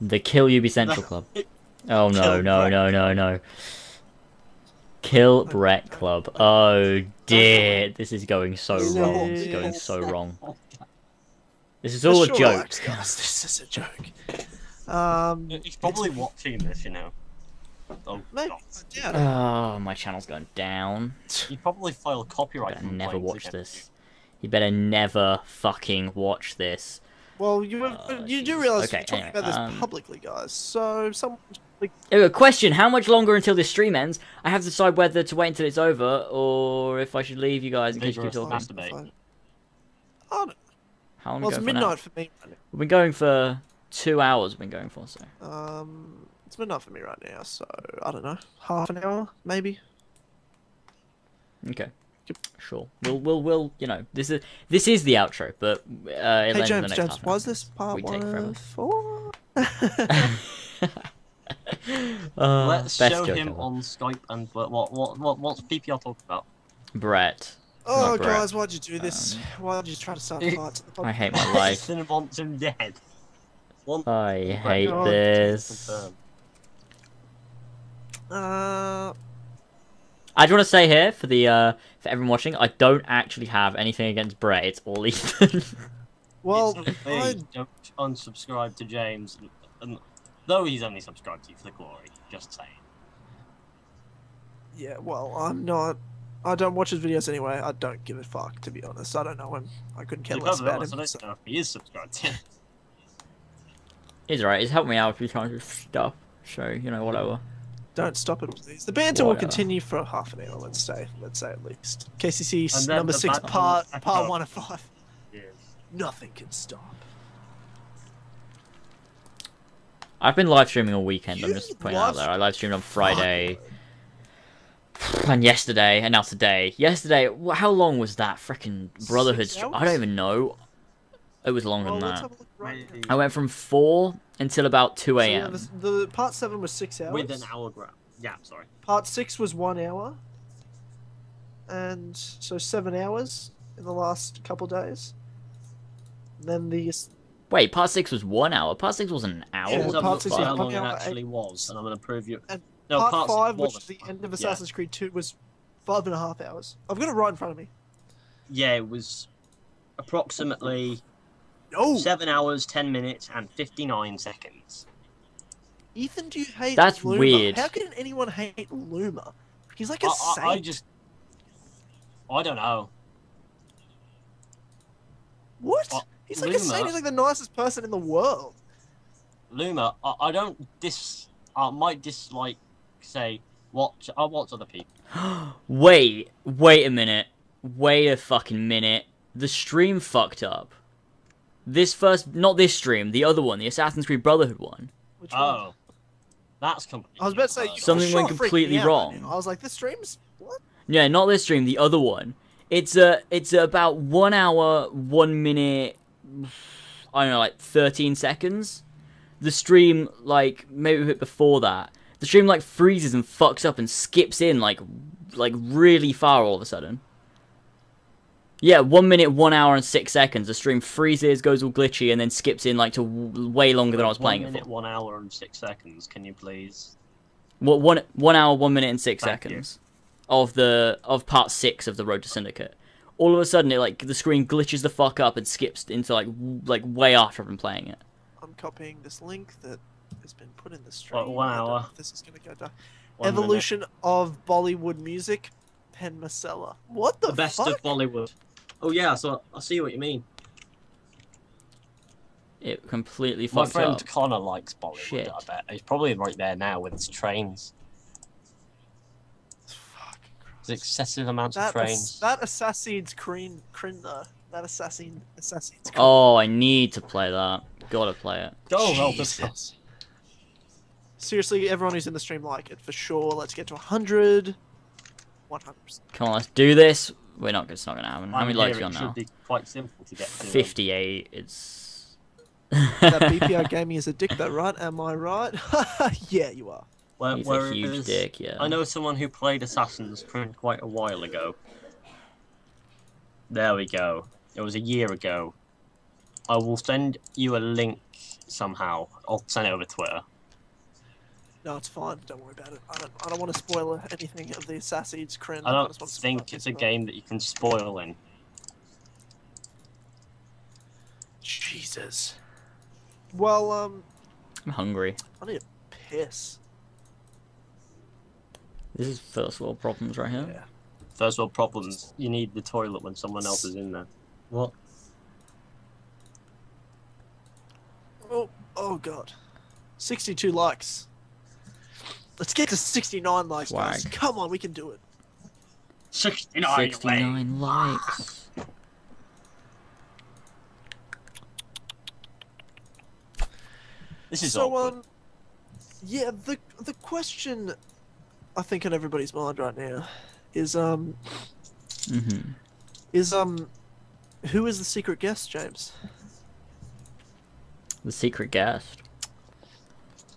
The Kill UB Central Club. [laughs] Oh no Kill no no no no. Kill Brett Club. Oh dear, this is going so [laughs] wrong. This is going so wrong. This is all a joke. This is a joke. Um, He's probably watching this, you know. Oh, maybe. God. Yeah. Oh, my channel's going down. You'd probably file copyright. Better never watch this. You better never fucking watch this. Well, you Oh, you do realize Okay, we're talking anyway, about this um, publicly, guys. So some like, Uh, question: How much longer until this stream ends? I have to decide whether to wait until it's over or if I should leave you guys in case you keep Vigorous talking. masturbate. fine. Oh, no. How long well, we it's go for midnight for me. We've been going for two hours. We've been going for so. Um, it's midnight for me right now. So I don't know, half an hour maybe. Okay. Sure. We'll we'll we'll you know this is this is the outro, but uh, it Hey ends in the James, next James, half was this part We one of four? Uh, [laughs] Let's best show him ever. on Skype and what what what what what's BPR talking about? Brett. oh, Not Brett. guys, why'd you do this? Why'd you try to start a [laughs] fight? I hate my life. [laughs] Ethan wants him dead. One I hate God. this. Confirm. Uh, I just want to say here for the uh for everyone watching, I don't actually have anything against Brett. It's all Ethan. [laughs] well, It's not me. I, don't unsubscribe to James, and, and though he's only subscribed to you for the glory, just saying. yeah, well, I'm not. I don't watch his videos anyway. I don't give a fuck, to be honest. I don't know him. I couldn't care less Because of about him. don't so- know he is subscribed to. you. [laughs] He's alright. He's helped me out a few times with stuff. So you know whatever. Don't stop it, please. The banter will continue for half an hour. Let's say. Let's say at least. KCC s- And then number six, part part one of five. Yes. Nothing can stop. I've been live streaming all weekend. I'm just putting out there. I live streamed on Friday and yesterday and now today. Yesterday, how long was that freaking Brotherhood? Six Str- I don't even know. It was longer Well, than that. have a look right. I went from four until about two So, yeah, a.m. the, the part seven was six hours. With an hour grab. Yeah, sorry. Part six was one hour, and so seven hours in the last couple days. Then the Wait, part six was one hour. Part six wasn't an hour. Yeah, what Let's the have a part six see how one long it hour, actually was, and I'm going to prove you. And no, part, part five, which what is the end of yeah. Assassin's Creed Two, was five and a half hours. I've got it right in front of me. Yeah, it was approximately Oh, seven hours, ten minutes, and fifty-nine seconds. Ethan, do you hate? That's Luma? weird. How can anyone hate Luma? He's like a I, saint. I, I just, I don't know. What? Uh, He's like a saint. He's like the nicest person in the world. Luma, I, I don't dis. I might dislike, say, watch. I watch other people. [gasps] Wait, wait a minute. Wait a fucking minute. The stream fucked up. This first, not this stream, the other one, the Assassin's Creed Brotherhood one. Which oh. one? Oh, that's completely. I was about to say unheard. Something went completely me out wrong. I was like, this stream's what? Yeah, not this stream, the other one. It's a, it's about one hour, one minute, I don't know, like thirteen seconds. The stream, like maybe a bit before that, the stream like freezes and fucks up and skips in like, like really far all of a sudden. Yeah, one minute, one hour and six seconds. The stream freezes, goes all glitchy, and then skips in like to w- way longer than I was one playing it for. one hour, and six seconds. Can you please? What one one hour, one minute and six Thank you. seconds of the of part six of the Road to Syndicate. All of a sudden, it like the screen glitches the fuck up and skips into like w- like way after I've been playing it. I'm copying this link that has been put in the stream. one I don't know hour. This is gonna go down. One minute. Evolution of Bollywood music, Pen Masella. What the, The best fuck? of Bollywood. Oh yeah, so I see what you mean. It completely My fucked friend up. Connor likes Bollywood. Shit. I bet he's probably right there now with his trains. Fucking Christ. There's excessive amounts of That, trains. ass- that Assassin's Creed, Creed though. That Assassin, Assassin's Creed. Oh, I need to play that. Gotta play it. Go help us. Jesus. Seriously, everyone who's in the stream like it for sure. Let's get to 100. 100%. Come on, let's do this. We're not. It's not gonna happen. How I'm many likes here, you on now? should be quite simple to get to. Fifty-eight. It's. That [laughs] BPR gaming is a dick though, right? Am I right? [laughs] yeah, you are. Where, He's a whereas huge dick. Yeah. I know someone who played Assassin's Creed quite a while ago. There we go. It was a year ago. I will send you a link somehow. I'll send it over Twitter. No, it's fine. Don't worry about it. I don't. I don't want to spoil anything of the Assassin's Creed. I don't just think it's a it. game that you can spoil in. Jesus. Well, um, I'm hungry. I need a piss. This is first world problems right here. Yeah. First world problems. You need the toilet when someone else is in there. What? Oh, oh god, sixty-two likes. Let's get to sixty-nine likes, guys. Swag. Come on, we can do it. 69. 69 likes. This is so awkward. um, yeah. The the question, I think in everybody's mind right now, is um hmm is um, who is the secret guest, James? The secret guest.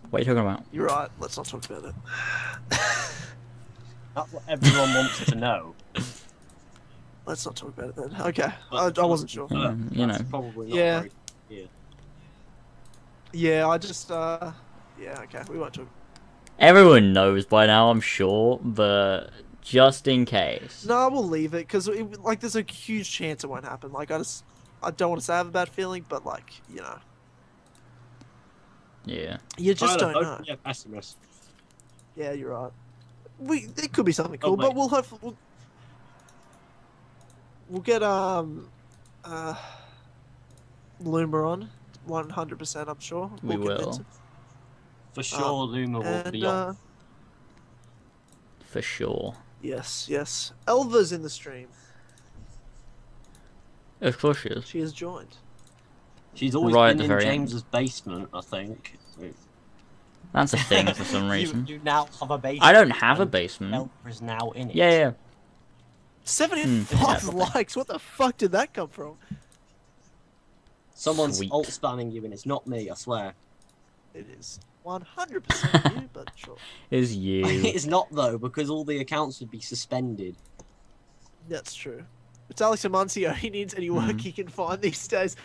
What are you talking about? You're right. Let's not talk about it. [laughs] That's what everyone wants to know. Let's not talk about it then. Okay, I, I wasn't sure. Yeah, you That's know. Probably not Yeah. very- yeah. Yeah, I just uh, yeah. Okay, we won't talk. Everyone knows by now, I'm sure, but just in case. No, we'll leave it because like there's a huge chance it won't happen. Like I just I don't want to say I have a bad feeling, but like you know, Yeah. you just Tyler, don't don't know. be a pessimist. Yeah, you're right. We it could be something Oh, cool, but we'll hopefully we'll, we'll get um uh Luma on, one hundred percent. I'm sure We We'll will. convince. For sure, Luma will be on. uh, For sure. yes, yes, Elva's in the stream. Of course she is. She has joined. She's always right at been the in very end. James's basement, I think. That's a thing for some [laughs] reason. you, you now have a basement. I don't have a basement. Elva is now in it. Yeah, yeah. Seventy-five Hmm. [laughs] likes. What the fuck did that come from? Someone's Sweet. alt spamming you, and it's not me. I swear. It is one hundred percent you, [laughs] but sure. Is you. it's not though, because all the accounts would be suspended. That's true. It's Alex Amancio. He needs any work Mhm. he can find these days.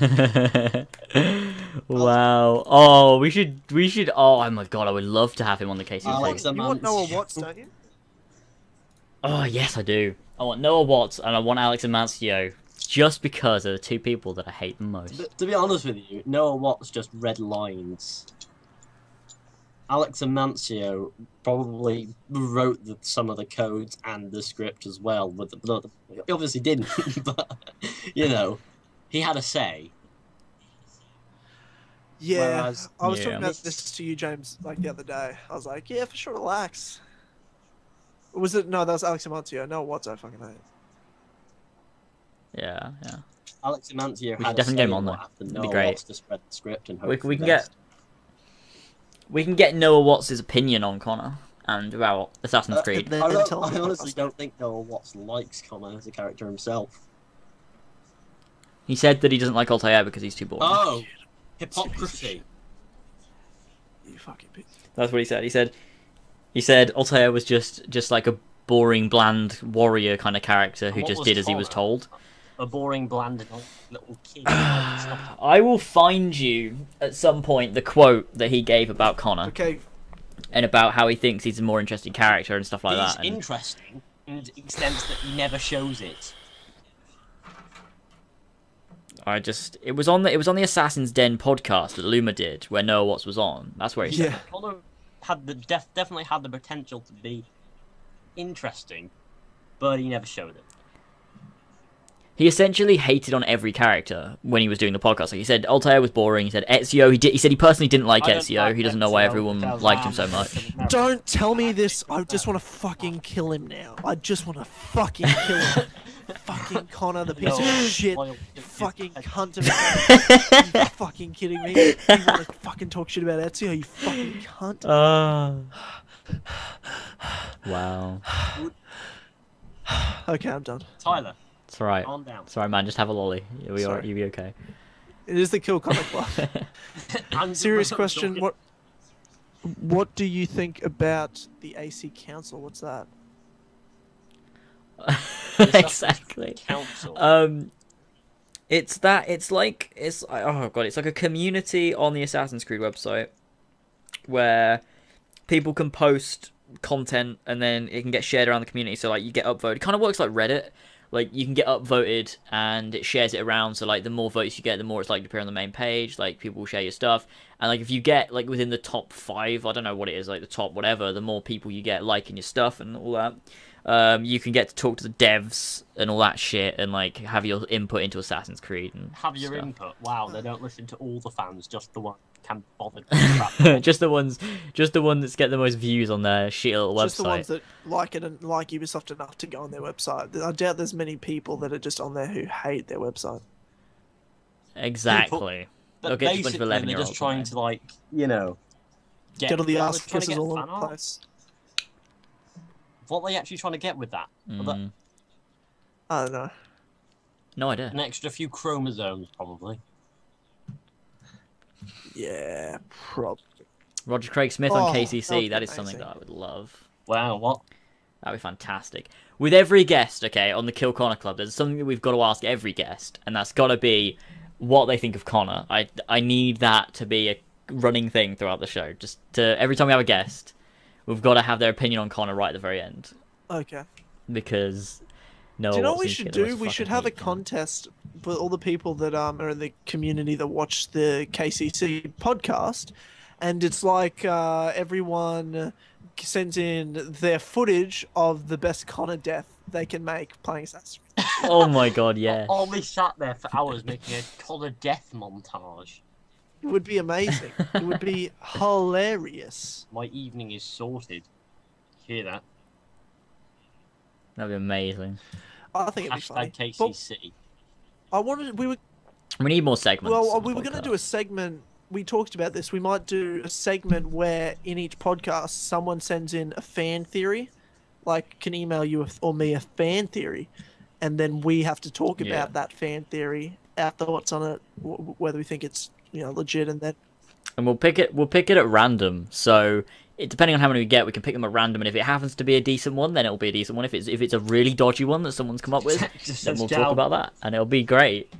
[laughs] wow. Oh, we should. We should. Oh, oh my god, I would love to have him on the case. Alex you want Noah Watts, don't you? Oh yes, I do. I want Noah Watts and I want Alex Amancio, just because they're the two people that I hate the most. But to be honest with you, Noah Watts just red lines. Alex Amancio probably wrote the, some of the codes and the script as well. But the, the, he obviously didn't, [laughs] but you know, he had a say. Yeah. Whereas- I was Yeah. talking about this to you, James, like the other day. I was like, yeah, for sure, relax. Was it? No, that was Alex Amancio. No, what's I fucking hate. Yeah, yeah. Alex Amancio We should definitely get him on there. happened. It'd be great. Watts just read the script and hope We- we the can get- We can get Noah Watts' opinion on Connor and about Assassin's Uh, Creed. Then I, don't- I honestly don't think Noah Watts likes Connor as a character himself. He said that he doesn't like Altair because he's too boring. Oh, hypocrisy. You fucking bitch. That's what he said. He said he said Altair was just just like a boring, bland warrior kind of character who just was did as he was told. A boring, bland little kid. [sighs] I will find you at some point the quote that he gave about Connor Okay, and about how he thinks he's a more interesting character and stuff like He's that. and- interesting in the extent that he never shows it. I just it was on the it was on the Assassin's Den podcast that Luma did where Noah Watts was on. That's where he said yeah. Connor had the def- definitely had the potential to be interesting, but he never showed it. he essentially hated on every character when he was doing the podcast. Like he said Altair was boring. He said Ezio. He did. He said he personally didn't like I Ezio. like he doesn't know why everyone liked him so much. Don't tell me this. I just want to fucking kill him now. I just want to fucking kill him. [laughs] fucking Connor, the [laughs] piece No, of shit. You fucking cunt of a [laughs] You fucking kidding me? You want to fucking talk shit about Ezio? You fucking cunt. Ah. wow. Okay, I'm done. Tyler, It's alright. calm down. It's alright, man. Just have a lolly. You'll be. Sorry. You'll be okay. It is the Kill Connor Club. I'm Serious [laughs] question. What What do you think about the AC Council? What's that? [laughs] exactly. Council. Um, it's that. It's like it's oh god. It's like a community on the Assassin's Creed website where people can post content and then it can get shared around the community. So like you get upvoted. It kind of works like Reddit. Like you can get upvoted and it shares it around. So like the more votes you get, the more it's likely to appear on the main page. Like people will share your stuff. And like if you get like within the top five, I don't know what it is, like the top whatever, the more people you get liking your stuff and all that. Um, you can get to talk to the devs and all that shit, and like have your input into Assassin's Creed and Have your stuff. input. Wow, they don't listen to all the fans, just the one who can be bothered. with [laughs] crap. just the ones, just the ones that get the most views on their shit little website. Just the ones that like it and like Ubisoft enough to go on their website. I doubt there's many people that are just on there who hate their website. Exactly. But Okay, just a bunch of they're just trying on to like, you know, get, Get all the they're ass kisses all over the place. What are they actually trying to get with that? Are they- Mm, I don't know. no idea. An extra few chromosomes, probably. Yeah, probably. Roger Craig Smith Oh, on KCC. That is That something that I would love. Wow, what? That'd be fantastic. With every guest, okay, on the Kill Connor Club, there's something that we've got to ask every guest, and that's got to be what they think of Connor. I I need that to be a running thing throughout the show. Just to every time we have a guest, we've got to have their opinion on Connor right at the very end Okay. because no. do you know what we should get the most do? We should have a hate contest for all the people that um are in the community that watch the KCC podcast, and it's like uh, everyone sends in their footage of the best Connor death they can make playing Assassin's Creed. [laughs] Oh my god, yeah. I'll be sat there for hours making a Connor death montage. It would be amazing. it would be [laughs] hilarious. My evening is sorted. Hear that? That'd be amazing. I think it'd be funny. Hashtag But KCC. I wanted we were We need more segments. well we were going to do a segment. We talked about this. We might do a segment where in each podcast someone sends in a fan theory, like can email you or me a fan theory, and then we have to talk Yeah. about that fan theory, our thoughts on it, whether we think it's you know legit, and then and we'll pick it. We'll pick it at random. So it, depending on how many we get, we can pick them at random. And if it happens to be a decent one, then it'll be a decent one. If it's if it's a really dodgy one that someone's come up with, [laughs] then we'll talk about that, and it'll be great.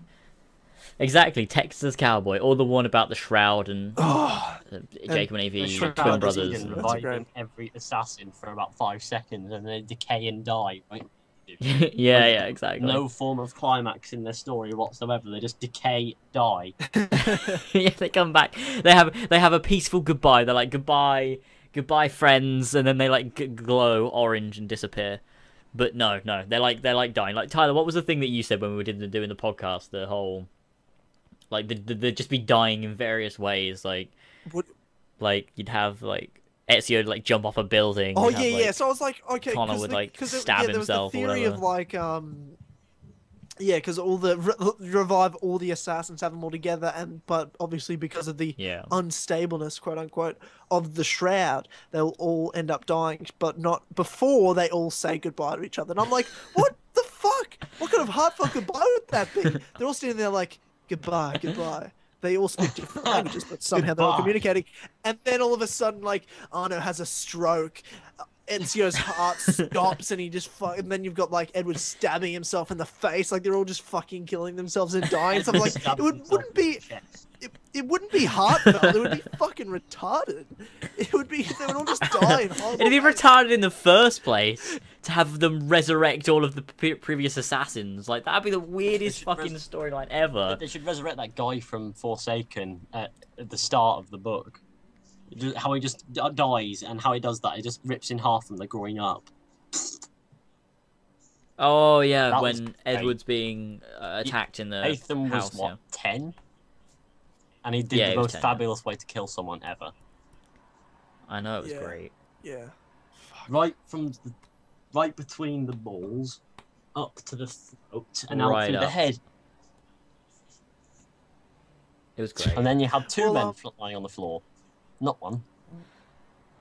Exactly, Texas Cowboy, or the one about the shroud and [sighs] oh, uh, Jacob and The AV twin brothers. and- That's reviving great. every assassin for about five seconds and they decay and die. Right? [laughs] yeah, yeah, exactly. No form of climax in their story whatsoever. They just decay, die. [laughs] yeah, they come back. They have they have a peaceful goodbye. They're like goodbye, goodbye, friends, and then they like g- glow orange and disappear. But no, no, they're like they're like dying. Like Tyler, what was the thing that you said when we did the doing the podcast? The whole like they they'd just be dying in various ways. Like What- like you'd have like Ezio like jump off a building. oh yeah, have, yeah. So I was like, okay, Connor would, the- stab it- yeah, there was the himself or theory of like um. Yeah, because all the re- revive all the assassins, have them all together, and but obviously because of the yeah. unstableness, quote unquote, of the shroud, they'll all end up dying, but not before they all say goodbye to each other. And I'm like, [laughs] what the fuck? What kind of heartfelt goodbye would that be? They're all standing there like, goodbye, goodbye. They all speak different [laughs] languages, but somehow they're all communicating. And then all of a sudden, like, Arno has a stroke. Ezio's heart [laughs] stops and he just fuck, and then you've got like Edward stabbing himself in the face, like they're all just fucking killing themselves and dying. and stuff [laughs] like it would, wouldn't be. It, it wouldn't be heartfelt. it would be [laughs] fucking retarded. It would be they would all just die in [laughs] It'd be retarded in the first place to have them resurrect all of the pre- previous assassins. Like that'd be the weirdest fucking res- storyline ever. They should resurrect that guy from Forsaken at, at the start of the book. How he just dies, and how he does that, he just rips in half from the growing up. Oh yeah, That when. Edward's being uh, attacked in the Nathan was house. what ten, and he did Yeah, the most fabulous way to kill someone ever. I know it was Yeah. great. Yeah. Right from the, right between the balls, up to the throat, and out Right through the head. It was great. And then you had two Well, men fl- lying on the floor, not one.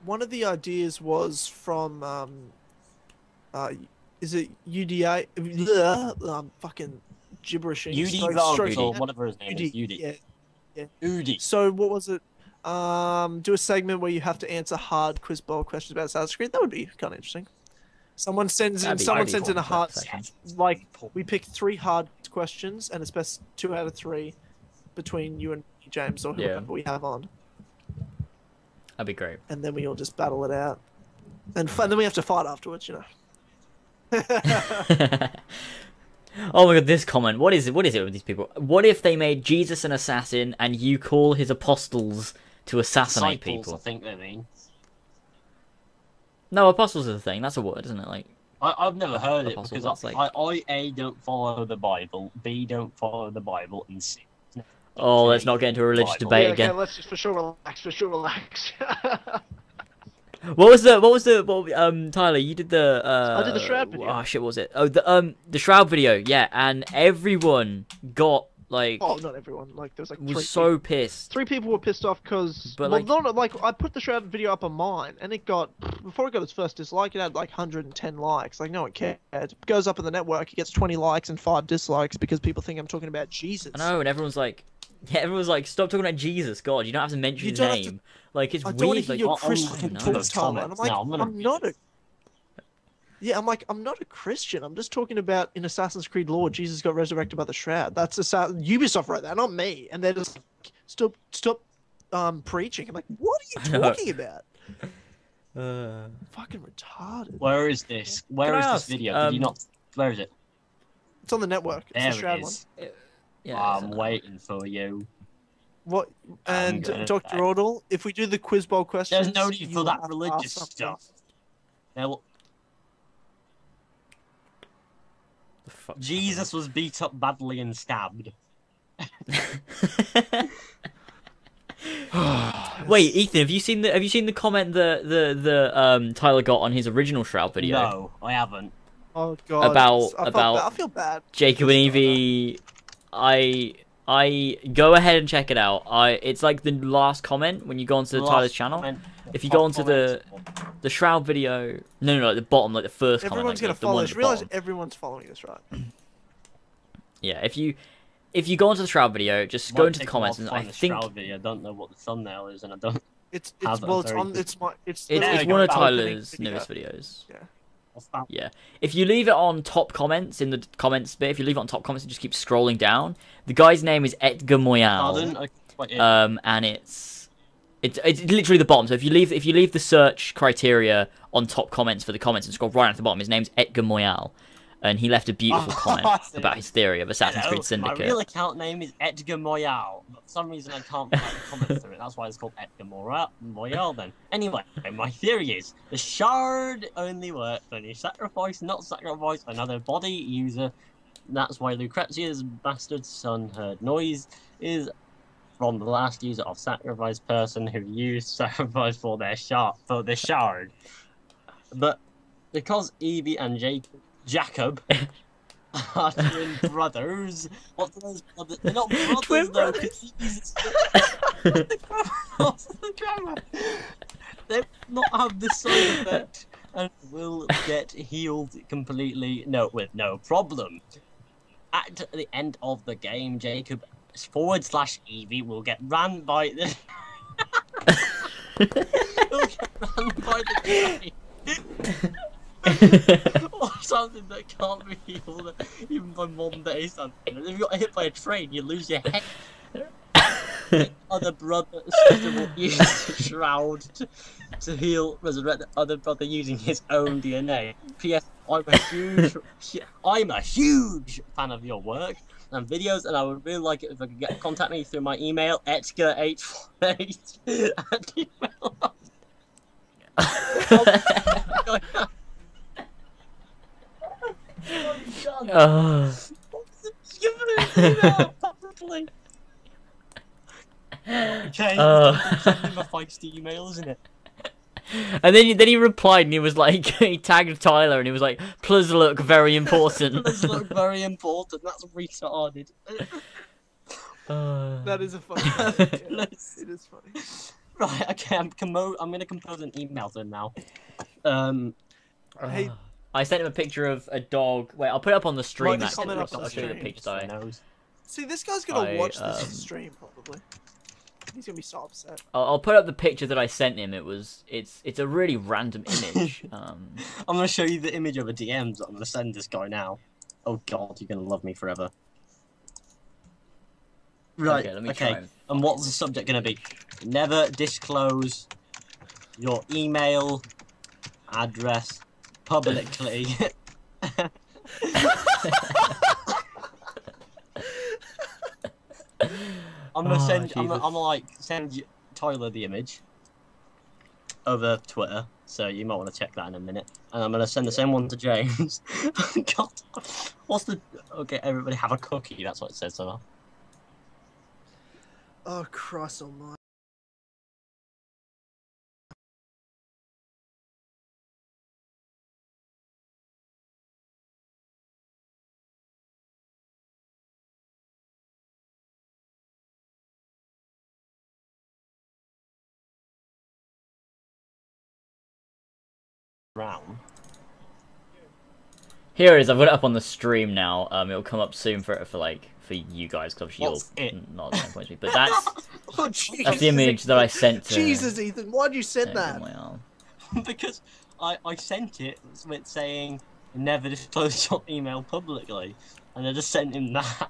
One of the ideas was from um, uh, is it UDA? Ugh, I'm fucking gibberishing. Udi Stroke- Vargas stroke- or whatever his name is. Udi. Yeah. Udi. So what was it? Um, do a segment where you have to answer hard quiz bowl questions about Assassin's Creed. That would be kind of interesting. Someone sends in. That'd be Someone sends in a hard. Like we pick three hard questions, and it's best two out of three between you and me, James or Yeah. whoever we have on, That'd be great. and then we all just battle it out, and, f- and then we have to fight afterwards. You know. [laughs] [laughs] oh my god, this comment. What is it? What is it with these people? What if they made Jesus an assassin and you call his apostles to assassinate Disciples, I think they mean. No, apostles is a thing. That's a word, isn't it? Like I, I've never heard it because that's I, like- I, I a don't follow the Bible, b don't follow the Bible, and c. Oh, let's not get into a religious Bible. debate yeah, again. okay, let's just for sure relax. For sure relax. [laughs] What was the what was the what, um Tyler? You did the uh I did the Shroud video. Oh shit, what was it? Oh the um the shroud video, yeah, and everyone got like oh, not everyone. Like there was like three was so pissed. three people were pissed off because well, like- not like I put the shroud video up on mine, and it got before it got its first dislike, it had like 110 likes. Like no one cared. It goes up in the network, it gets 20 likes and five dislikes because people think I'm talking about Jesus. I know, and everyone's like, [laughs] yeah, everyone's like, stop talking about Jesus, God, you don't have to mention You his don't have to- name. Like it's I don't want weird. to hear Like, your I'm Christian looking at talk, those Tyler. And I'm like, now, I'm gonna I'm not a. Yeah, I'm like, I'm not a Christian. I'm just talking about in Assassin's Creed lore, Jesus got resurrected by the Shroud. That's Assa- Ubisoft right that, not me. And they're just like, stop, stop, um, preaching. I'm like, what are you [laughs] talking about? uh, Fucking retarded. Where is this? Where Can is this ask, video? Did you um, not? Where is it? It's on the network. It's There the Shroud it one. is. yeah, I'm waiting for you. What? And Dr. die. Ordle, if we do the quiz bowl questions, There's no need for that have to ask religious stuff. Now, the fuck- Jesus was beat up badly and stabbed. [laughs] [sighs] Wait, Ethan, have you seen the have you seen the comment that the the um Tyler got on his original shroud video? No, I haven't. Oh god. About- I about- bad- I feel bad. Jacob and Just. Evie, I I go ahead and check it out. I it's like the last comment when you go onto Last Tyler's channel. comment, If you go onto the the shroud video, no, no, no, at the bottom, like the first Everyone's comment, gonna like, the, the follow one this. at the Realize bottom. everyone's following this, right? [clears throat] Yeah, if you if you go onto the shroud video, just go into the take a while comments, to and find I the think Shroud video. I don't know what the thumbnail is, and I don't. It's [laughs] it's a well, it's on. It's my. It's it's, it's one of Tyler's newest videos. I found- Yeah. If you leave it on top comments in the comments bit, if you leave it on top comments and just keep scrolling down, the guy's name is Edgar Moyal. Pardon? Um, and it's it's it's literally the bottom. So if you leave if you leave the search criteria on top comments for the comments and scroll right at the bottom, his name's Edgar Moyal, and he left a beautiful Oh, [laughs] comment about his theory of Assassin's Hello, Creed Syndicate. My real account name is Edgar Moyal. But for some reason, I can't find the comments through it. That's why it's called Edgar Moyal. Moyal then. Anyway, my theory is the shard only works when you sacrifice, not sacrifice another body user. That's why Lucrezia's bastard son heard noise is from the last user of sacrifice person who used [laughs] sacrifice for their shard for the shard. But because Evie and Jake, Jacob [laughs] [laughs] are twin brothers. What do those brothers? They're not brothers Twin though. brothers. What's the grammar? What's [laughs] the grammar? They will not have this side effect and will get healed completely. No, with no problem. At the end of the game, Jacob forward slash Evie will get ran by the. will get ran by the. Or something that can't be healed even by modern day standards. If you got hit by a train, you lose your head. Other brother sister will use the shroud to, to heal, resurrect the other brother using his own DNA. P.S. I'm a huge, I'm a huge fan of your work and videos, and I would really like it if I could get contact me through my email, etgar848 at gmail. [laughs] Oh. Give it an email, probably. Okay, Uh. send him a feisty email, isn't it? and then he, then he replied and he was like [laughs] he tagged Tyler and he was like, "Please look very important." [laughs] Does look very important. That's retarded. Uh, That is a funny. [laughs] yeah, it is funny. right. Okay. I'm commo- I'm gonna compose an email to him now. Um. Hey- uh, I sent him a picture of a dog. Wait, I'll put it up on the stream. Write this actually. comment up I'll the show you the stream. picture. Sorry. See, this guy's gonna I, watch this um, stream probably. He's gonna be so upset. I'll, I'll put up the picture that I sent him. It was it's it's a really random image. [laughs] um, I'm gonna show you the image of a DMs that I'm gonna send this guy now. Oh God, you're gonna love me forever. Right. Okay, let me okay. try. and- And what's the subject gonna be? Never disclose your email address publicly. I'm gonna Oh, send. I'm, I'm gonna like send Tyler the image over uh, Twitter, so you might want to check that in a minute. and I'm gonna send the same one to James. [laughs] God, what's the? Okay, everybody have a cookie. That's what it says. So far. Oh Christ Almighty! Round. Here it is. I've got it up on the stream now. Um, it'll come up soon for for like for you guys because obviously What's you're it? not at the same point. as me. But that's [laughs] Oh Jesus! that's the image that I sent to. Jesus, Ethan, why'd you send that? my [laughs] because I, I sent it with saying never disclose your email publicly, and I just sent him that.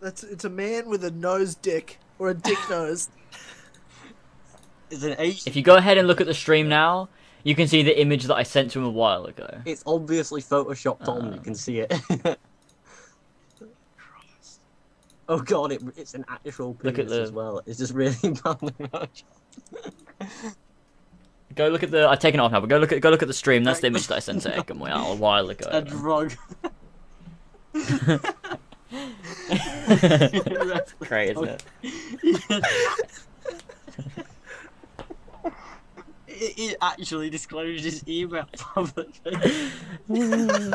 That's it's a man with a nose dick or a dick [laughs] nose. It's an Asian. If you go ahead and look at the stream now, you can see the image that I sent to him a while ago. It's obviously photoshopped on. You Uh. can see it. [laughs] oh god, it, it's an actual penis Look at the- as well. It's just really [laughs] badly. Go look at the. I've taken it off now, but go look at go look at the stream. That's the image that I sent to Ekam [laughs] a while ago. A drug. Great, isn't it? It, it actually disclosed his email [laughs] publicly. [laughs]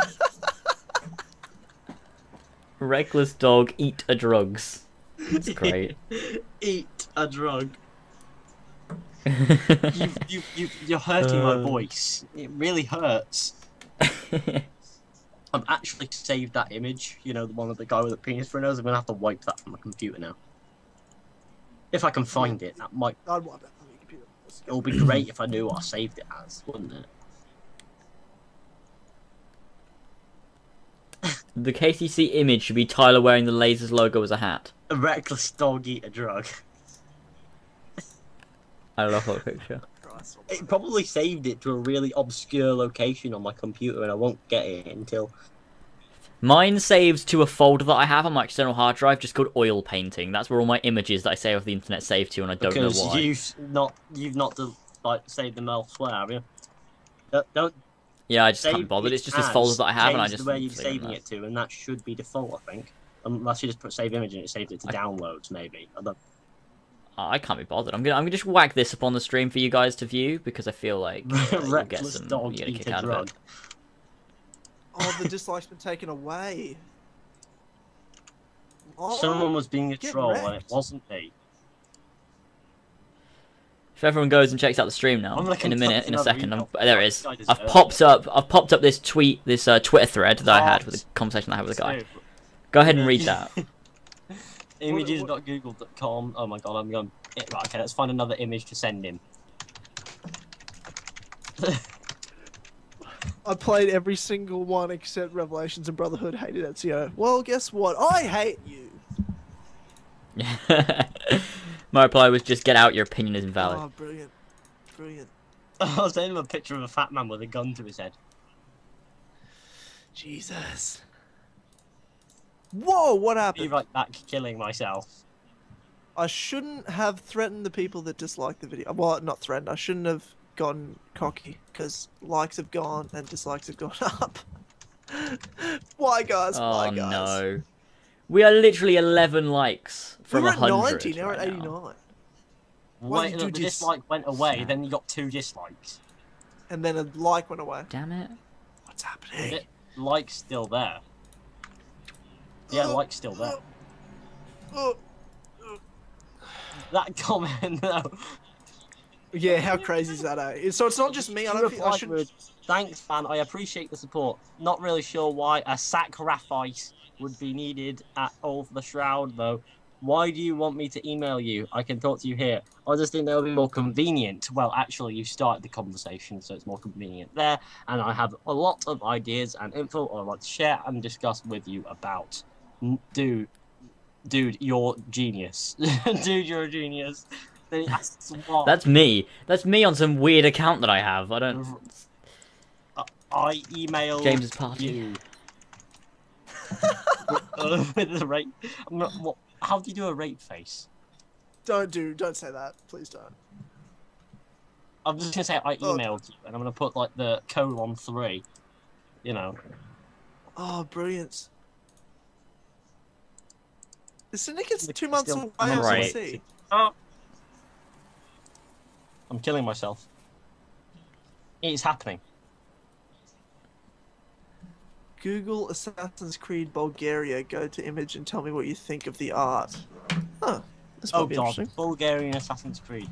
Reckless dog eat a drugs. It's great. [laughs] Eat a drug. You, you, you, you're hurting my Uh. voice. It really hurts. I've actually saved that image. You know, the one of the guy with the penis for a nose. I'm gonna have to wipe that from my computer now. If I can find it, that might. It would be great if I knew what I saved it as, wouldn't it? [laughs] the KCC image should be Tyler wearing the Lasers logo as a hat. A reckless dog eat a drug. [laughs] I love that picture. It probably saved it to a really obscure location on my computer, and I won't get it until. Mine saves to a folder that I have on my external hard drive just called oil painting. That's where all my images that I save off the internet save to, and I don't know because why. you've not you've not like saved them elsewhere, have you? Don't, don't Yeah, I just can't be bothered. it It's just this folder that I have, and I just the way you're saving it to, and that should be default, I think. Unless you just put save image and it saved it to I- downloads, maybe. I don't- Oh, I can't be bothered. I'm gonna I'm gonna just whack this up on the stream for you guys to view because I feel like [laughs] uh, you'll get some dog you get a eat kick out of it. Oh, the dislike's been taken away. Oh, Someone was being a get troll, and it wasn't me. If everyone goes and checks out the stream now, I'm in a minute, in a second, I'm, there it is. I deserve I've popped up. I've popped up this tweet, this uh, Twitter thread that I had with the conversation I had with a guy. Go ahead and read that. [laughs] Images.google.com. Oh my god, I'm going. Right, okay, let's find another image to send him. [laughs] I played every single one except Revelations and Brotherhood. Hated Ezio. Well, guess what? I hate you. [laughs] My reply was just get out. Your opinion is invalid. Oh, brilliant, brilliant. [laughs] I was sending him a picture of a fat man with a gun to his head. Jesus. Whoa! What happened? Be happened? right back killing myself. I shouldn't have threatened the people that dislike the video. Well, not threatened. I shouldn't have gone cocky because likes have gone and dislikes have gone [laughs] up. Why, guys? oh Why, guys? no, we are literally 11 likes from We from were at 100. 90. Now we're right at now. 89. Why Wait, did you the dis- dislike went away, Sad. then you got two dislikes. And then a like went away. Damn it! What's happening? It- Like's still there. Yeah, Oh, like's still there. oh. That [laughs] comment, though. Yeah, how crazy is that? Eh? So it's not just me. I don't feel I should. with, Thanks, fan. I appreciate the support. Not really sure why a sacrifice would be needed at all for the shroud, though. Why do you want me to email you? I can talk to you here. I just think that would be more convenient. Well, actually, you started the conversation, so it's more convenient there. And I have a lot of ideas and info I'd like to share and discuss with you about. Dude, dude, you're genius. [laughs] dude, you're a genius. Then he asks why. That's me. That's me on some weird account that I have. I don't. I emailed James's party. you. with, [laughs] uh, with the rate. I'm not, what, how do you do a rape face? Don't do. Don't say that. Please don't. I'm just gonna say I Oh. emailed you, and I'm gonna put like the colon three. You know, Oh, brilliant. The syndicate's Nick two months away. Right. Right. See. I'm killing myself. It's happening. Google Assassin's Creed Bulgaria. Go to image and tell me what you think of the art. Huh. This might Oh be god, interesting. Bulgarian Assassin's Creed.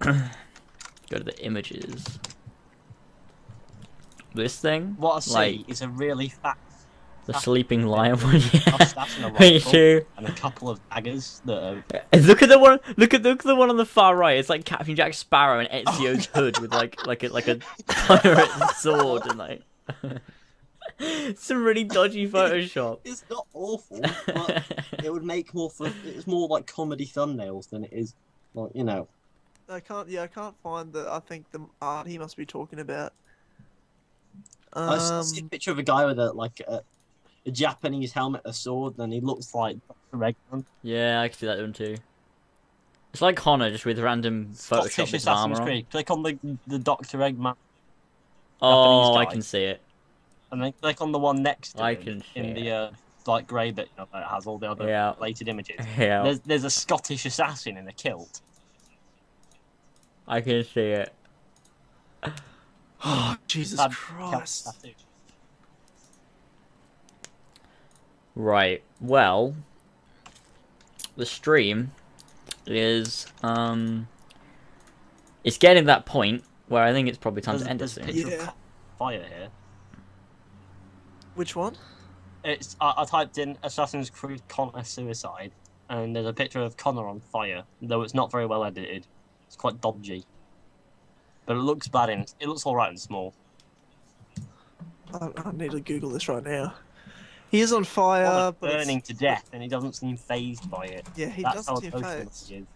Go to the images. This thing, What I see Like- is a really fat the sleeping lion one. [laughs] Yeah. mustache and a Me too. and a couple of daggers that are [laughs] Look at the one. Look at look at the one on the far right. It's like Captain Jack Sparrow and Ezio's [laughs] hood with like like a like a pirate sword and like some really dodgy Photoshop. It's not awful, but it would make more for it's more like comedy thumbnails than it is like you know. I can't. Yeah, I can't find the. I think the art he must be talking about. I see a Um, picture of a guy with a like a, a Japanese helmet, a sword, and he looks like Dr. Eggman. yeah, I can see that one too. It's like Connor, just with random Photoshop armor on. Creed. Click on the the Doctor Eggman, Oh, I can see it. and then click on the one next to I him can in see the uh, like grey bit you know, that has all the other Yeah. related images. [laughs] Yeah, There's there's a Scottish assassin in a kilt. I can see it. [sighs] oh, Jesus Christ. kilt tattoo. Right. Well, the stream is um, it's getting that point where I think it's probably time There's, to end it soon. Yeah. fire here. Which one? It's I, I typed in Assassin's Creed Connor suicide, and there's a picture of Connor on fire. Though it's not very well edited, it's quite dodgy. But it looks bad in it looks all right and small. I, I need to Google this right now. He is on fire, Connor's but it's- burning to death, and he doesn't seem phased by it. yeah, he That's doesn't seem emotional phased.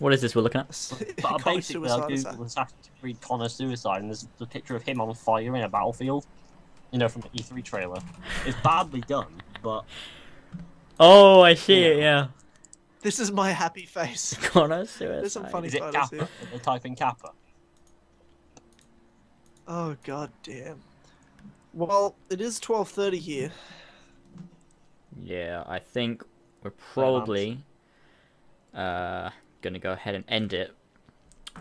What is this we're looking at? [laughs] But I Connor basically, I suicide is googled Assassin's Creed Connor suicide, and there's the picture of him on fire in a battlefield. You know, from the E3 trailer. It's badly done, but Oh, I see it. Yeah. This is my happy face. [laughs] Connor suicide. There's some suicide. funny is it photos Kappa? here. Did they type in Kappa? Oh god damn. Well, it is twelve thirty here. Yeah, I think we're probably uh gonna go ahead and end it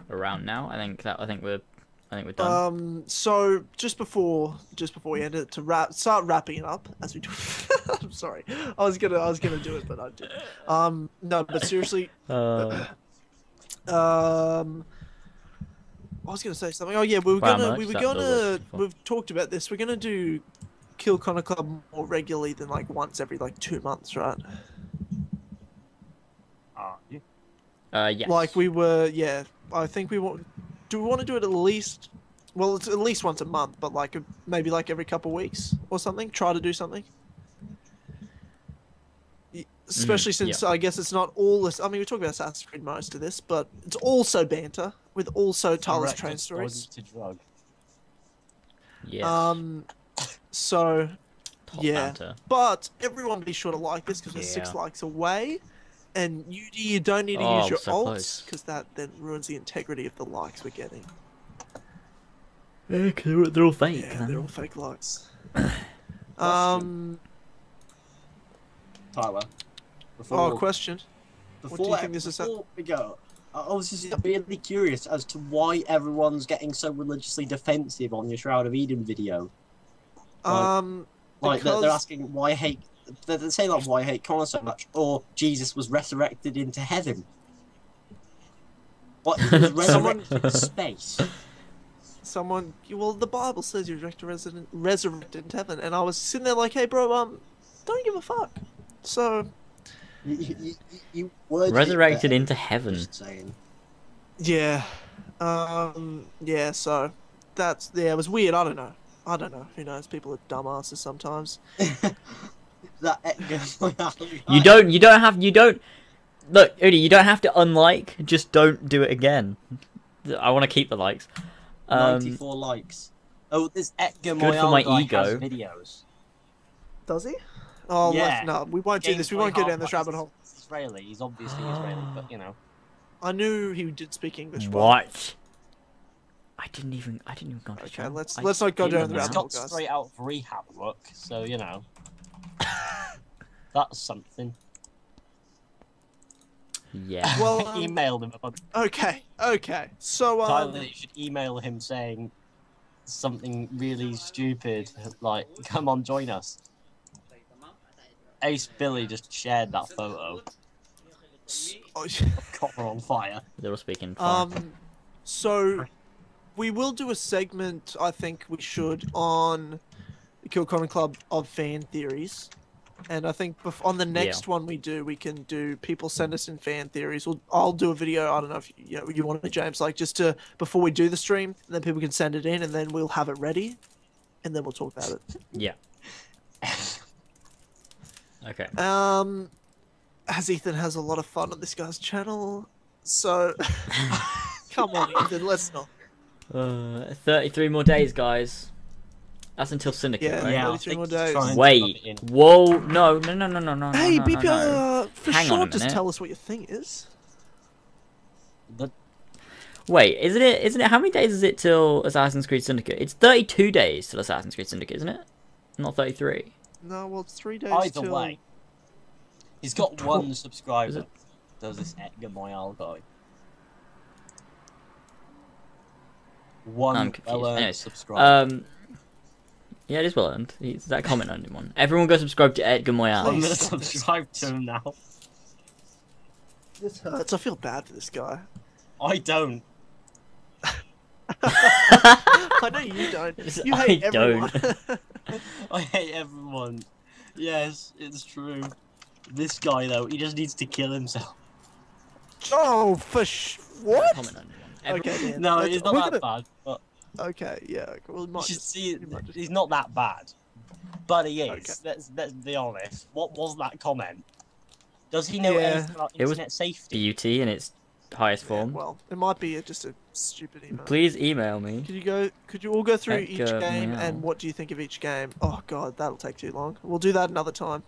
around now. I think that I think we're I think we're done. Um, so just before just before we end it, to wrap start wrapping it up as we do. [laughs] I'm sorry, I was gonna I was gonna do it, but I did. Um, no, but seriously, [laughs] Uh, um, I was gonna say something. Oh yeah, we were gonna we were gonna we've talked about this. We're gonna do Kill Connor Club more regularly than like once every like two months, right? Are you? uh, yes. Like we were, yeah. I think we want. Do we want to do it at least? Well, it's at least once a month, but like maybe like every couple weeks or something. Try to do something. Y- Especially since I guess it's not all this. I mean, we talk about Assassin's Creed most of this, but it's also banter with also Tyler's Direct train stories. To drug. yes. Um, so Top yeah. banter. but everyone be sure to like this because we're six likes away. And you, you don't need to Oh, use your so alts because that then ruins the integrity of the likes we're getting. Yeah, 'cause they're, they're all fake. Yeah, they're all fake likes. [coughs] um. Tyler. Before, Oh, question. before, what do you think this is before we go, I I was just really curious as to why everyone's getting so religiously defensive on your Shroud of Eden video. Like- Um. Like they're, they're asking why hate. They're, they're saying like why hate Connor so much, or Jesus was resurrected into heaven. What he was [laughs] Someone- resurrected to space? Someone. Well, the Bible says you're resurrected, resurrected in heaven, and I was sitting there like, hey, bro, um, don't give a fuck. So You, you, you, you worded Resurrected into heaven. Yeah, um, yeah. So that's yeah. It was weird. I don't know. I don't know. Who knows? People are dumbasses sometimes. [laughs] that Edgar. You don't. You don't have. You don't. Look, Udi, you don't have to unlike. Just don't do it again. I want to keep the likes. Um, 94 likes. Oh, this Edgar Good for my guy ego. has videos. Does he? Oh Yeah. let's- no, we won't do this. We won't go down this half-life rabbit hole. is Israeli. He's obviously Israeli, but you know. I knew he did speak English. but- What? I didn't even. I didn't even go to Okay, channel. let's- I let's not go down the know. He's rabbit that. hole. got guys. straight out of rehab look, so you know. [laughs] That's something. Yeah. [laughs] Well, I um, emailed him. About, Okay, okay. So, um, Tyler, you should email him saying something really stupid, like "Come on, join us." Ace Billy just shared that photo. oh, [laughs] Copper on fire. They're all speaking. fine. um, so we will do a segment. I think we should on the Kill Connor Club of fan theories, and I think bef- on the next one we do, we can do people send us in fan theories. We'll, I'll do a video. I don't know if you, know, you want to, James, like just to before we do the stream, and then people can send it in, and then we'll have it ready, and then we'll talk about it. yeah. [laughs] Okay. Um, as Ethan has a lot of fun on this guy's channel, so [laughs] [laughs] come on, Ethan, let's not. Uh, 33 more days, guys. That's until Syndicate, Yeah, right? Yeah, 33 more days. trying to rub Wait. Whoa. No, no, no, no, no, no. Hey, no, no, BP, no. uh, for Hang sure, just tell us what your thing is. The- Wait, isn't it? Isn't it? How many days is it till Assassin's Creed Syndicate? It's 32 days till Assassin's Creed Syndicate, isn't it? Not 33. No, well, it's three days Either till. way, he's got Tw- [laughs] one subscriber. it- Does this Edgar Moyal guy? One I'm confused. well-earned Anyways, subscriber. Um. Yeah, it is well earned. He's that comment on one. Everyone go subscribe to Edgar I'm gonna please stop this. subscribe to him now. This hurts. I feel bad for this guy. I don't. [laughs] [laughs] I know you don't. [laughs] You I hate everyone. [laughs] I hate everyone. Yes, it's true. This guy though, he just needs to kill himself. oh, for sh- what? Comment on. Okay, Dan. No, let's- he's not that gonna- bad. But Okay, yeah. okay, Well, we you should just- see, you might just- he's not that bad. But he is. Okay. Let's let's be honest. What was that comment? Does he know Yeah. anything about It was internet safety? Beauty and its highest yeah, form. well, it might be a, just a stupid email. Please email me. Could you go? Could you all go through each game Meow. and what do you think of each game? Oh God, that'll take too long. We'll do that another time.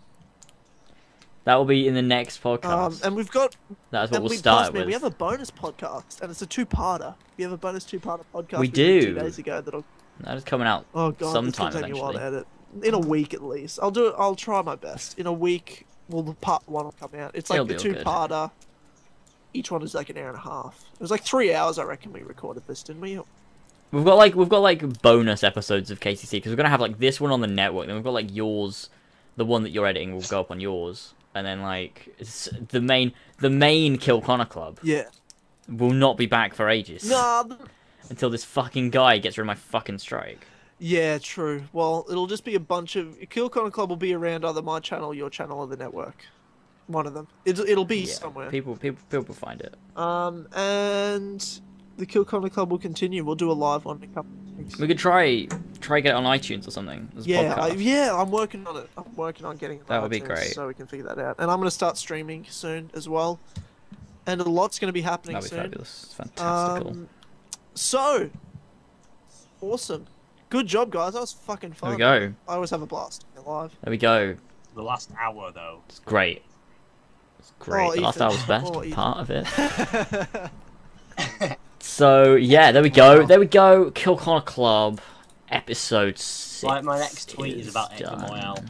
That will be in the next podcast. Um, and we've got That is what we'll we, start with. we have a bonus podcast, and it's a two-parter. We have a bonus two-parter podcast. We did do. two days ago. That'll. That is coming out. Oh God, Sometime take me a while to edit. In a week at least. I'll do it. I'll try my best. In a week, well, the part one will come out. It's like It'll the two-parter. good. Each one is like an hour and a half. It was like three hours, I reckon. We recorded this, didn't we? We've got like we've got like bonus episodes of KCC because we're gonna have like this one on the network. Then we've got like yours, the one that you're editing will go up on yours, and then like the main the main Kill Connor Club Yeah. will not be back for ages Nah. [laughs] until this fucking guy gets rid of my fucking strike. Yeah, true. Well, it'll just be a bunch of Kill Connor Club will be around either my channel, your channel, or the network. One of them. It'll it'll be Yeah, somewhere. people people people will find it. Um, and the Kill Connor Club will continue. We'll do a live one in a couple of weeks. We could try try get it on iTunes or something. Yeah, I, yeah, I'm working on it. I'm working on getting it. That on would be great. So we can figure that out. And I'm going to start streaming soon as well. And a lot's going to be happening That'd be soon. fabulous. It's fantastical. Um, so awesome. Good job, guys. That was fucking there we go. I always have a blast live. There we go. The last hour though. It's great. It's great. Oh, the last Ethan. hour was best Oh, part of it. [laughs] So yeah, there we go. There we go. Kill Connor Club, episode six. Right, my next tweet is about Edgar done. Moyal.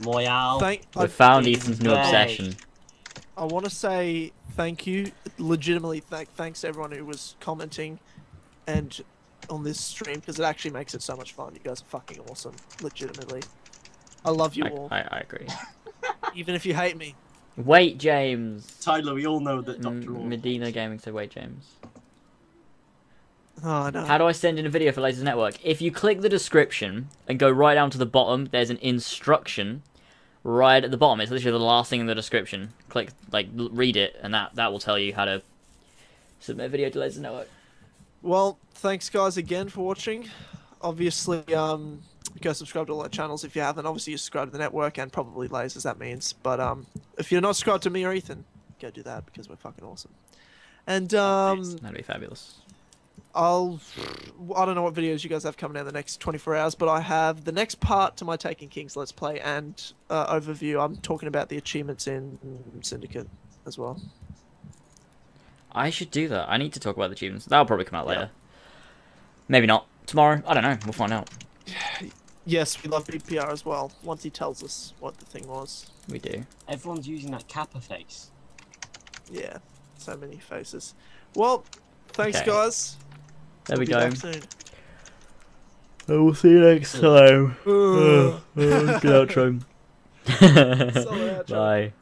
Moyal. Thank. We I, found Hey, Ethan's new obsession. I want to say thank you, legitimately. Th- thanks to everyone who was commenting, and on this stream because it actually makes it so much fun. You guys are fucking awesome. Legitimately, I love you I, all, I, I agree. [laughs] even if you hate me. Wait, James. Tyler, we all know that Dr. M- Medina Gaming said, "Wait, James." Oh no. How do I send in a video for Lasers Network? If you click the description and go right down to the bottom, there's an instruction right at the bottom. It's literally the last thing in the description. Click, like, l- read it, and that that will tell you how to submit a video to Lasers Network. Well, thanks guys again for watching. Obviously, um, go subscribe to all our channels if you haven't. Obviously, you subscribe to the network and probably lasers. That means, but um, if you're not subscribed to me or Ethan, go do that because we're fucking awesome. And um, That'd be fabulous. I'll. I don't know what videos you guys have coming out in the next 24 hours, but I have the next part to my Taking Kings Let's Play and uh, overview. I'm talking about the achievements in Syndicate as well. I should do that. I need to talk about the achievements. That'll probably come out Yeah. later. Maybe not. Tomorrow. I don't know. We'll find out. [sighs] [sighs] Yes, we love BPR as well. Once he tells us what the thing was. We do. Everyone's using that Kappa face. Yeah, so many faces. Well, thanks, Okay. guys. There We'll we be go. back soon. Uh, we'll see you next time. Ugh. Uh, uh, good outro. [laughs] Solid outro. Bye.